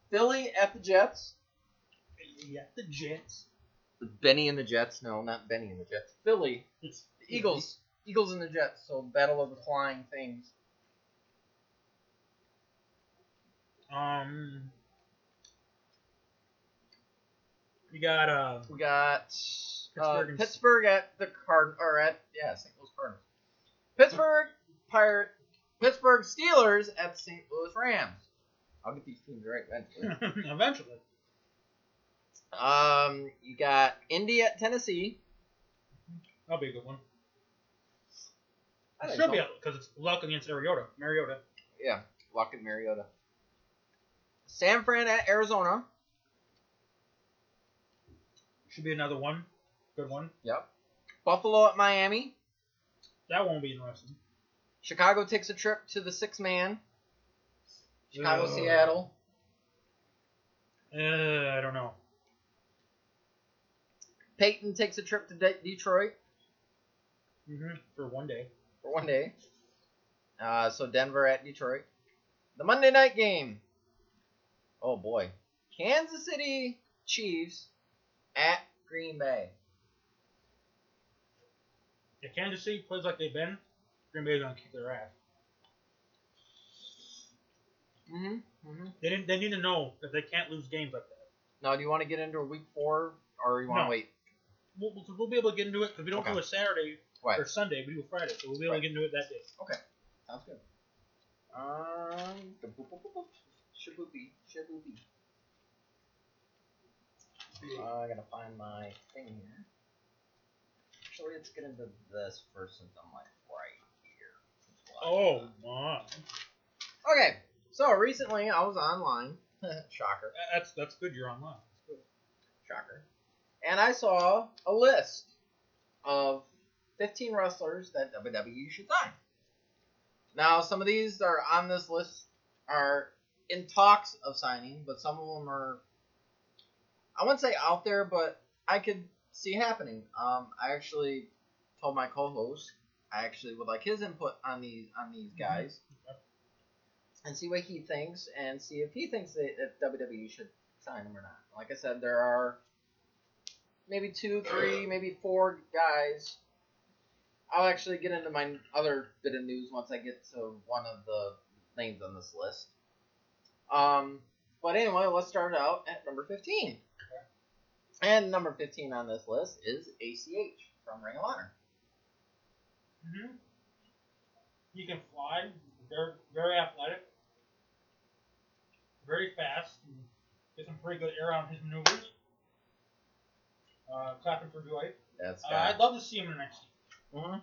Philly at the Jets. Yeah, the Jets. Benny and the Jets. No, not Benny and the Jets. Philly. It's The Eagles. Eagles and the Jets. So battle of the flying things. Um. We got uh. We got uh, Pittsburgh and- Pittsburgh at the Card or at yeah St. Louis Cardinals. Pittsburgh Pirate. Pittsburgh Steelers at the St. Louis Rams. I'll get these teams right eventually. eventually. Um, you got Indy at Tennessee. That'll be a good one. I It think should so. be because it's luck against Mariota. Mariota. Yeah, Luck and Mariota. San Fran at Arizona. Should be another one. Good one. Yep. Buffalo at Miami. That won't be interesting. Chicago takes a trip to the six man. Chicago, Ugh. Seattle. Uh, I don't know. Peyton takes a trip to De- Detroit hmm For one day. for one day. Uh, so Denver at Detroit. The Monday night game. Oh boy. Kansas City Chiefs at Green Bay. If Kansas City plays like they've been, Green Bay's gonna kick their ass. Mm-hmm. mm-hmm. They didn't. They need to know that they can't lose games like that. Now, do you want to get into a week four, or you want to No. wait? We'll, we'll, we'll be able to get into it because we don't Okay. do a Saturday Right. or Sunday. We do a Friday, so we'll be able Right. to get into it that day. Okay. Sounds good. Um, the boop, boop, boop, boop. shaboopy, shaboopy. Uh, I gotta find my thing here. Actually, let's get into this first since I'm like right here. Oh my! Okay, so recently I was online. Shocker. That's that's good. You're online. Shocker. And I saw a list of 15 wrestlers that WWE should sign. Now, some of these are on this list are in talks of signing, but some of them are, I wouldn't say out there, but I could see happening. Um, I actually told my co-host I actually would like his input on these on these guys, and see what he thinks, and see if he thinks that, that WWE should sign him or not. Like I said, there are maybe two, three, maybe four guys. I'll actually get into my other bit of news once I get to one of the names on this list. Um, but anyway, let's start out at number 15. And number 15 on this list is ACH from Ring of Honor. Mm-hmm. He can fly. Very very athletic. Very fast. And gets some pretty good air on his maneuvers. Uh, clapping for joy. That's Uh, guy. I'd love to see him in NXT. hmm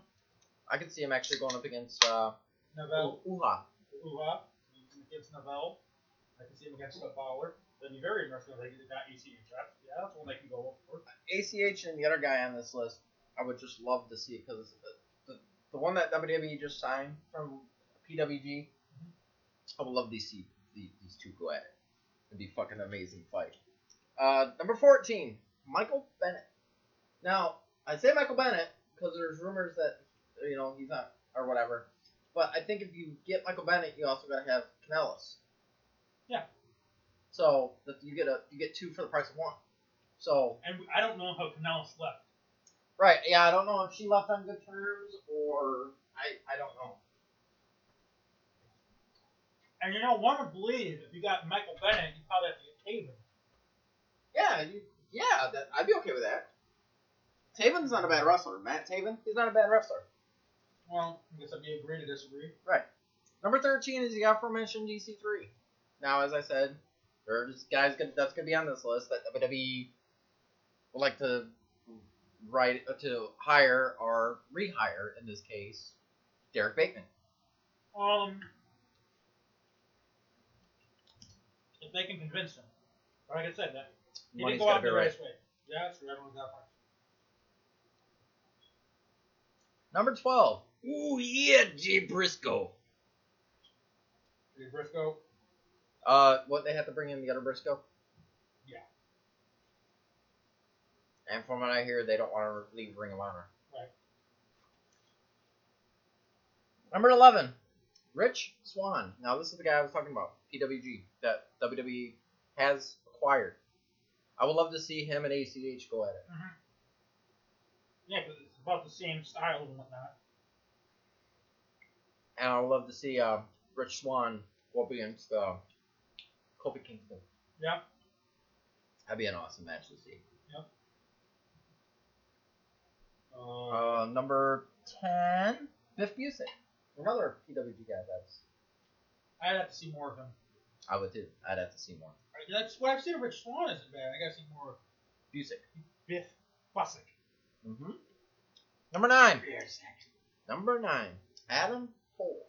I could see him actually going up against uh, Neville, Uhaa. Uhaa, against Neville. I can see him against Scott Fowler. That'd be very interesting if they got ACH. Yeah, that's one they can go for. ACH and the other guy on this list, I would just love to see it because the, the, the one that WWE just signed from PWG, I would love to see these two go at it. It'd be fucking amazing fight. Uh, number 14, Michael Bennett. Now, I say Michael Bennett because there's rumors that, you know, he's not, or whatever. But I think if you get Michael Bennett, you also got to have Kanellis. Yeah. So that you get a you get two for the price of one. So And I don't know how Canales left. Right. Yeah, I don't know if she left on good terms or I I don't know. And you know, one would believe if you got Michael Bennett, you probably have to get Taven. Yeah, you, yeah, that, I'd be okay with that. Taven's not a bad wrestler. Matt Taven, he's not a bad wrestler. Well, I guess I'd be agree to disagree. Right. Number thirteen is the aforementioned EC3. Now, as I said, there's guys gonna, that's gonna be on this list that WWE would like to write uh, to hire or rehire in this case, Derrick Bateman. Um, if they can convince him. Like I said, that he Money's didn't go gotta out the right. right way. Yeah, that's true. Everyone's got price. Number twelve. Ooh yeah, Jay Briscoe. Did Briscoe? Uh, what they have to bring in the other Briscoe? Yeah. And from what I hear, they don't want to leave Ring of Honor. Right. Number eleven, Rich Swann. Now this is the guy I was talking about, PWG that WWE has acquired. I would love to see him and ACH go at it. Mm-hmm. Yeah, because it's about the same style and whatnot. And I would love to see uh, Rich Swann go up against uh, Kofi Kingston. Yeah. That'd be an awesome match to see. Uh, Uh, number 10, Biff Busick. Another PWG guy that's. I'd have to see more of him. I would too. I'd have to see more. That's what I've seen of Rich Swann isn't bad. I gotta see more of Busick. Biff Busick. Mm-hmm. Number 9. Number 9, Adam Cole.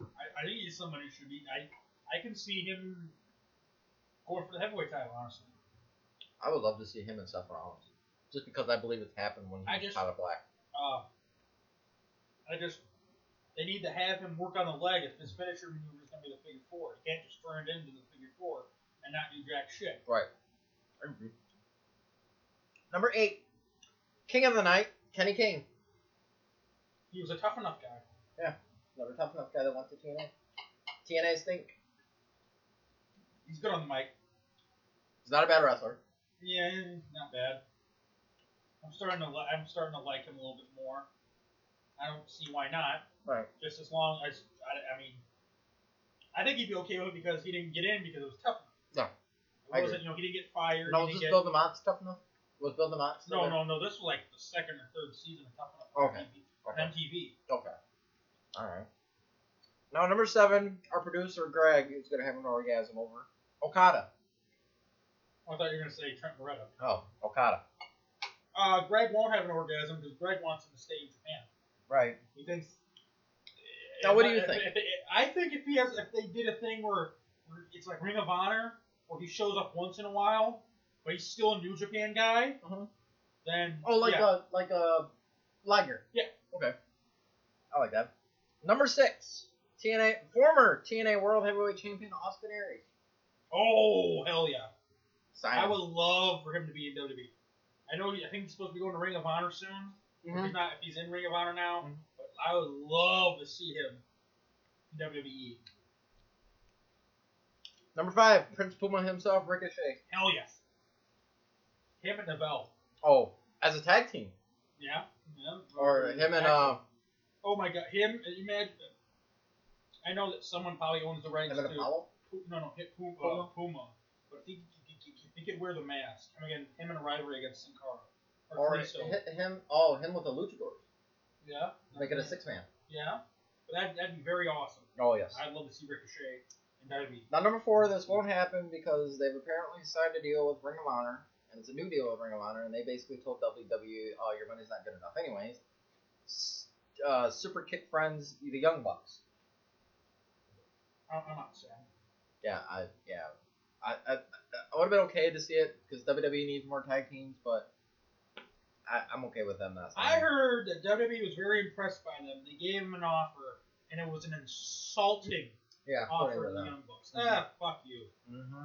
I, I think he's somebody who should be. I I can see him going for the heavyweight title, honestly. I would love to see him and Seth Rollins. Just because I believe it's happened when he I was just- out of black. Uh, I just they need to have him work on the leg if his finisher maneuver is gonna be the figure four. He can't just turn it into the figure four and not do jack shit. Right. Number 8, King of the Night, Kenny King. He was a tough enough guy. Yeah, another tough enough guy that went to TNA. TNA stink. He's good on the mic. He's not a bad wrestler. Yeah, not bad. I'm starting to li- I'm starting to like him a little bit more. I don't see why not. Right. Just as long as I, I mean, I think he'd be okay with it because he didn't get in because it was tough. Yeah, It I wasn't, you know, he didn't get fired. No, he was didn't this get, Bill DeMott tough enough? Was Bill DeMott still No, there? no, no. This was like the second or third season of Tough Enough. Okay. on TV. Okay. MTV. Okay. All right. Now number seven, our producer Greg is gonna have an orgasm over Okada. I thought you were gonna say Trent Beretta. Oh, Okada. Uh, Greg won't have an orgasm because Greg wants him to stay in Japan. Right. He thinks Now, what do you if- think? if- if- I think if he has, if they did a thing where, where it's like Ring of Honor, where he shows up once in a while, but he's still a New Japan guy, Mhm. then Oh, like yeah. a like a Liger. Yeah. Okay. I like that. Number six, TNA former TNA World Heavyweight Champion Austin Aries. oh hell yeah, I would love for him to be in WWE. I know I think he's supposed to be going to Ring of Honor soon. If Mhm. he's not, if he's in Ring of Honor now, Mhm. I would love to see him. WWE. Number five, Prince Puma himself, Ricochet. Hell yes. Him and Neville. Oh, as a tag team, Yeah. yeah. or him and uh, Oh my god, him. Imagine. I know that someone probably owns the rights and to. Apollo. No, no, hit Puma. Puma? Uh, Puma. But he, he, he, he could wear the mask, him again, him in a rivalry against Sin Cara. Or hi- him, oh, him with the Luchadors. Yeah. Make it a six man. Yeah. But that, that'd be very awesome. Oh yes. I'd love to see Ricochet and WWE. Now number four, this won't happen because they've apparently signed a deal with Ring of Honor, and it's a new deal with Ring of Honor, and they basically told WWE, "Oh, your money's not good enough, anyways." Uh, Super Kick Friends, the Young Bucks. I'm, I'm not sad. Yeah, I yeah, I I, I would have been okay to see it because WWE needs more tag teams, but I, I'm okay with them not. I heard that WWE was very impressed by them. They gave him an offer, and it was an insulting yeah, offer to the. Young Bucks. Mhm. Ah, fuck you. Mm-hmm.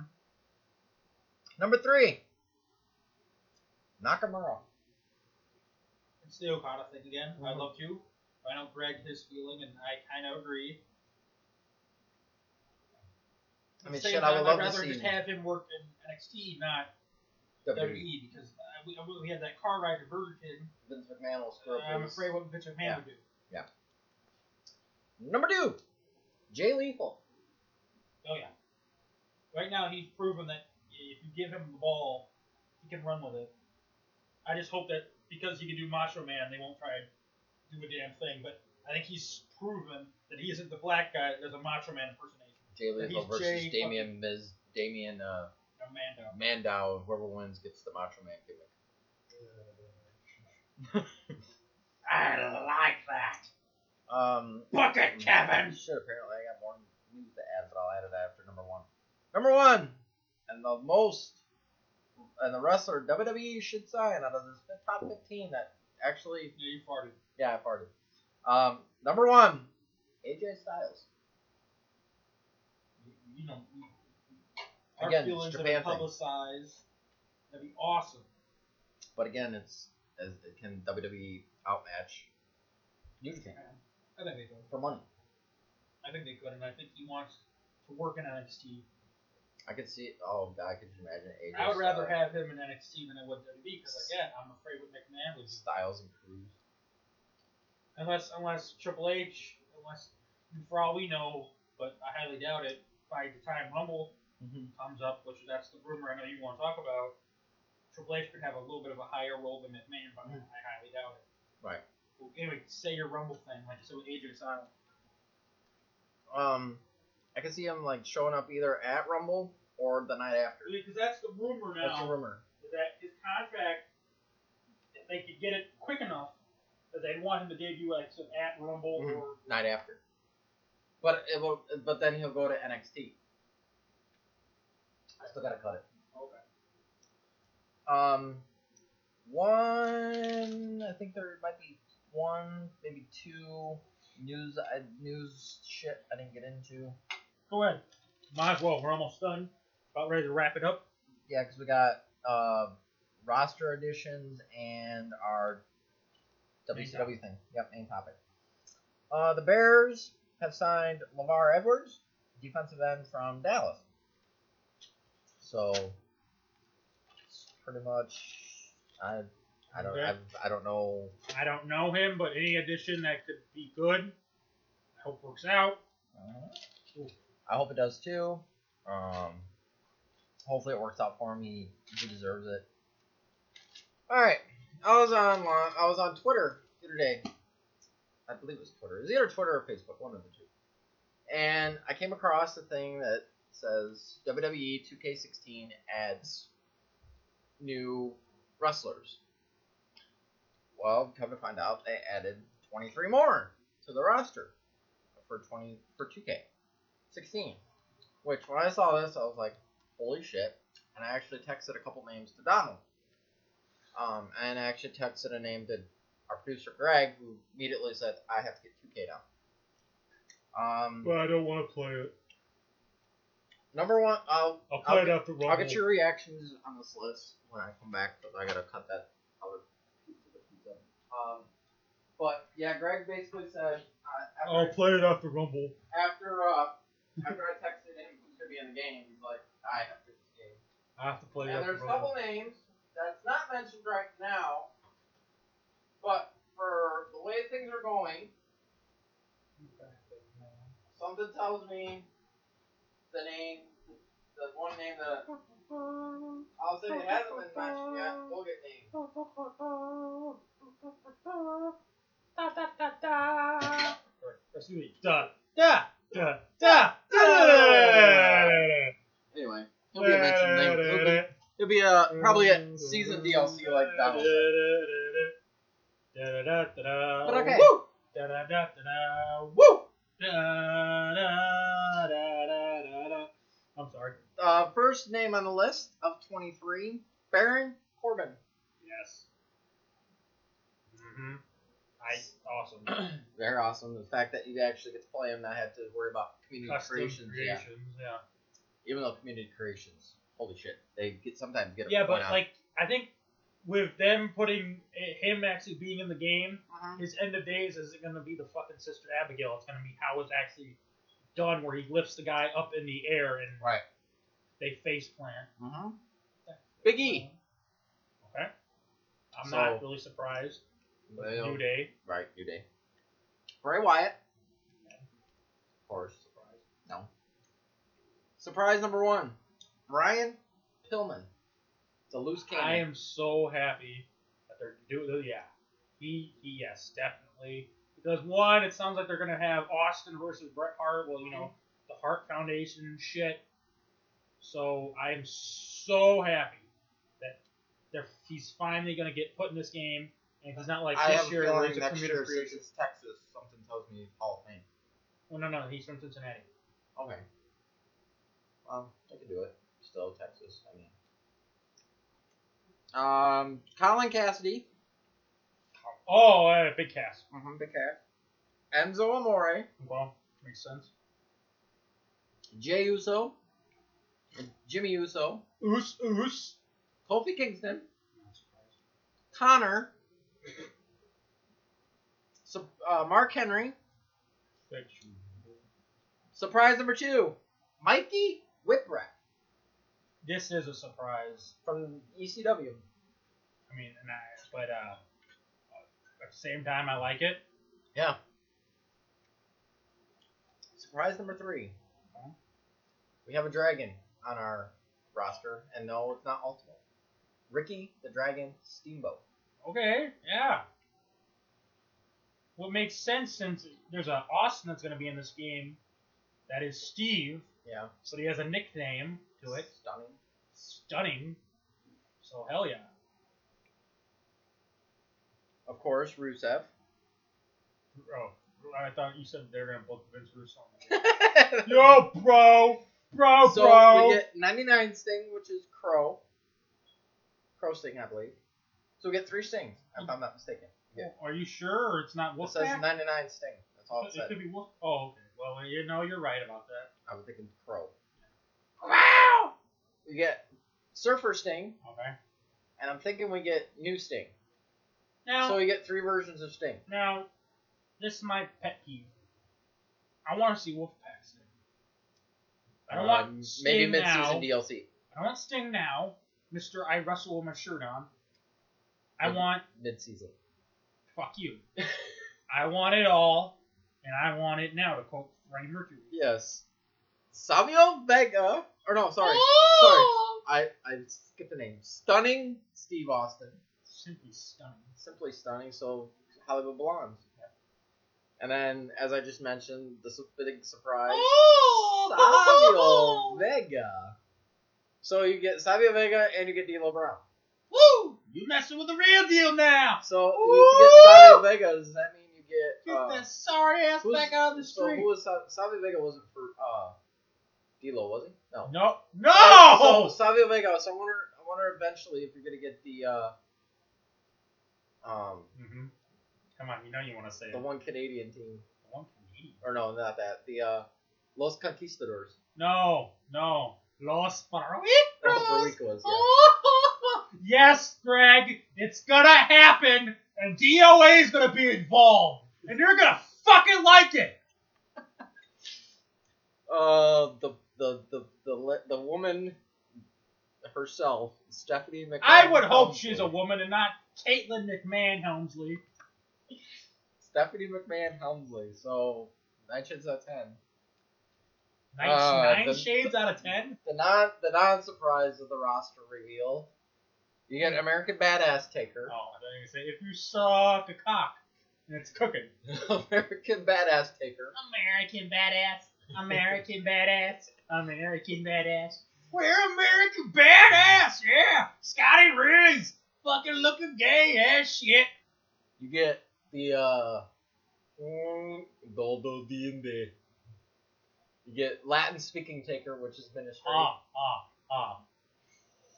Number three, Nakamura. It's the Okada thing again. I'd Mhm. love to. I know Greg his feeling, and I kind of agree. I mean, At the same shit, I would time, love I'd rather see just have him work in NXT, not WWE. WWE, because we, we had that car ride to Burger King. Vince McMahon will screw up I'm his- afraid what Vince McMahon Yeah. would do. Yeah. Number two, Jay Lethal. Oh yeah. Right now, he's proven that if you give him the ball, he can run with it. I just hope that because he can do Macho Man, they won't try to do a damn thing. But I think he's proven that he isn't the black guy that does a Macho Man impersonation. Jay Lethal he's versus Jay Damian Miz, Damian uh, Amanda. Mandow. Whoever wins gets the Macho Man gimmick. I like that. Um, Bucket Kevin. Shit, apparently I got more news to add, but I'll add it after number one. Number one, and the most, and the wrestler WWE should sign out of this top 15 that actually, Yeah, you farted. yeah, I farted. Um, number one, AJ Styles. You, you know, our Again, feelings Japan are thing. publicized. That'd be awesome. But again, it's as can WWE outmatch New Japan I think they could. for money? I think they could, and I think he wants to work in NXT. I could see. Oh God, I could just imagine AJ. I would rather Styles, have him in NXT than I would WWE because again, I'm afraid what McMahon would do. Styles and Crews. Unless unless Triple H, unless for all we know, but I highly doubt it. By the time Rumble Mm-hmm. comes up, which that's the rumor I know you want to talk about, Triple H could have a little bit of a higher role than McMahon, but I highly doubt it. Right. Well, anyway, say your Rumble thing, like so said with AJ Styles. Um, I can see him like showing up either at Rumble or the night after. Because that's the rumor now. That's the rumor. is that his contract, if they could get it quick enough, that they'd want him to debut like some at Rumble Mhm. or Night after. But it will. But then he'll go to NXT. I still gotta cut it. Um, one. I think there might be one, maybe two news uh, news shit I didn't get into. Go ahead. Might as well. We're almost done. About ready to wrap it up. Yeah, because we got uh, roster additions and our Main WCW thing. Yep, main topic. Uh, the Bears have signed Lavar Edwards, defensive end from Dallas. So, pretty much. I, I don't Okay. I've, I don't know. I don't know him, but any addition that could be good, I hope works out. Uh, I hope it does too. Um, hopefully it works out for him. He, he deserves it. All right, I was on I was on Twitter the other day. I believe it was Twitter. Is it was either Twitter or Facebook, one of the two. And I came across a thing that says WWE 2K16 adds new wrestlers. Well, come to find out, they added 23 more to the roster. for twenty for two K, sixteen. Which when I saw this, I was like, holy shit! And I actually texted a couple names to Donald. Um, and I actually texted a name to our producer Greg, who immediately said, "I have to get two K down." Um, But I don't want to play it. Number one, I'll I'll I'll play it get- after Rumble. I'll get your reactions on this list when I come back, but I gotta cut that other piece of the pizza. Um, but yeah, Greg basically said uh, I'll after, play it after Rumble. after uh, after I texted him who's gonna be in the game, he's like, I have to get this game. I have to play it And after there's a couple names that's not mentioned right now, but for the way things are going, something tells me the name, the one name that I'll say it hasn't been mentioned yet. We'll get named. Excuse me. Da da da da da. Anyway, he'll be a mentioned name. He'll be, he'll be a probably a season DLC like Donald. said. But okay. Woo! Da da da da da. Woo! Da da da da da da. I'm sorry. Uh, first name on the list of 23, Baron Corbin. Yes. Mm-hmm. I awesome. Very awesome. The fact that you actually get to play him, not have to worry about community Custom creations. Yeah. creations. Yeah. Even though community creations, holy shit, they get sometimes get a Yeah, but out. like I think with them putting him actually being in the game, Mhm. his end of days isn't going to be the fucking Sister Abigail. It's going to be how it's actually done, where he lifts the guy up in the air and Right. They face plant. Mm-hmm. Big E. Okay. I'm So- not really surprised. Well, New Day. Right, New Day. Bray Wyatt. Of course. Surprise. No. Surprise number one. Brian Pillman. It's a loose cannon. I am so happy that they're doing. Yeah, he, he, yes, definitely. Because one, it sounds like they're gonna have Austin versus Bret Hart. Well, you know, the Hart Foundation shit. So I am so happy that they're he's finally gonna get put in this game, and he's not like I this have year where feeling he's a next community year, since it's Texas, something tells me Hall of Fame. Well, no, no, he's from Cincinnati. Okay. Well, I could do it. Still Texas. I mean. Um, Colin Cassady. Oh, uh, big cast. Mm-hmm, big cat. Enzo Amore. Well, makes sense. Jey Uso. Jimmy Uso. Oos, oos. Kofi Kingston. Connor. Su- uh, Mark Henry. Surprise number two. Mikey Whipwreck This is a surprise. from ECW. I mean, and I, but uh, at the same time, I like it. Yeah. Surprise number three. We have a dragon on our roster, and no, it's not Ultimo. Ricky the Dragon Steamboat. Okay, yeah. What makes sense since there's a Austin that's going to be in this game that is Steve, Yeah. so he has a nickname to it. Stunning. Stunning. So hell yeah. Of course, Rusev. Oh, I thought you said they were going to book Vince Russo. Yo, bro, bro, so bro. we get 99 Sting, which is Crow. Crow Sting, I believe. So we get three Stings, if I'm not mistaken. Yeah. Oh, are you sure it's not It says 99 Sting. That's all it It said. could be Wolf. Oh, okay. Well, you know you're right about that. I was thinking Crow. Wow! We get Surfer Sting, Okay. and I'm thinking we get New Sting. Now, So we get three versions of Sting. Now, this is my pet peeve. I want to see Wolfpack. I don't Um, want Sting maybe mid-season DLC. I don't want Sting now, Mister. I wrestle with my shirt on. I Mid- want Mid-season. fuck you. I want it all, and I want it now. To quote Freddie Mercury. Yes. Savio Vega. Or no, sorry. Oh! Sorry. I, I skipped the name. Stunning Steve Austin. Simply stunning. Simply stunning. So Hollywood Blondes. And then, as I just mentioned, the su- big surprise. Savio Vega. So you get Savio Vega and you get D'Lo Brown. Woo! You messing with the real deal now. So Woo! you get Savio Vega, does that mean you get uh, that sorry ass back out of the street? So who was Sa- Savio Vega? Wasn't for uh, D'Lo, was he? No. no, no. So, so Savio Vega. So I wonder, I wonder eventually if you're gonna get the uh, um, hmm Come on, you know you want to say the it. one Canadian team, One Canadian. or no, not that. The uh, Los Conquistadors. No, no. Los Oh, Barritos. Boricuas, yeah. yes, Greg, it's gonna happen, and DOA is gonna be involved, and you're gonna fucking like it. Uh, the the the the the woman herself, Stephanie McMahon. I would hope Helmsley. she's a woman and not Caitlin McMahon Helmsley. Stephanie McMahon Helmsley. So nine shades out of ten. Nine, Uh, nine the- shades out of ten. The non the non surprise of the roster reveal. You get American Badass Taker. Oh, I thought you were gonna say if you suck a cock and it's cooking. American Badass Taker. American badass. American badass. American badass. We're American badass. Yeah. Scotty Riggs. Fucking looking gay ass shit. You get the uh Doldo Diende. You get Latin speaking Taker, which is ministry. Ah, ah, ah.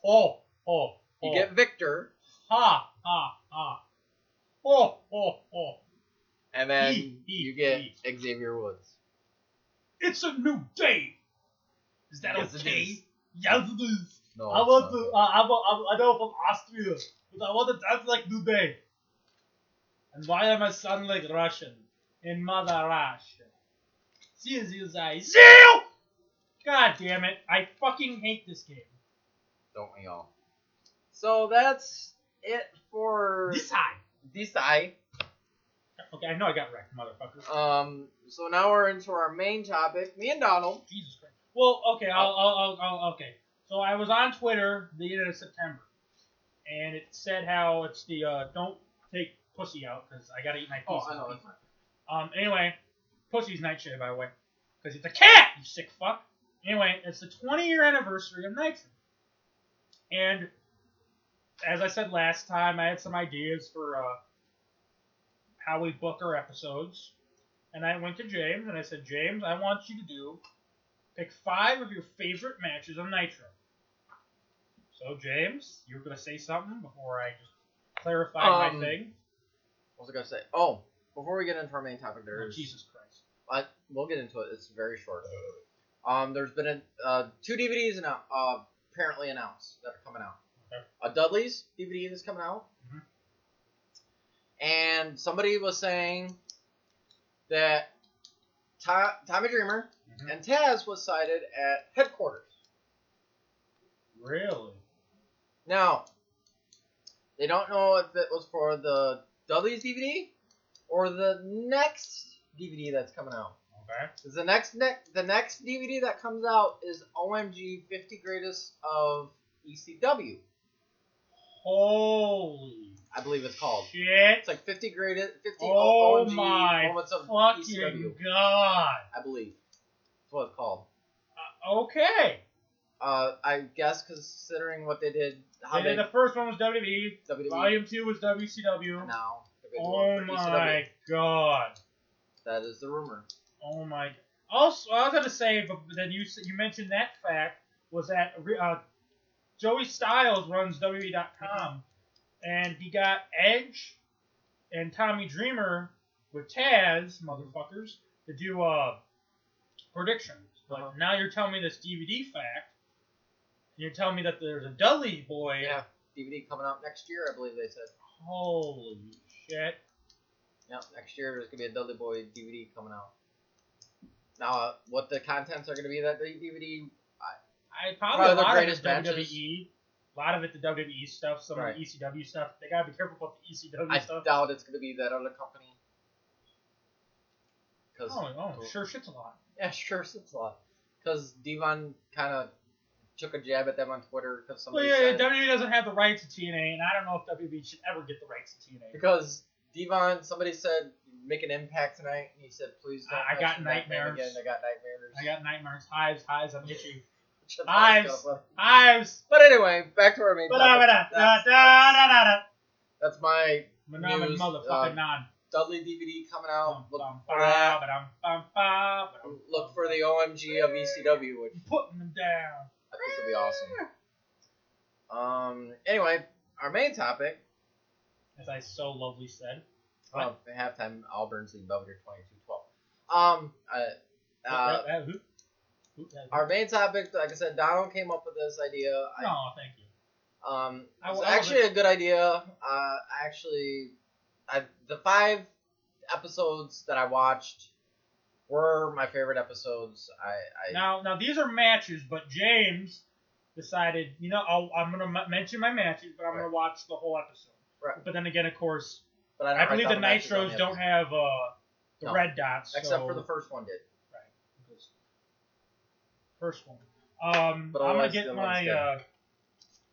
Oh, oh, oh. You get Victor, ha, ha, ha. Oh, oh, oh. and then eat, you get eat. Xavier Woods. It's a new day. Is that Yes, okay? is. Yes, it is. No, I want to. Uh, I'm, I'm, I know from Austria, but I want to dance like New Day. And why am I sounding like Russian in Mother Russia? See you. Zeal! God damn it! I fucking hate this game. Don't we all? So that's it for This time. this eye. Okay, I know I got wrecked, motherfucker. Um. So now we're into our main topic. Me and Donald. Jesus Christ. Well, okay, I'll, I'll, I'll, I'll, okay. So I was on Twitter the end of September, and it said how it's the uh, don't take pussy out because I gotta eat my Oh, pizza. I know. That's fine. Um. Anyway, pussy's nightshade, by the way, because it's a cat. You sick fuck. Anyway, it's the 20 year anniversary of Nitro, and as I said last time, I had some ideas for uh, how we book our episodes, and I went to James and I said, James, I want you to do pick five of your favorite matches on Nitro. So James, you were gonna say something before I just clarified Um, my thing. What was I gonna say? Oh, before we get into our main topic, Oh, there's Jesus Christ. I, we'll get into it. It's very short. Um, there's been a, uh, two DVDs annou- uh, apparently announced that are coming out. Okay. A Dudley's DVD is coming out, Mhm. and somebody was saying that Tom, Tommy Dreamer Mhm. and Taz was sighted at headquarters. Really? Now, they don't know if it was for the Dudley's DVD or the next DVD that's coming out. Okay. The next ne- the next DVD that comes out is OMG 50 Greatest of ECW. Holy I believe it's called. shit! It's like 50 greatest 50 Oh OMG my moments of fucking ECW. god! I believe. That's what it's called. Uh, okay. Uh, I guess considering what they did, how And they, then the first one was WWE. WWE Volume two was WCW. now. they're gonna do Oh my ECW. god. That is the rumor. Oh my. Also, I was gonna say, but then you you mentioned that fact was that uh, Joey Styles runs WWE.com, and he got Edge and Tommy Dreamer with Taz motherfuckers to do uh predictions. But Uh-huh. now you're telling me this DVD fact. You're telling me that there's a Dudley boy. Yeah, DVD coming out next year, I believe they said. Holy shit. Yeah, next year there's gonna be a Dudley Boy DVD coming out. Now, uh, what the contents are gonna be that DVD? I probably Probably a the lot of it's matches. WWE. A lot of it the WWE stuff, some Right. of the ECW stuff. They gotta be careful about the ECW I stuff. I doubt it's gonna be that other company. Cause Oh, oh, sure shit's a lot. yeah, sure, shit's a lot. Cause Devon kind of took a jab at them on Twitter because somebody. Well, yeah, said WWE doesn't have the rights to TNA, and I don't know if WWE should ever get the rights to TNA. because Devon somebody said make an impact tonight, and he said please don't. I- I got nightmares. again. I got nightmares. I got nightmares, hives, hives. I'm itchy. Which I thought was Hives. Hives. But anyway, back to our main topic. That's, that's, that's my News, motherfucking uh. Dudley DVD coming out. Look for ba, that. ba-dum, bum, Look for the OMG of ECW, which putting them down. I think would be awesome. Um. Anyway, our main topic As I so lovely said. of halftime Auburn's lead Belvidere twenty two twelve. Um. Uh, uh, That- that- who- who- our main topic, like I said, Donald came up with this idea. I, no, thank you. Um, I- it's I actually a good idea. Uh, actually, I the five episodes that I watched were my favorite episodes. I, I Now, now these are matches, but James decided, you know, I'll, I'm gonna m- mention my matches, but I'm gonna watch the whole episode. Right. But then again, of course, but I, don't believe the Nitros the don't have uh, the No. red dots, except so- for the first one did. right. First one. Um, But I'm gonna get my. Uh,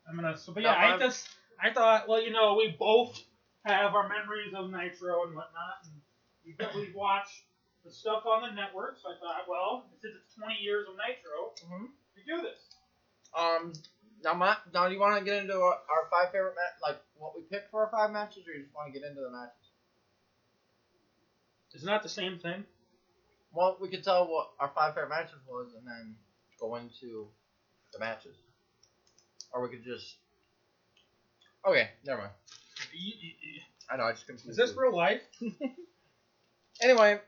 I'm gonna. So, but yeah, I just I thought, well, you know, we both have our memories of Nitro and whatnot, and we we've watched the stuff on the network. So I thought, well, since it's 20 years of Nitro, Mhm. we do this. Um, now, my, now, do you want to get into our, our five favorite ma- like what we picked for our five matches, or you just want to get into the matches? It's not the same thing. Well, we could tell what our five favorite matches was, and then go into the matches, or we could just. Okay, never mind. I know I just confused. Is this you. real life? Anyway,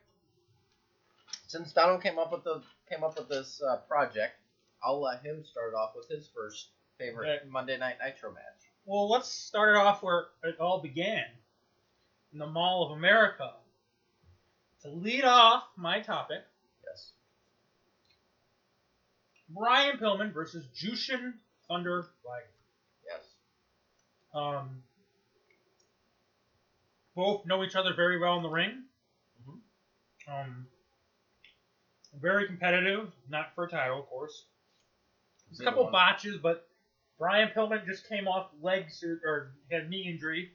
since Donald came up with the came up with this uh, project, I'll let him start off with his first favorite Okay. Monday Night Nitro match. Well, let's start it off where it all began in the Mall of America. To lead off my topic, Yes. Brian Pillman versus Jushin Thunder Liger. Yes. Um, both know each other very well in the ring. Mhm. Um, very competitive, not for a title, of course. There's a couple botches, but Brian Pillman just came off leg sur- or had knee injury,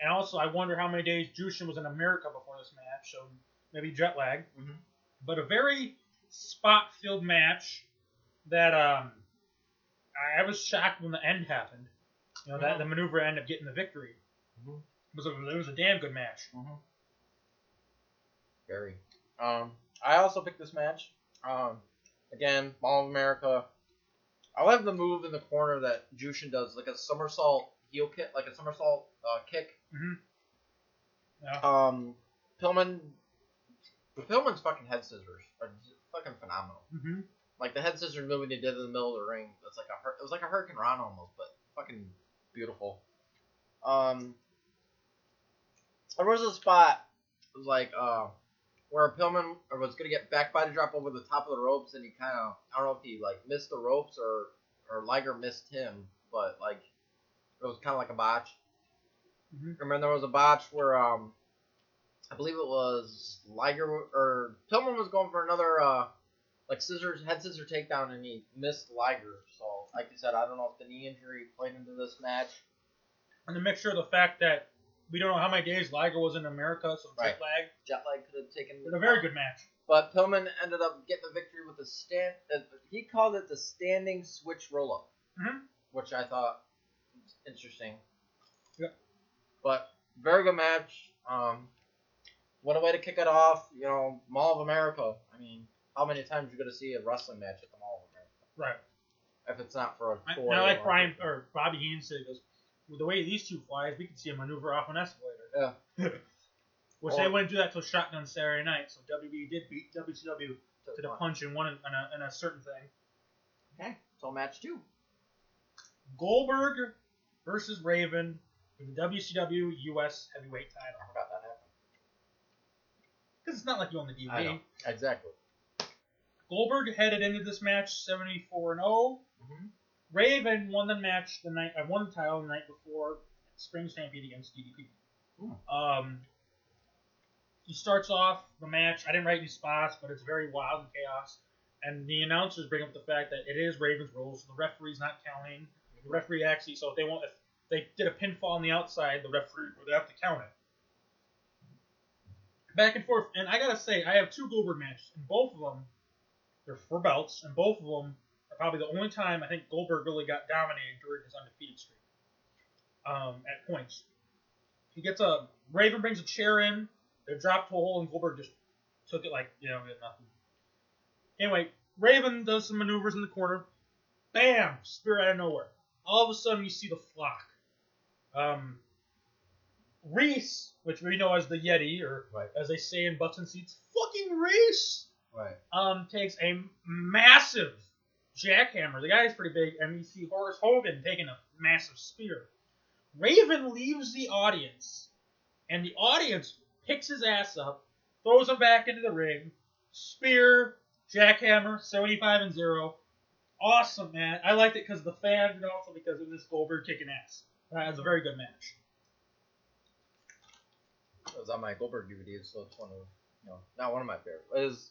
and also I wonder how many days Jushin was in America before this match, so maybe jet lag. Mhm. But a very spot-filled match that um, I I was shocked when the end happened. You know that Mhm. the maneuver ended up getting the victory. Mhm. It was a, it was a damn good match. Mm-hmm. Very. Um, I also picked this match. Um, again, Mall of America. I love the move in the corner that Jushin does, like a somersault heel kick, like a somersault uh, kick. hmm Yeah. Um, Pillman, the Pillman's fucking head scissors are fucking phenomenal. hmm Like the head scissors they did in the middle of the ring. That's like a it was like a hurricanrana almost, but fucking beautiful. Um, there was a spot it was like uh where Pillman was gonna get back body drop over the top of the ropes, and he kind of I don't know if he like missed the ropes or or Liger missed him, but like it was kind of like a botch. Mhm. Remember there was a botch where um I believe it was Liger or Pillman was going for another uh like scissors head scissor takedown and he missed Liger. So like you said, I don't know if the knee injury played into this match. And to make sure the fact that we don't know how many days Liger was in America, so jet Right. lag. Jet lag could have taken. But a very good match. But Pillman ended up getting the victory with a stand. Uh, he called it the standing switch roll up, Mhm. which I thought was interesting. Yep. But very good match. Um, what a way to kick it off. You know, Mall of America. I mean, how many times you going to see a wrestling match at the Mall of America? Right. If it's not for a I, toy. and I like or- Brian or Bobby Heenan said, he goes, with the way these two flies, we can see a maneuver off an escalator. Yeah. Which Or- they wouldn't do that till Shotgun Saturday night, so WB did beat WCW to the punch in one in, a, in a certain thing. Okay, so match two. Goldberg versus Raven for the WCW US Heavyweight Title. I forgot that happened. Because it's not like you own the I know DVD. exactly. Goldberg headed into this match 74 and 0. Raven won the match the night. I won the title the night before Spring Stampede against DDP. Hmm. Um, he starts off the match. I didn't write any spots, but it's very wild and chaos. And the announcers bring up the fact that it is Ravens rules. The referee's not counting. The referee actually, so if they won't, if they did a pinfall on the outside, the referee would have to count it. Back and forth, and I gotta say, I have two Goldberg matches, and both of them, they're for belts, and both of them probably the only time I think Goldberg really got dominated during his undefeated streak. Um, at points, he gets a Raven brings a chair in They dropped to a hole and Goldberg just took it like, you know, nothing. Anyway, Raven does some maneuvers in the corner. Bam! Spear out of nowhere. All of a sudden, you see the flock. Um, Reese, which we know as the Yeti, or Right. as they say in Butts and Seats, fucking Reese, Right. um, takes a massive jackhammer. The guy's pretty big, and you see Horace Hogan taking a massive spear. Raven leaves the audience, and the audience picks his ass up, throws him back into the ring. Spear, jackhammer, 75 and 0. Awesome, man. I liked it because of the fans and also because of this Goldberg kicking ass. That was a very good match. It was on my Goldberg DVD, so it's one of you know not one of my favorite. It is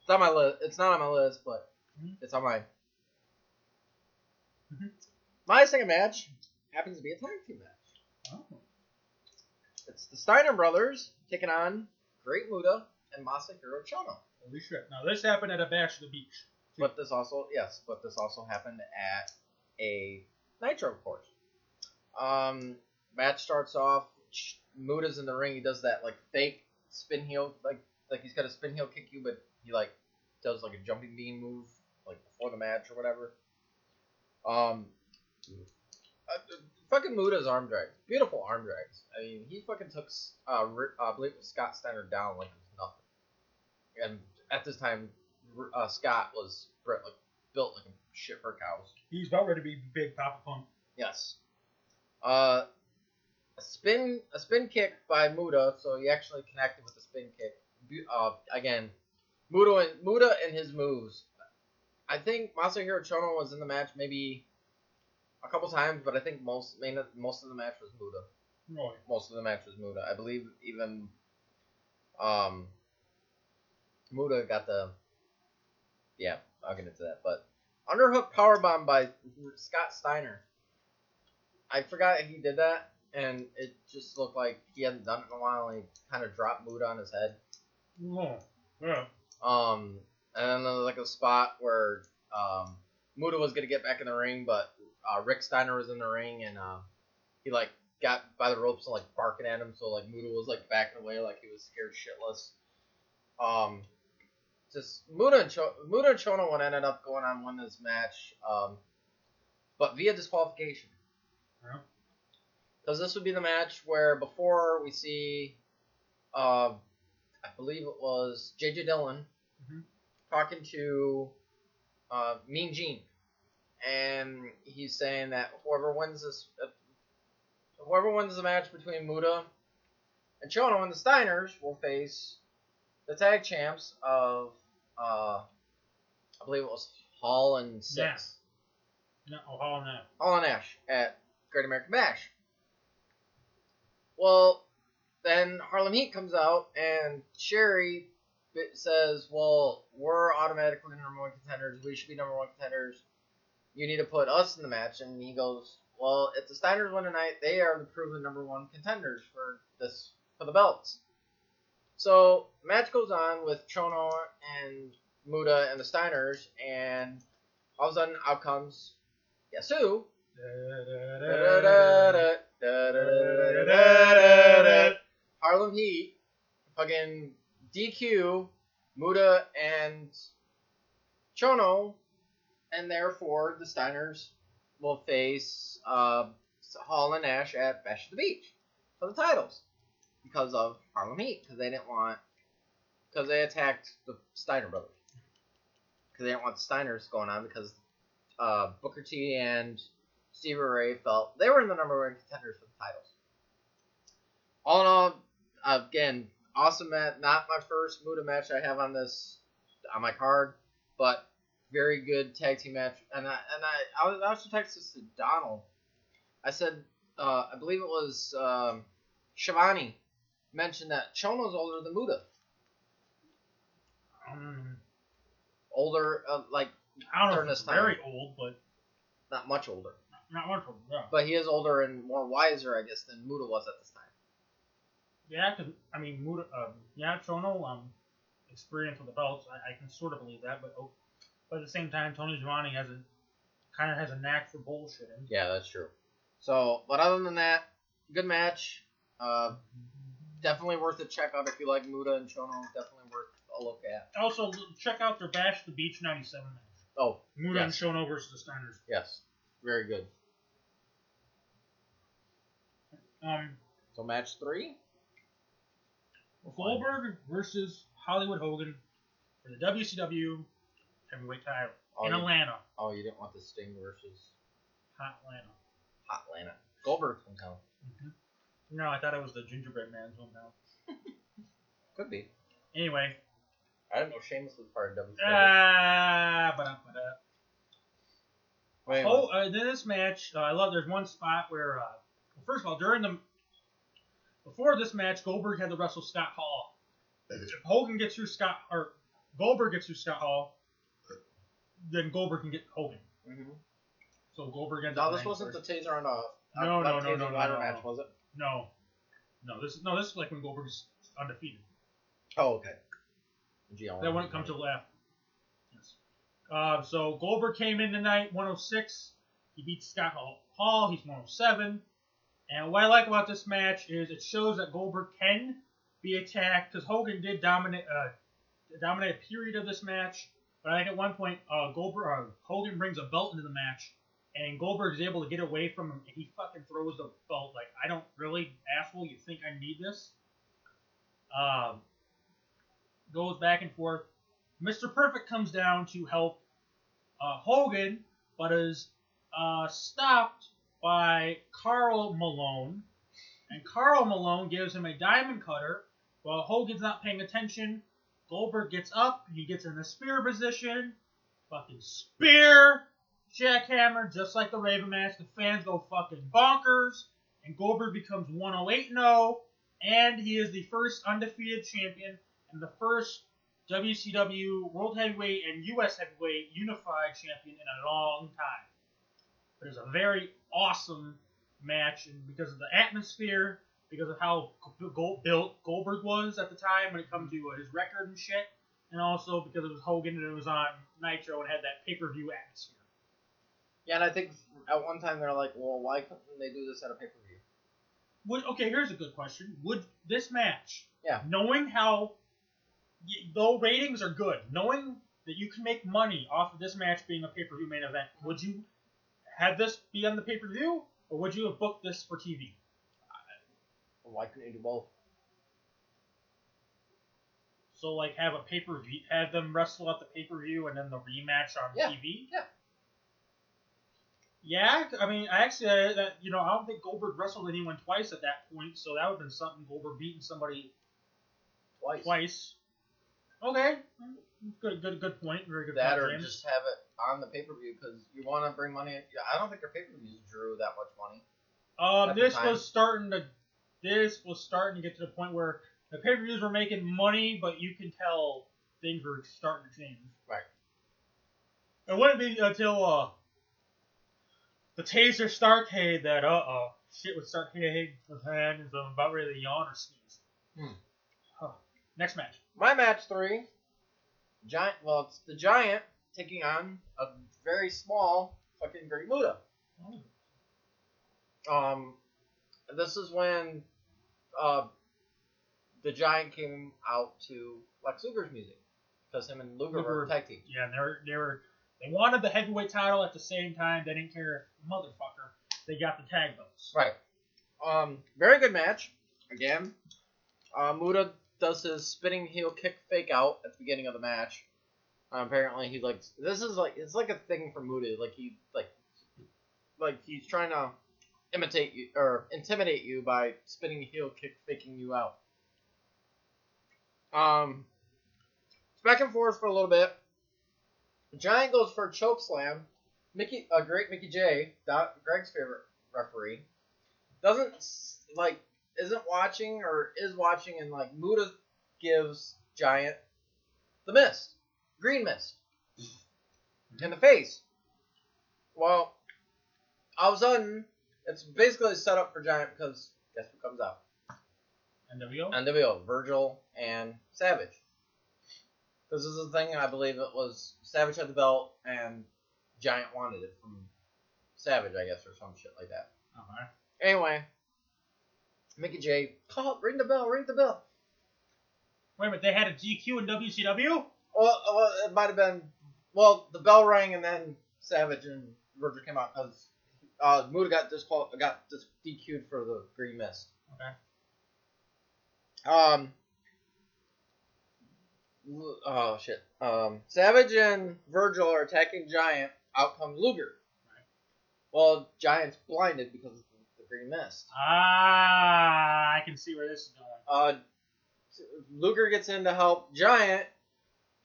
it's on my list. It's not on my list, but Mhm. it's on my. Mhm. My second match happens to be a tag team match. Oh. It's the Steiner brothers taking on Great Muta and Masahiro Chono. Holy shit. Now, this happened at a bash at the beach. But this also yes, but this also happened at a Nitro, of course. Um, match starts off. Muta's in the ring. He does that like fake spin heel, like like he's got a spin heel kick you, but he like does like a jumping bean move like before the match or whatever. Um, uh, fucking Muta's arm drags, beautiful arm drags. I mean, he fucking took uh, uh I believe it was Scott Steiner down like it was nothing. And at this time, uh, Scott was like built like a shit for cows. He's about ready to be big Poppa Pump. Yes. Uh, a spin a spin kick by Muta, so he actually connected with the spin kick. Uh, again, Muta and Muta and his moves. I think Masahiro Chono was in the match maybe a couple times, but I think most main most of the match was Muta. Roy. Most of the match was Muta. I believe even um Muta got the yeah, I'll get into that. But underhook powerbomb by Scott Steiner. I forgot he did that, and it just looked like he hadn't done it in a while, and he kind of dropped Muta on his head. Oh. Yeah. Um, and then there was like a spot where um, Muta was gonna get back in the ring, but uh, Rick Steiner was in the ring, and uh, he like got by the ropes and like barking at him, so like Muta was like backing away, like he was scared shitless. Um, just Muta and Cho- Muta and Chono would ended up going on win this match, um, but via disqualification. Yeah. Because this would be the match where before we see, uh, I believe it was JJ Dillon. Talking to uh, Mean Gene, and he's saying that whoever wins this, uh, whoever wins the match between Muta and Chono and the Steiners will face the tag champs of, uh, I believe it was Hall and Six. No, oh, Hall and that. Hall and Nash at Great American Bash. Well, then Harlem Heat comes out and Sherry says, "Well, we're automatically number one contenders. We should be number one contenders. You need to put us in the match." And he goes, "Well, if the Steiners win tonight, they are the proven number one contenders for this for the belts." So match goes on with Chono and Muta and the Steiners, and all of a sudden out comes who? Harlem Heat, fucking DQ, Muta and Chono, and therefore the Steiners will face uh, Hall and Nash at Bash at the Beach for the titles because of Harlem Heat because they didn't want because they attacked the Steiner brothers because they didn't want the Steiners going on because uh, Booker T and Stevie Ray felt they were in the number one contenders for the titles. All in all, again, awesome match. Not my first Muta match I have on this on my card, but very good tag team match. And I and I I was I also texted this to Donald. I said uh, I believe it was um, Schiavone mentioned that Chono's older than Muta. Um, Older, uh, like I don't know if it's very old, but not much older, not much of yeah. but he is older and more wiser, I guess, than Muta was at this time. Yeah, because I mean, Muta, um, yeah, Chono, um, experience with the belts, I, I can sort of believe that, but oh, but at the same time, Tony Schiavone has a kind of has a knack for bullshitting. Yeah, that's true. So, but other than that, good match. Uh, Definitely worth a check out if you like Muta and Chono. Definitely worth a look at. Also, check out their Bash the Beach 97 match. Oh, Muta and Yes. Chono versus the Steiners. yes. Very good. Um, So match three? Goldberg versus Hollywood Hogan for the WCW heavyweight title Oh, in you, Atlanta. oh, you didn't want the Sting versus Hot Atlanta. Hot Atlanta. Goldberg's hometown. No, I thought it was the gingerbread man's hometown. Could be. Anyway, I didn't know Sheamus was part of WCW. ah, ba Wait, Oh, uh, in this match, uh, I love. There's one spot where, uh, well, first of all, during the before this match, Goldberg had to wrestle Scott Hall. If Hogan gets through Scott, or Goldberg gets through Scott Hall, then Goldberg can get Hogan. hmm So Goldberg ends No, up this winning wasn't first. the taser on a. a No, no, no, no, no, ladder no, match, no. was it? No, no. This is no. This is like when Goldberg's undefeated. Oh, okay. Gee, That wouldn't come to left. Yes. Uh, so Goldberg came in tonight, 106. He beat Scott Hall. Hall. He's 107. And what I like about this match is it shows that Goldberg can be attacked because Hogan did dominate uh, dominate a period of this match. But I think at one point uh, Goldberg uh, Hogan brings a belt into the match, and Goldberg is able to get away from him, and he fucking throws the belt like I don't really asshole. You think I need this? Um, goes back and forth. Mr. Perfect comes down to help uh, Hogan, but is uh, stopped by Karl Malone. And Karl Malone gives him a diamond cutter while Hogan's not paying attention. Goldberg gets up, and he gets in the spear position. Fucking spear! Jackhammer, just like the Raven match. The fans go fucking bonkers. And Goldberg becomes 108 0. And he is the first undefeated champion and the first WCW World Heavyweight and US Heavyweight Unified Champion in a long time. But It is a very awesome match, and because of the atmosphere, because of how Gold, built Goldberg was at the time when it comes to uh, his record and shit, and also because it was Hogan and it was on Nitro and had that pay per view atmosphere. Yeah, and I think at one time they're like, well, why couldn't they do this at a pay per view? Would okay? Here's a good question. Would this match, Yeah. knowing how, though ratings are good, knowing that you can make money off of this match being a pay per view main event, would you have this be on the pay per view, or would you have booked this for TV? Why couldn't you do both? So like have a pay per view, have them wrestle at the pay per view, and then the rematch on Yeah, TV. yeah. Yeah, I mean, I actually, uh, that you know, I don't think Goldberg wrestled anyone twice at that point, so that would have been something Goldberg beating somebody Twice. twice. Okay, good, good, good point. Very good That point, or James. just have it on the pay per view because you want to bring money. in. Yeah, I don't think their pay per views drew that much money. Um, this was starting to, this was starting to get to the point where the pay per views were making money, but you can tell things were starting to change. Right. It wouldn't be until uh, the Taser Starrcade that uh uh shit would start hitting the fan, and I'm about ready to yawn or sneeze. Hmm. Huh. Next match. My match three, giant. Well, it's the giant taking on a very small fucking Great Muta. Um, this is when uh, the Giant came out to Lex Luger's music because him and Luger, were Luger- a tag team. Yeah, they were they were they wanted the heavyweight title at the same time. They didn't care, motherfucker. They got the tag belts. Right. Um, very good match. Again, uh, Muta does his spinning heel kick fake out at the beginning of the match. Uh, apparently, he like this is like it's like a thing for Muta. Like he like like he's trying to imitate you or intimidate you by spinning heel kick, faking you out. Um, it's back and forth for a little bit. Giant goes for a choke slam. Mickey, a great Mickey J, Dot, Greg's favorite referee, doesn't like isn't watching or is watching, and like Muta gives Giant the mist, green mist, in the face. Well, all of a sudden, it's basically set up for Giant because guess who comes out? NWO. NWO, Virgil and Savage. This is the thing. I believe it was Savage had the belt and Giant wanted it from Savage, I guess, or some shit like that. Uh-huh. Anyway, Mickey J, call, ring the bell, ring the bell. Wait a minute, they had a DQ in WCW? Well, well it might have been. Well, the bell rang and then Savage and Virgil came out because uh, Muta got disqual got dis- DQ'd for the green mist. Okay. Um. Oh shit. Um. Savage and Virgil are attacking Giant. Out comes Luger. Well, Giant's blinded because of the green mist. Ah, I can see where this is going. Uh, Luger gets in to help Giant.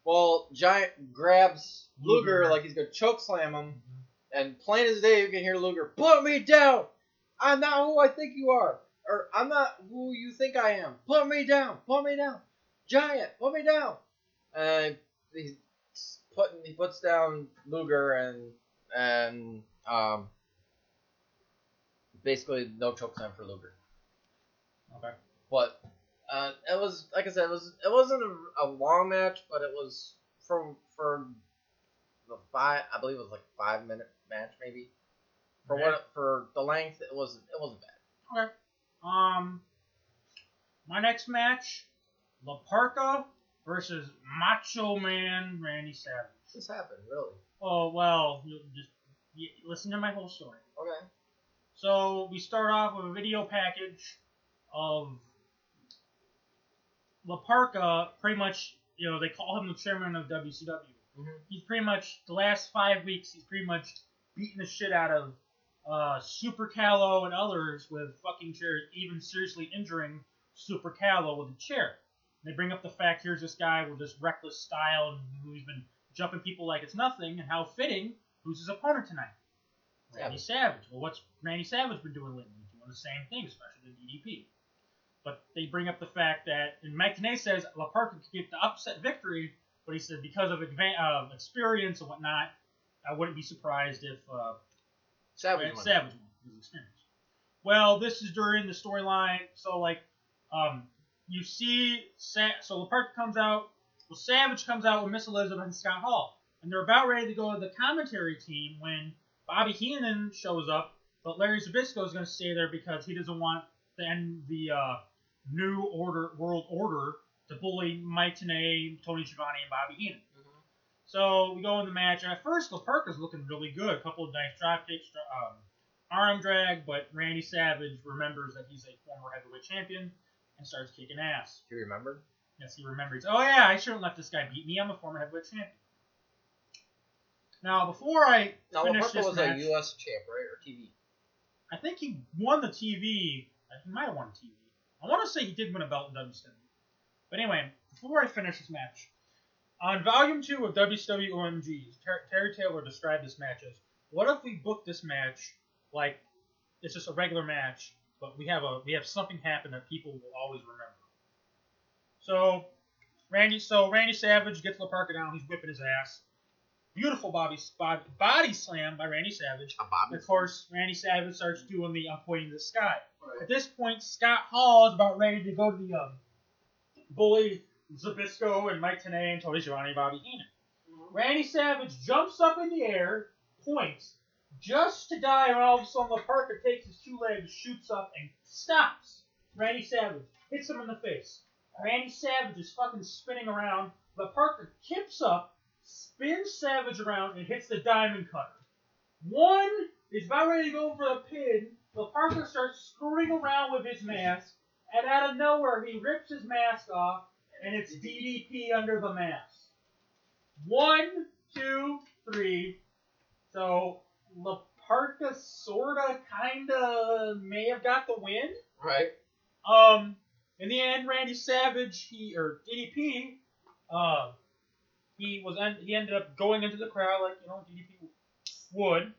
Well, Giant grabs Luger, Luger. like he's gonna choke slam him, and plain as day you can hear Luger, "Put me down! I'm not who I think you are, or I'm not who you think I am. Put me down! Put me down! Giant, put me down!" And he's putting he puts down Luger and and um basically no choke slam for Luger. Okay. But uh, it was like I said, it was it wasn't a, a long match, but it was for for the five. I believe it was like a five minute match, maybe. For Okay. what for the length, it wasn't it wasn't bad. Okay. Um, my next match, La Parka versus Macho Man Randy Savage. This happened really. Oh well, you just listen to my whole story. Okay. So we start off with a video package of La Parka. Pretty much, you know, they call him the chairman of WCW. Mhm. He's pretty much the last five weeks. He's pretty much beating the shit out of uh, Super Calo and others with fucking chairs, even seriously injuring Super Calo with a chair. They bring up the fact here's this guy with this reckless style and who's been jumping people like it's nothing, and how fitting. Who's his opponent tonight? Randy Savage. Well, what's Randy Savage been doing lately? Doing the same thing, especially the DDP. But they bring up the fact that, and Mike Tenay says La Parka could get the upset victory, but he said because of advan- uh, experience and whatnot, I wouldn't be surprised if uh, Savage won. Savage won his experience. Well, this is during the storyline, so like, um, you see, Sa- so La Parka comes out, well, Savage comes out with Miss Elizabeth and Scott Hall, and they're about ready to go to the commentary team when Bobby Heenan shows up, but Larry Zbyszko is going to stay there because he doesn't want the end the uh, new order world order to bully Mike Tenay, Tony Schiavone, and Bobby Heenan. Mhm. So we go in the match, and at first is looking really good. A couple of nice drop kicks, um, arm drag, but Randy Savage remembers that he's a former heavyweight champion and starts kicking ass. Do you remember? Yes, he remembers. Oh yeah, I shouldn't let this guy beat me. I'm a former heavyweight champion. Now, before I No, finish La Parka this was match, a U.S. champ, right, or TV? I think he won the TV. He might have won TV. I want to say he did win a belt in WCW. But anyway, before I finish this match, on Volume 2 of WCW OMGs, Ter- Terry Taylor described this match as, what if we book this match like it's just a regular match, but we have a we have something happen that people will always remember. So Randy, so Randy Savage gets La Parka down. He's whipping his ass. Beautiful body, body, body slam by Randy Savage. Of course, Randy Savage starts doing the I'm pointing to the sky. At this point, Scott Hall is about ready to go to the um, bully Zbyszko and Mike Tenay and Tony and Bobby Heenan. Randy Savage jumps up in the air, points, just to die, and all of a sudden La Parka takes his two legs, shoots up, and stops Randy Savage. Hits him in the face. Randy Savage is fucking spinning around. La Parka kips up, spins Savage around, and hits the diamond cutter. One is about ready to go for the pin. La Parka starts screwing around with his mask, and out of nowhere he rips his mask off, and it's DDP under the mask. One, two, three. So La Parka sorta, kinda, may have got the win. Right. Um, in the end, Randy Savage, he or DDP, uh, he was en- he ended up going into the crowd like you know DDP would,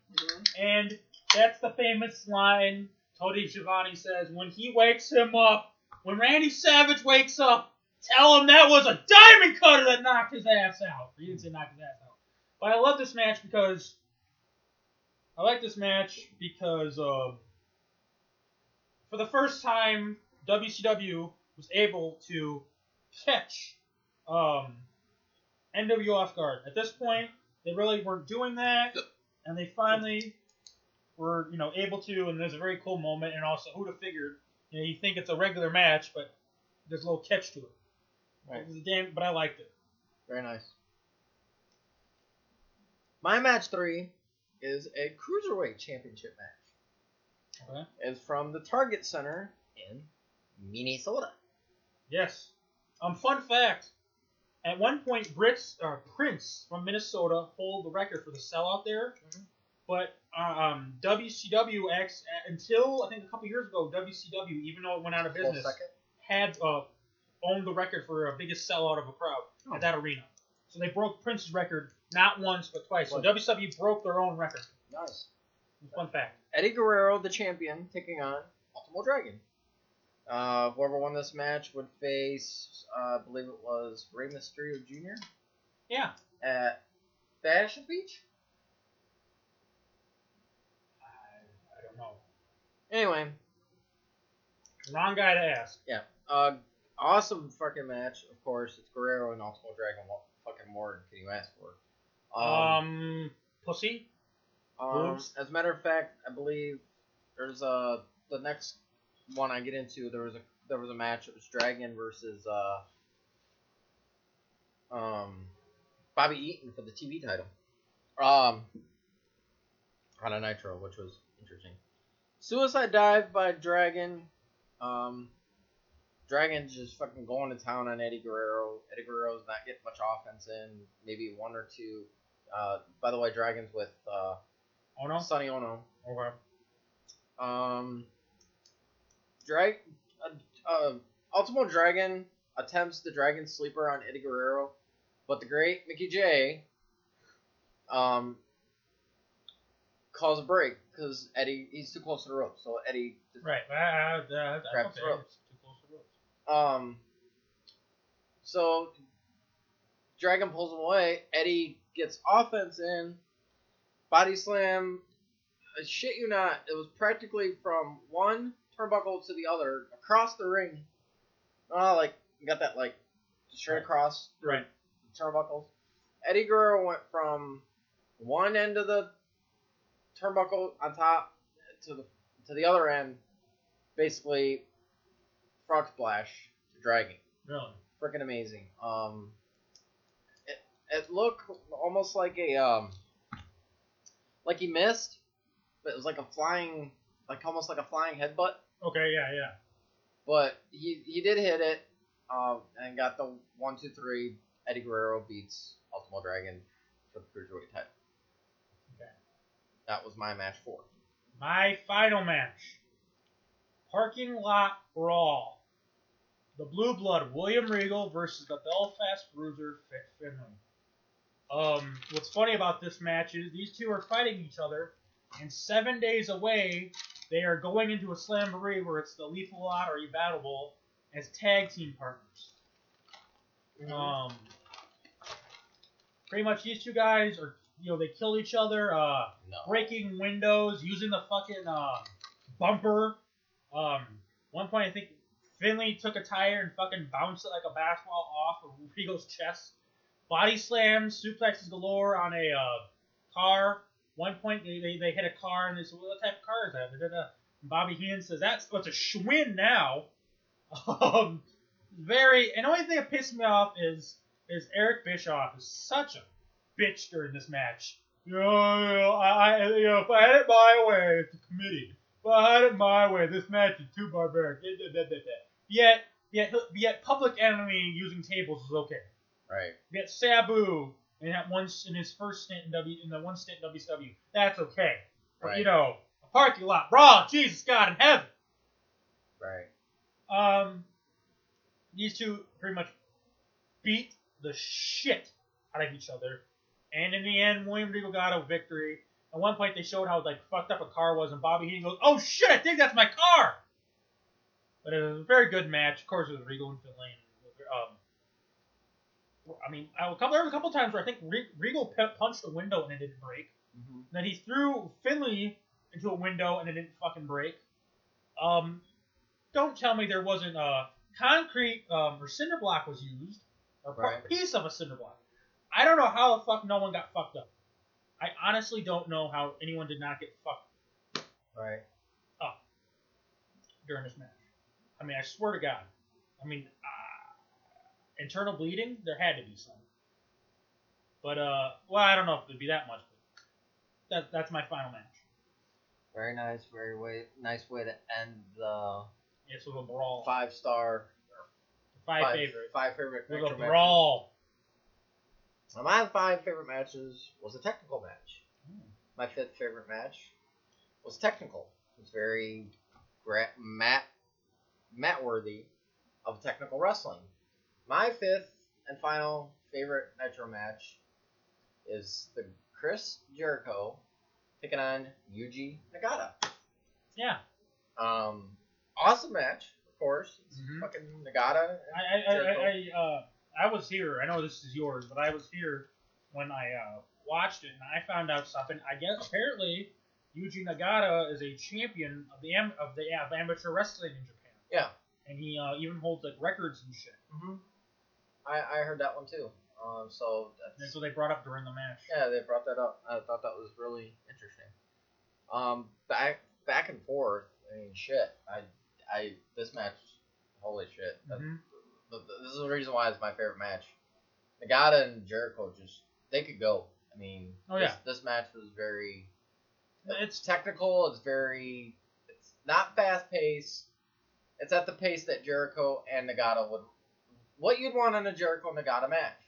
and that's the famous line Tony Schiavone says when he wakes him up, when Randy Savage wakes up, tell him that was a diamond cutter that knocked his ass out. He didn't say knocked his ass out, but I love this match because I like this match because uh, for the first time WCW was able to catch um, NWO off guard. At this point, they really weren't doing that, and they finally were, you know, able to. And there's a very cool moment. And also, who'd have figured You know, you think it's a regular match, but there's a little catch to it. Right. It was a damn, but I liked it. Very nice. My match three is a cruiserweight championship match. Okay. It's from the Target Center in Minnesota. Yes. Um, fun fact. At one point, Brits uh, Prince from Minnesota hold the record for the sellout there, Mhm. but um, WCW X until I think a couple years ago, WCW, even though it went out of business, had uh, owned the record for a biggest sellout of a crowd Oh. at that arena. So they broke Prince's record not once but twice. So? WCW broke their own record. Nice. Fun fact. Eddie Guerrero, the champion, taking on Ultimo Dragon. Uh, whoever won this match would face, uh, I believe it was Rey Mysterio Jr. Yeah. at Fashion Beach. I, I don't know. Anyway, Wrong guy to ask. Yeah. Uh, awesome fucking match. Of course, it's Guerrero and Ultimo Dragon. What fucking more can you ask for? Um, pussy. Um, Boobs. as a matter of fact, I believe there's a the next one I get into. There was a there was a match. It was Dragon versus uh, um, Bobby Eaton for the TV title. Um, on a Nitro, which was interesting. Suicide Dive by Dragon. Um, Dragon's just fucking going to town on Eddie Guerrero. Eddie Guerrero's not getting much offense in. Maybe one or two. Uh, by the way, Dragon's with uh, Oh no. Sonny Onoo. Okay. Um, Drag, uh, uh, Ultimo Dragon attempts the Dragon Sleeper on Eddie Guerrero, but the great Mickie Jay, um, calls a break because Eddie he's too close to the ropes. so Eddie just Right. Uh, uh, that's Grab okay. throat. Too close to the ropes. Um. So, Dragon pulls him away. Eddie gets offense in. Body slam. I shit you not. It was practically from one turnbuckle to the other across the ring. Oh, like you got that like straight Right. across Right. turnbuckles. Eddie Guerrero went from one end of the turnbuckle on top to the to the other end, basically frog splash to Dragon. Really. Freaking amazing. Um, it it looked almost like a um, like he missed, but it was like a flying, like almost like a flying headbutt. Okay. Yeah. Yeah. But he he did hit it, um, and got the one two three. Eddie Guerrero beats Ultimo Dragon for the cruiserweight title. Okay. That was my match four. My final match. Parking lot brawl. The Blue Blood William Regal versus the Belfast Bruiser Fit Finlay. Um, what's funny about this match is these two are fighting each other, and seven days away, they are going into a slamboree where it's the Lethal Lottery Battle Bowl as tag team partners. Um, pretty much these two guys are, you know, they kill each other. Uh, no. breaking windows, using the fucking uh, bumper. Um, one point I think Finlay took a tire and fucking bounced it like a basketball off of Regal's chest. Body slams, suplexes galore on a uh, car. One point they, they, they hit a car and they said, "What type of car is that?" They did a, Bobby Heenan says, "That's what's a Schwinn now." Um, very. And the only thing that pissed me off is is Eric Bischoff is such a bitch during this match. You know, I, I- you know, if I had it my way, it's a committee. If I had it my way, this match is too barbaric. Da, da, da, da, da. Yet, yet, yet, Public Enemy using tables is okay. Right. Yet Sabu in that one in his first stint in W in the one stint in WCW, that's okay. But Right. you know, a parking lot brawl, Jesus God in heaven. Right. Um, these two pretty much beat the shit out of each other, and in the end, William Regal got a victory. At one point, they showed how like fucked up a car was, and Bobby Heenan goes, "Oh shit, I think that's my car." But it was a very good match. Of course, it was Regal and Finlay. I mean, a couple there was a couple times where I think Regal punched a window and it didn't break. Mm-hmm. Then he threw Finlay into a window and it didn't fucking break. Um, don't tell me there wasn't a concrete um, or cinder block was used, or a piece of a cinder block. I don't know how the fuck no one got fucked up. I honestly don't know how anyone did not get fucked Right. during this match. I mean, I swear to God. I mean, uh, internal bleeding, there had to be some. But uh, well, I don't know if it'd be that much. But that that's my final match. Very nice, very way nice way to end the It's with a brawl. five star Five, favorite. five favorite With a brawl. So my five favorite matches was a technical match. Hmm. My fifth favorite match was technical. It was very mat mat worthy of technical wrestling. My fifth and final favorite Nitro match is the Chris Jericho taking on Yuji Nagata. Yeah. Um, awesome match, of course. It's Mhm. fucking Nagata. and I I, I, I, uh, I was here. I know this is yours, but I was here when I uh, watched it, and I found out something. I guess apparently Yuji Nagata is a champion of the am- of the of amateur wrestling in Japan, yeah. and he uh, even holds like records and shit. hmm I, I heard that one too. Um, so that's, so they brought up during the match. yeah, they brought that up. I thought that was really interesting. Um, back back and forth. I mean, shit. I I this match. Holy shit. That- Mhm. th- This is the reason why it's my favorite match. Nagata and Jericho just they could go. I mean, Oh, this, yeah. this match was very. It's technical. It's very. It's not fast paced. It's at the pace that Jericho and Nagata would. What you'd want in a Jericho Nagata match.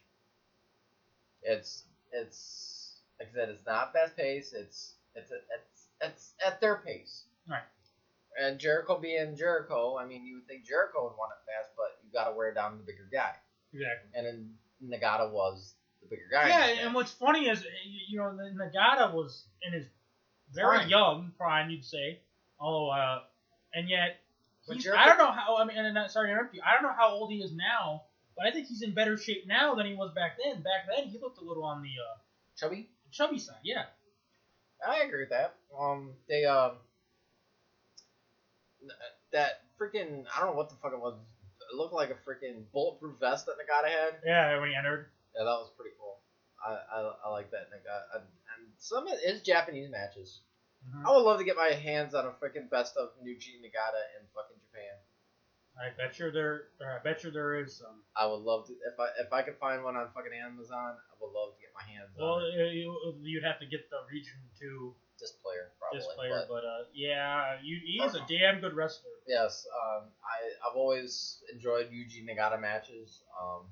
It's it's like I said. It's not fast paced. It's it's it's it's at their pace. Right. And Jericho being Jericho, I mean, you would think Jericho would want it fast, but you got to wear down the bigger guy. exactly. And then Nagata was the bigger guy. Yeah, and what's funny is you know the Nagata was in his very Prime. young prime, you'd say. Although, uh, and yet I don't know how. I mean, and sorry to interrupt you. I don't know how old he is now, but I think he's in better shape now than he was back then. Back then, he looked a little on the uh, chubby. chubby side. Yeah. I agree with that. Um, they um, that freaking I don't know what the fuck it was. It looked like a freaking bulletproof vest that Nagata had. Yeah, when he entered. Yeah, that was pretty cool. I I, I like that Nagata and, and some of his Japanese matches. Mhm. I would love to get my hands on a freaking best of Yuji Nagata in fucking Japan. I bet you there. I bet you there is some. I would love to if I if I could find one on fucking Amazon. I would love to get my hands Well, on it. uh, you, you'd have to get the region two this player probably. this player, but- but uh, yeah, you, he's a damn good wrestler. Yes, um, I I've always enjoyed Yuji Nagata matches. Um,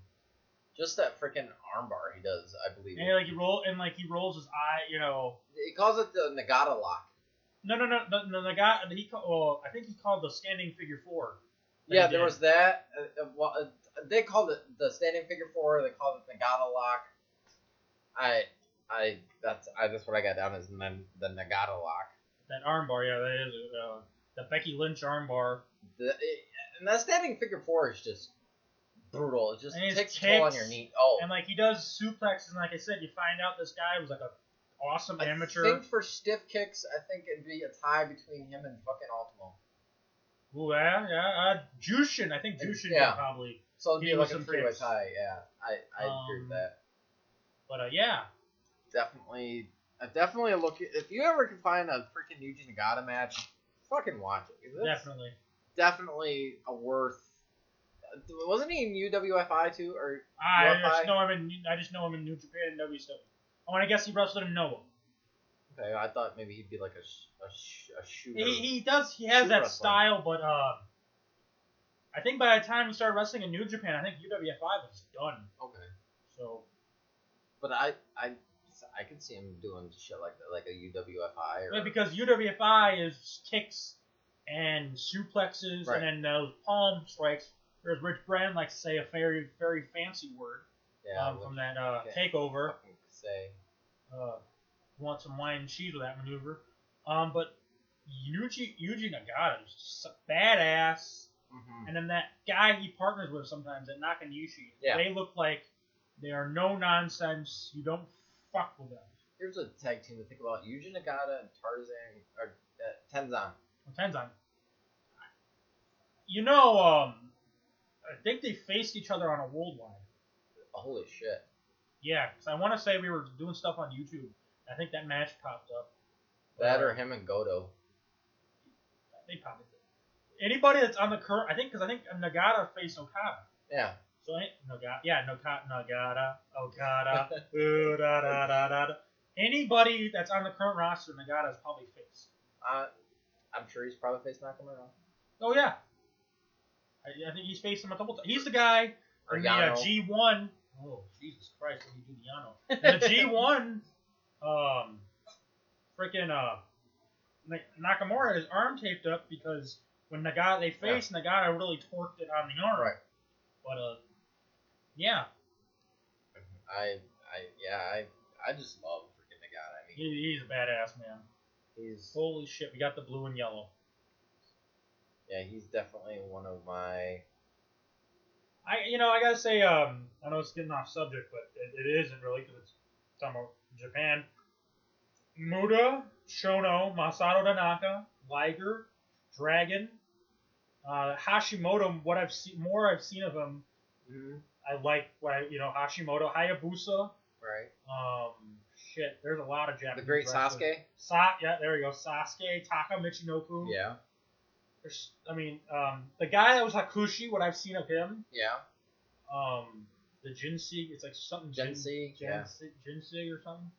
just that freaking armbar he does, I believe. And like he roll and like he rolls his eye, you know. He calls it the Nagata lock. No, no, no, no, no the guy he called. Well, I think he called the standing figure four. Yeah, there did. was that. Uh, uh, well, uh, they called it the standing figure four. They called it the Nagata lock. I I that's I that's what I got down as the the Nagata lock. that armbar. Yeah, that is uh, the Becky Lynch armbar. The, and that standing figure four is just brutal. It just takes toll on your knee. Oh, And like he does suplexes, and like I said, you find out this guy was like a awesome amateur. I think for stiff kicks, I think it'd be a tie between him and fucking Ultimo. Ooh, yeah, yeah. Uh, Jushin, I think Jushin Yeah. probably. So it'd be like a some three way kicks. tie. Yeah, I I agree with Um, that. But uh, yeah, Definitely, uh, definitely a look. If you ever can find a freaking Yuji Nagata match, fucking watch it. definitely. definitely a worth. uh, Wasn't he in UWFI too, or I UFI? just know him in. I just know him in New Japan and WCW. Oh, I guess he wrestled in Noah. okay? I thought maybe he'd be like a sh- a, sh- a shooter. He, he does. He has Shoot that wrestling. style, but uh, I think by the time he started wrestling in New Japan, I think UWFI was done. okay, So but I I I could see him doing shit like that, like a UWFI or yeah, because UWFI is kicks and suplexes Right. and then those palm strikes. Whereas Rich Brennan likes to say a very very fancy word yeah, um, from that uh, takeover. Say Uh, want some wine and cheese with that maneuver. Um, but Yuji Yuji Nagata is just a badass. Mhm. And then that guy he partners with sometimes, that Nakanishi, Yeah. they look like they are no nonsense. You don't fuck with them. Here's a tag team to think about: Yuji Nagata and Tarzan or uh, Tenzan. Depends on. You know, um, I think they faced each other on a worldwide. Holy shit! Yeah, because I want to say we were doing stuff on YouTube. I think that match popped up. That or him and Goto. They probably did. anybody that's on the current, I think, because I think Nagata faced Okada. Yeah. So ain't Nagata, yeah, Nagata, Nagata, Okada, ooh, da, da, da, da, da. Anybody that's on the current roster, Nagata is probably faced. Uh, I'm sure he's probably faced Nakamura. Oh yeah, I, I think he's faced him a couple times. He's the guy in the uh, Yano. G1. Oh Jesus Christ, me do the Yano. In the G1, um, freaking uh, Nakamura had his arm taped up because when Nagata they faced, Nagata really torqued it on the arm. Right. But uh, yeah, I, I, yeah, I, I just love freaking Nagata. I mean, he, he's a badass man. he's, Holy shit, we got the blue and yellow. yeah, he's definitely one of my. I, you know, I gotta say, um, I know it's getting off subject, but it, it isn't really because it's talking about Japan. Muta, Chono, Masato Tanaka, Liger, Dragon, uh, Hashimoto. What I've seen, more I've seen of him, I like. What I, you know, Hashimoto, Hayabusa. Right. Um, shit, there's a lot of Japanese. The Great wrestlers. Sasuke. Sa- yeah, there we go. Sasuke, Taka Michinoku. Yeah. I mean, um, the guy that was Hakushi, what I've seen of him, Yeah. um, the Jinsei, it's like something Jin- Jinsei, yeah. Jinsei, Jinsei or something.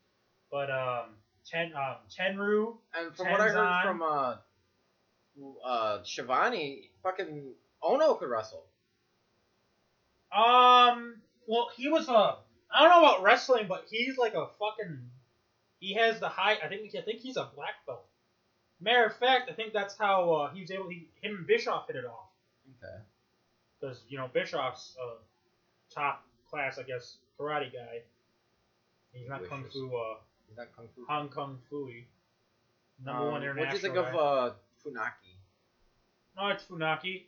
But um, Ten, um, Tenryu, And from what I heard from uh, uh, Schiavone, fucking Onoo could wrestle. um, well, he was a, I don't know about wrestling, but he's like a fucking, he has the high. I think I think he's a black belt. Matter of fact, I think that's how uh, he was able. He, him and Bischoff hit it off. Okay. because you know Bischoff's a top class, I guess, karate guy. He's not kung fu, uh, He's not kung fu. Hong Kong Phooey. Number Um, one international. What do you think guy. of uh, Funaki? No, it's Funaki.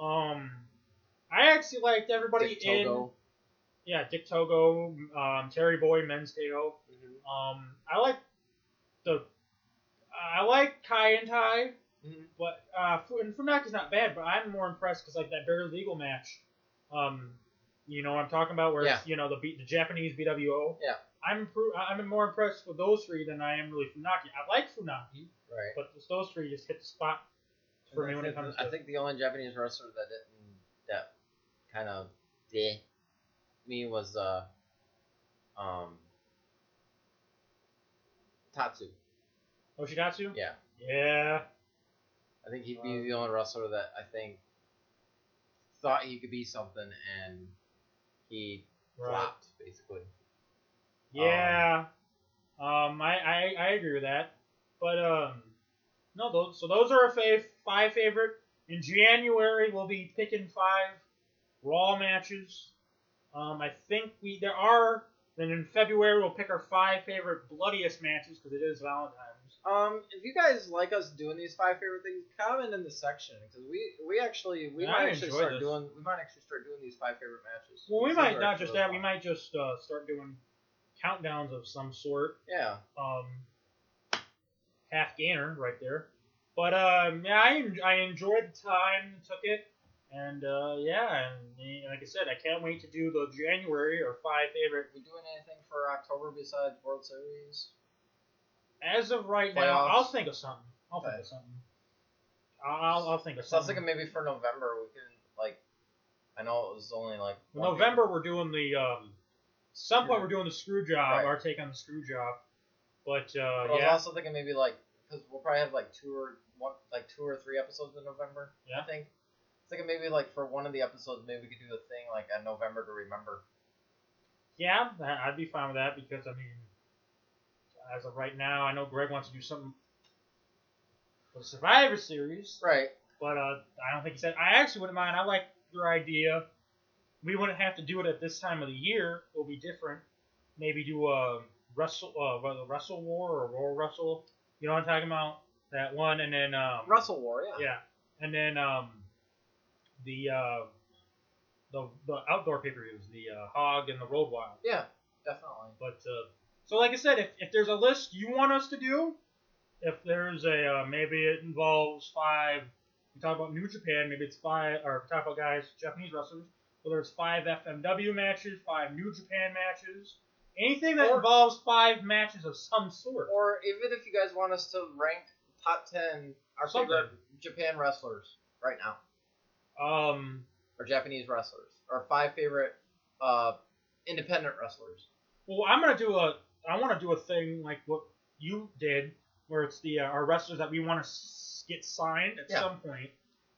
Um, I actually liked everybody Dick in. Togo? Yeah, Dick Togo, um, Terry Boy, Men's Teo. Um, I like the. I like Kaientai, Mhm. but uh, and Funaki's not bad, but I'm more impressed because like that bare legal match. Um, you know what I'm talking about, where Yeah. it's, you know the B, the Japanese BWO. Yeah. I'm I'm more impressed with those three than I am really Funaki. I like Funaki, Right. but those three just hit the spot for And me when it comes I to. I think the only Japanese wrestler that didn't that kind of did me was uh um Tatsu. Oshigatsu. Yeah. Yeah. I think he'd be the only wrestler that I think thought he could be something and he Right. flopped basically. Yeah. Um, I, I, I agree with that. But um, no, those so those are our fav- five favorite. In January, we'll be picking five Raw matches. Um, I think we there are. Then in February, we'll pick our five favorite bloodiest matches because it is Valentine's. Um, if you guys like us doing these five favorite things, comment in the section because we we actually we Yeah, might actually enjoy start this. doing we might actually start doing these five favorite matches. Well, we These might are not just really that. We fun. might just uh, start doing countdowns of some sort. Yeah. um, half gainer right there. But um, yeah, I, en- I enjoyed the time, took it, and uh, yeah, and eh, like I said, I can't wait to do the January or five favorite. we doing anything for October besides World Series? As of right now, Playoffs. I'll think of something. I'll think of something. I'll, I'll, think of So I was something. thinking maybe for November we can like. I know it was only like one November, we're doing the um, some point we're doing the screw job. Right. Our take on the screw job. But But uh, I was yeah, also thinking maybe like because we'll probably have like two or one like two or three episodes in November. Yeah. I think. I was thinking maybe like for one of the episodes maybe we could do a thing like a November to remember. Yeah, I- I'd be fine with that because I mean, as of right now, I know Greg wants to do something for the Survivor Series, Right. but uh, I don't think he said. I actually wouldn't mind. I like your idea. We wouldn't have to do it at this time of the year. It'll be different. Maybe do a wrestle, uh, Wrestle War or Royal Wrestle. You know what I'm talking about? That one, and then um, Russell War. Yeah. yeah, and then um, the uh, the the outdoor pay per views, the uh, Hog and the Road Wild. Yeah. Definitely. But uh, so, like I said, if, if there's a list you want us to do, if there's a uh, maybe it involves five. We talk about New Japan, maybe it's five, or talk about guys, Japanese wrestlers. Whether it's five FMW matches, five New Japan matches, anything that Or- involves five matches of some sort. Or even if you guys want us to rank top ten our Something. favorite Japan wrestlers, right now, Um, or Japanese wrestlers, or five favorite uh, independent wrestlers. well, I'm gonna do a. I want to do a thing like what you did, where it's the uh, our wrestlers that we want to s- get signed at Yeah. some point.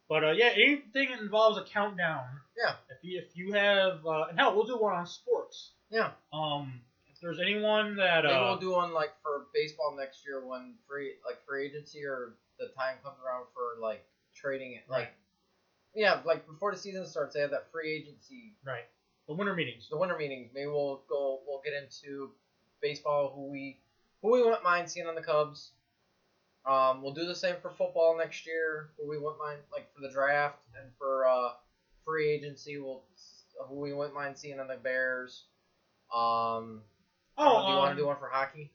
But uh, yeah, anything that involves a countdown. Yeah. If you if you have uh, and hell, we'll do one on sports. Yeah. Um, if there's anyone that Maybe uh, we'll do one like for baseball next year when free like free agency or the time comes around for like trading it. Like Right. yeah, like before the season starts, they have that free agency, right the winter meetings. the winter meetings. Maybe we'll go. We'll get into baseball. Who we who we wouldn't mind seeing on the Cubs. Um, we'll do the same for football next year. Who we wouldn't mind like for the draft and for uh, free agency. We'll who we wouldn't mind seeing on the Bears. Um, know, do you want um, to do one for hockey?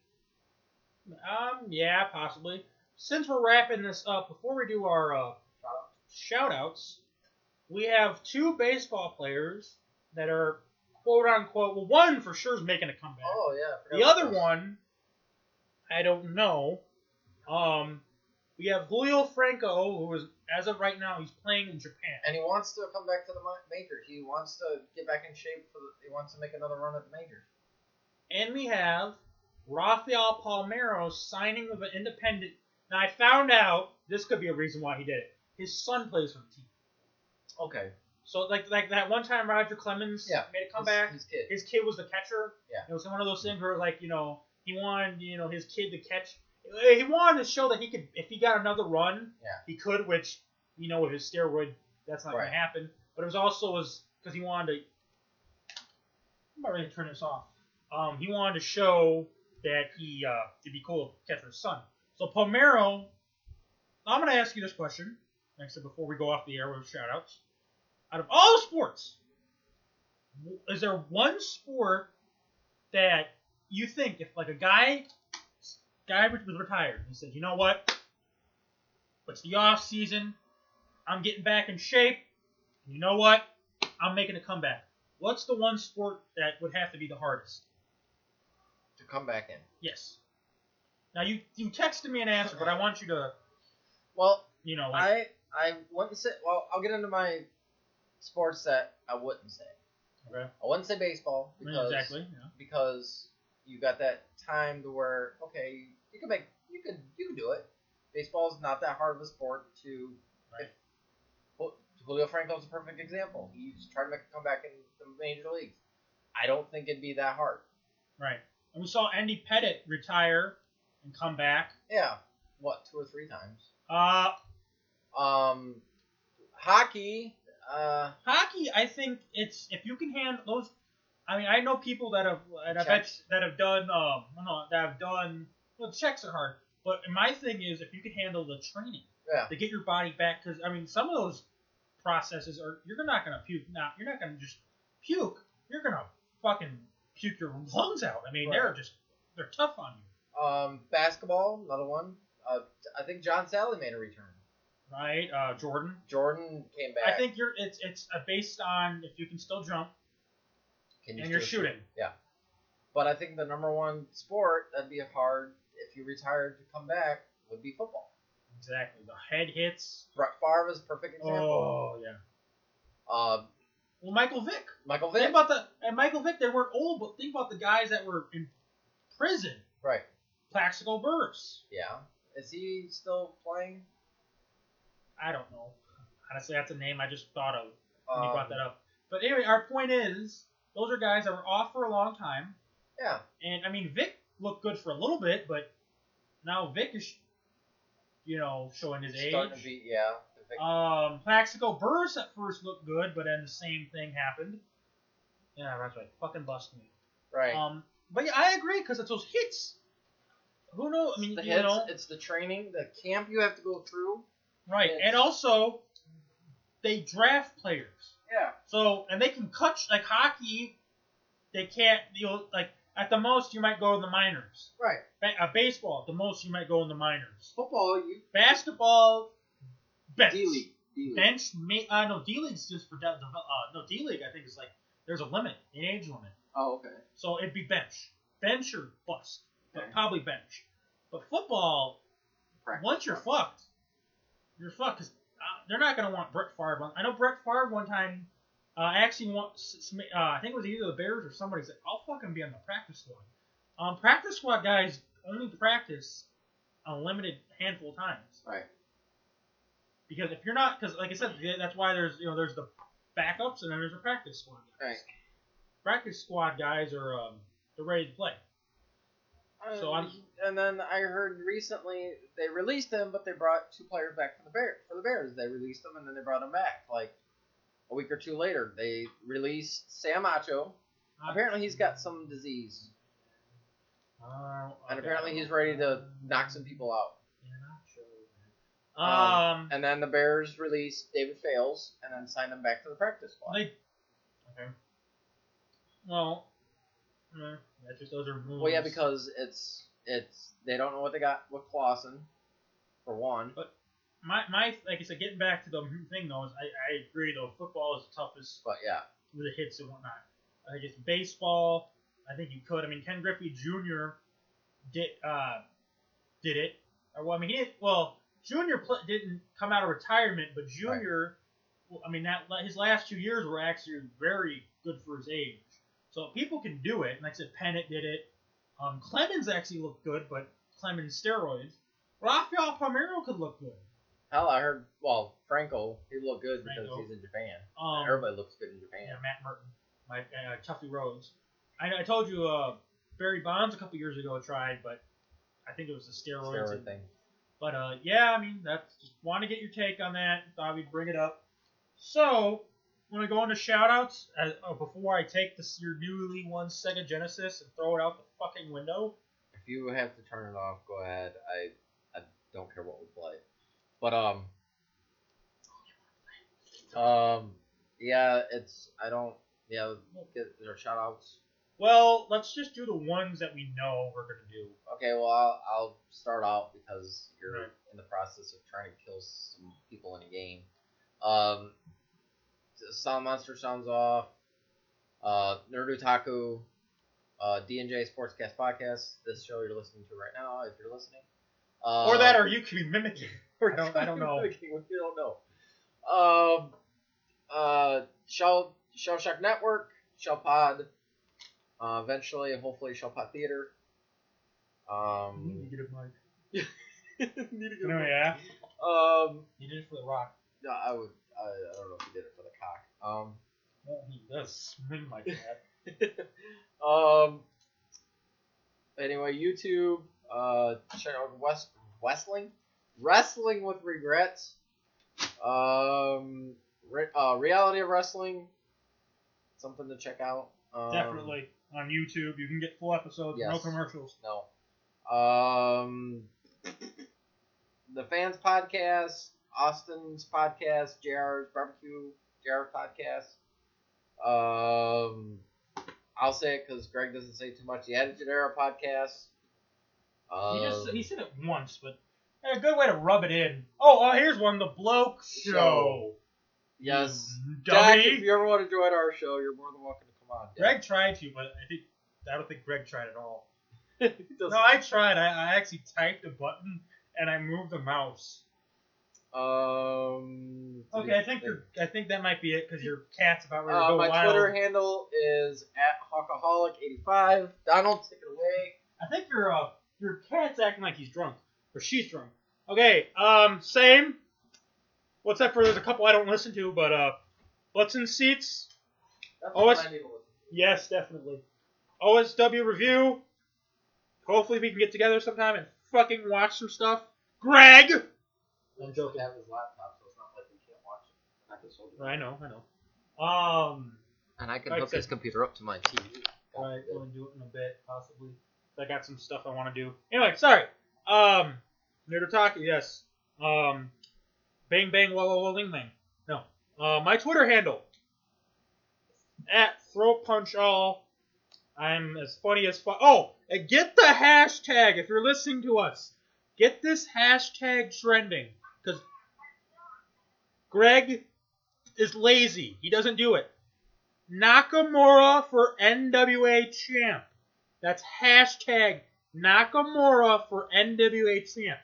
Um, yeah, possibly. Since we're wrapping this up, before we do our uh, shout outs, we have two baseball players that are quote unquote. Well, one for sure is making a comeback. Oh yeah. The other this. one, I don't know. Um, we have Julio Franco, who is as of right now he's playing in Japan. And he wants to come back to the ma- majors. He wants to get back in shape for. The, he wants to make another run at the majors. And we have Rafael Palmeiro signing with an independent. Now I found out this could be a reason why he did it. His son plays for the team. Okay. So like like that one time Roger Clemens Yeah, made a comeback. His, his kid. His kid was the catcher. Yeah. It was one of those things where like you know he wanted you know his kid to catch. He wanted to show that he could if he got another run. Yeah. He could, which you know with his steroid that's not Right. gonna happen. But it was also was because he wanted to. I'm about ready to turn this off. Um, he wanted to show that he uh, it'd be cool to catch his son. So Palmeiro, I'm gonna ask you this question. Like I said before we go off the air with shout outs. Out of all sports, is there one sport that you think if like a guy guy was retired and he said, you know what? It's the off season. I'm getting back in shape. You know what? I'm making a comeback. What's the one sport that would have to be the hardest? to come back in. Yes. Now you you texted me an answer, but I want you to Well, you know like I I wouldn't say. Well, I'll get into my sports that I wouldn't say. okay. I wouldn't say baseball because exactly. Yeah. because you got that time to where okay you can make you could you can do it. Baseball is not that hard of a sport to. Right. If, Ju- Julio Franco's a perfect example. He's trying to make a comeback in the major leagues. I don't think it'd be that hard. Right. And we saw Andy Pettitte retire and come back. Yeah, what two or three times. Uh, Um, hockey. Uh, hockey, I think it's if you can handle those. I mean, I know people that have that have that have done um no, that have done well checks are hard, but my thing is if you can handle the training yeah. to get your body back because I mean some of those processes are you're not gonna puke now you're not gonna just puke you're gonna fucking puke your lungs out. I mean they're just they're tough on you, Um, basketball, another one. Uh, I think John Salley made a return. Right? Uh, Jordan. Jordan came back. I think you're it's it's uh, based on if you can still jump Can and you're shoot? shooting. Yeah. But I think the number one sport that'd be hard if you retired to come back would be football. Exactly. The head hits. Brett Favre is a perfect example. Oh yeah. Uh, Well, Michael Vick. Michael Vick. Think about the and Michael Vick. They weren't old, but think about the guys that were in prison. Right. Plaxico Burress. Yeah. Is he still playing? I don't know. Honestly, that's a name I just thought of when you Um, brought that up. But anyway, our point is, those are guys that were off for a long time, Yeah. and I mean Vick looked good for a little bit, but now Vick is, you know, showing his age. Starting to be yeah. Vick- Um, Plaxico Burress at first looked good, but then the same thing happened. Yeah, that's right. Fucking bust me. right. Um, but yeah, I agree because it's those hits. Who knows? I mean, the you hits, know, it's the training, the camp you have to go through. Right? it's- And also, they draft players, Yeah. so and they can cut like hockey. They can't. You know, like at the most you might go in the minors. Right. Ba- uh, baseball, at the most you might go in the minors. Football, you Basketball, bench. D league. D league. Bench, may, uh, no, D League's just for, de- uh, no, D League I think is like, there's a limit, an age limit. Oh, okay. So it'd be bench. Bench or bust. But Okay. probably bench. But football, Practice. once you're fucked, you're fucked. 'cause, uh, they're not gonna want Brett Favre. on- I know Brett Favre one time. Uh, actually, want, uh, I think it was either the Bears or somebody said, "I'll fucking be on the practice squad." Um, practice squad guys only practice a limited handful of times Right. because if you're not, because like I said, that's why there's you know there's the backups and then there's the practice squad guys. Right. Practice squad guys are um, they're ready to play. So Uh, I'm- and then I heard recently they released him, but they brought two players back for the Bear for the Bears. They released them and then they brought him back. Like a week or two later, they released Sam Acho. Apparently, he's got some disease, Uh, and apparently he's ready to knock some people out. Um, And then the Bears released David Fales and then signed him back to the practice squad. They, okay. Well, eh, that's just those are. Well, yeah, because it's it's they don't know what they got with Clausen, for one. But my my like I said, getting back to the thing though is I, I agree though football is the toughest But yeah, with the hits and whatnot. I guess baseball, I think you could. I mean, Ken Griffey Jr. did uh did it. Or well, I mean, he did, well Junior pl- didn't come out of retirement, but Junior, well, I mean, that his last two years were actually very good for his age. So people can do it. And like I said, Pennant did it. Um, Clemens actually looked good, but Clemens steroids. Rafael Palmeiro could look good. hell, I heard. Well, Franco, he looked good because Franco. he's in Japan. Um, Everybody looks good in Japan. Yeah, Matt Murton, my uh, Tuffy Rhodes. I, I told you uh, Barry Bonds a couple years ago tried, but I think it was the steroids. Steroid and- thing. But uh, yeah, I mean that's just want to get your take on that. Thought we'd bring it up. So, want to go into shoutouts uh, uh, before I take this your newly won Sega Genesis and throw it out the fucking window. If you have to turn it off, go ahead. I I don't care what we play. But um um yeah, it's I don't yeah get their shout outs. Well, let's just do the ones that we know we're gonna do. Okay, well I'll, I'll start out because you're Right. in the process of trying to kill some people in a game. Um, Sound Monster sounds off. Uh, Nerd Otaku, uh, D&J Sportscast Podcast. This show you're listening to right now, if you're listening. Uh, or that, or you could be mimicking. I don't- I don't know. We don't know. Um, uh, Shell Shell Shock Network, Shell Pod. Uh, eventually, hopefully, Shell Pod Theater. Um, need to get a mic. need to get No, a- yeah. Um, You did it for the Rock. no, I would. I, I don't know if you did it for the cock. Um, Well, he does swing like that. um. Anyway, YouTube. Uh, check out West Wrestling, Wrestling with Regrets. Um, re- uh, Reality of Wrestling. Something to check out. Um, Definitely on YouTube. You can get full episodes, no commercials. No. Um, the fans podcast, Austin's podcast, JR's barbecue, JR podcast. Um, I'll say it because Greg doesn't say too much. The Attitude Era podcast. Um, he just he said it once, but a good way to rub it in. Oh, uh, here's one: the Bloke Show. Show. yes. Jack, if you ever want to join our show, you're more than welcome to come on. Greg tried to, but I think I don't think Greg tried at all. No, I tried. I, I actually typed a button and I moved the mouse. Um. Okay, I think you're. I think that might be it because your cat's about ready to Uh, go my wild. Twitter handle is at Hawkaholic85. Donald, take it away. I think your uh, your cat's acting like he's drunk or she's drunk. Okay, um, same. What's up for? There's a couple I don't listen to, but uh, butts and seats. That's what I need to listen Yes, definitely. OSW review. Hopefully we can get together sometime and fucking watch some stuff. Greg. To. I'm joking. have his laptop, so it's not like we can't watch it. I can solve it. I know, I know. Um, And I can Like hook this said- computer up to my TV. Right, we'll do it in a bit, possibly. I got some stuff I want to do. Anyway, sorry. Um, Nerd Otaku, yes. Um, bang bang wah wah wah ling ling. No. Uh, my Twitter handle at throat punch all. I'm as funny as fuck. Oh, and get the hashtag if you're listening to us. Get this hashtag trending because Greg is lazy. He doesn't do it. Nakamura for NWA champ. That's hashtag Nakamura for NWA champ.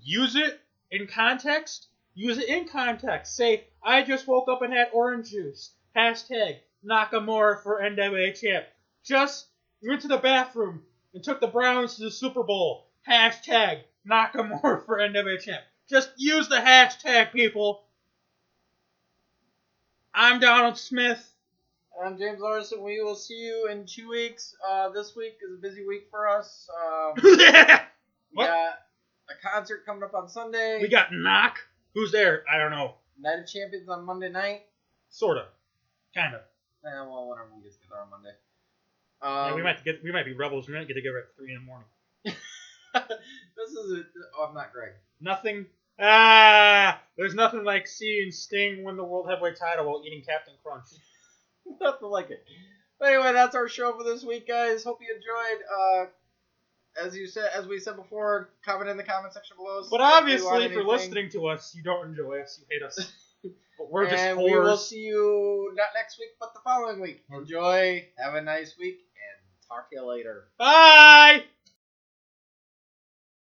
Use it in context Use it in context. Say, I just woke up and had orange juice. Hashtag Nakamura for NWA champ. Just went to the bathroom and took the Browns to the Super Bowl. Hashtag Nakamura for NWA champ. Just use the hashtag, people. I'm Donald Smith. I'm James Larson. We will see you in two weeks. Uh, this week is a busy week for us. Um, we What? got a concert coming up on Sunday. we got Knock. Who's there? I don't know. Night of Champions on Monday night. Sorta. Kinda. Eh, well, whatever we get together on Monday. yeah, Um, we might get we might be rebels. We might get together at three in the morning. this is a. Oh, I'm not Greg. Nothing. Ah, there's nothing like seeing Sting win the world heavyweight title while eating Captain Crunch. Nothing like it. But anyway, that's our show for this week, guys. Hope you enjoyed. Uh, as you said, as we said before, comment in the comment section below. But if obviously, for listening to us, you don't enjoy us. You hate us. But we're just and we will see you not next week, but the following week. Enjoy. Have a nice week, and talk to you later. Bye.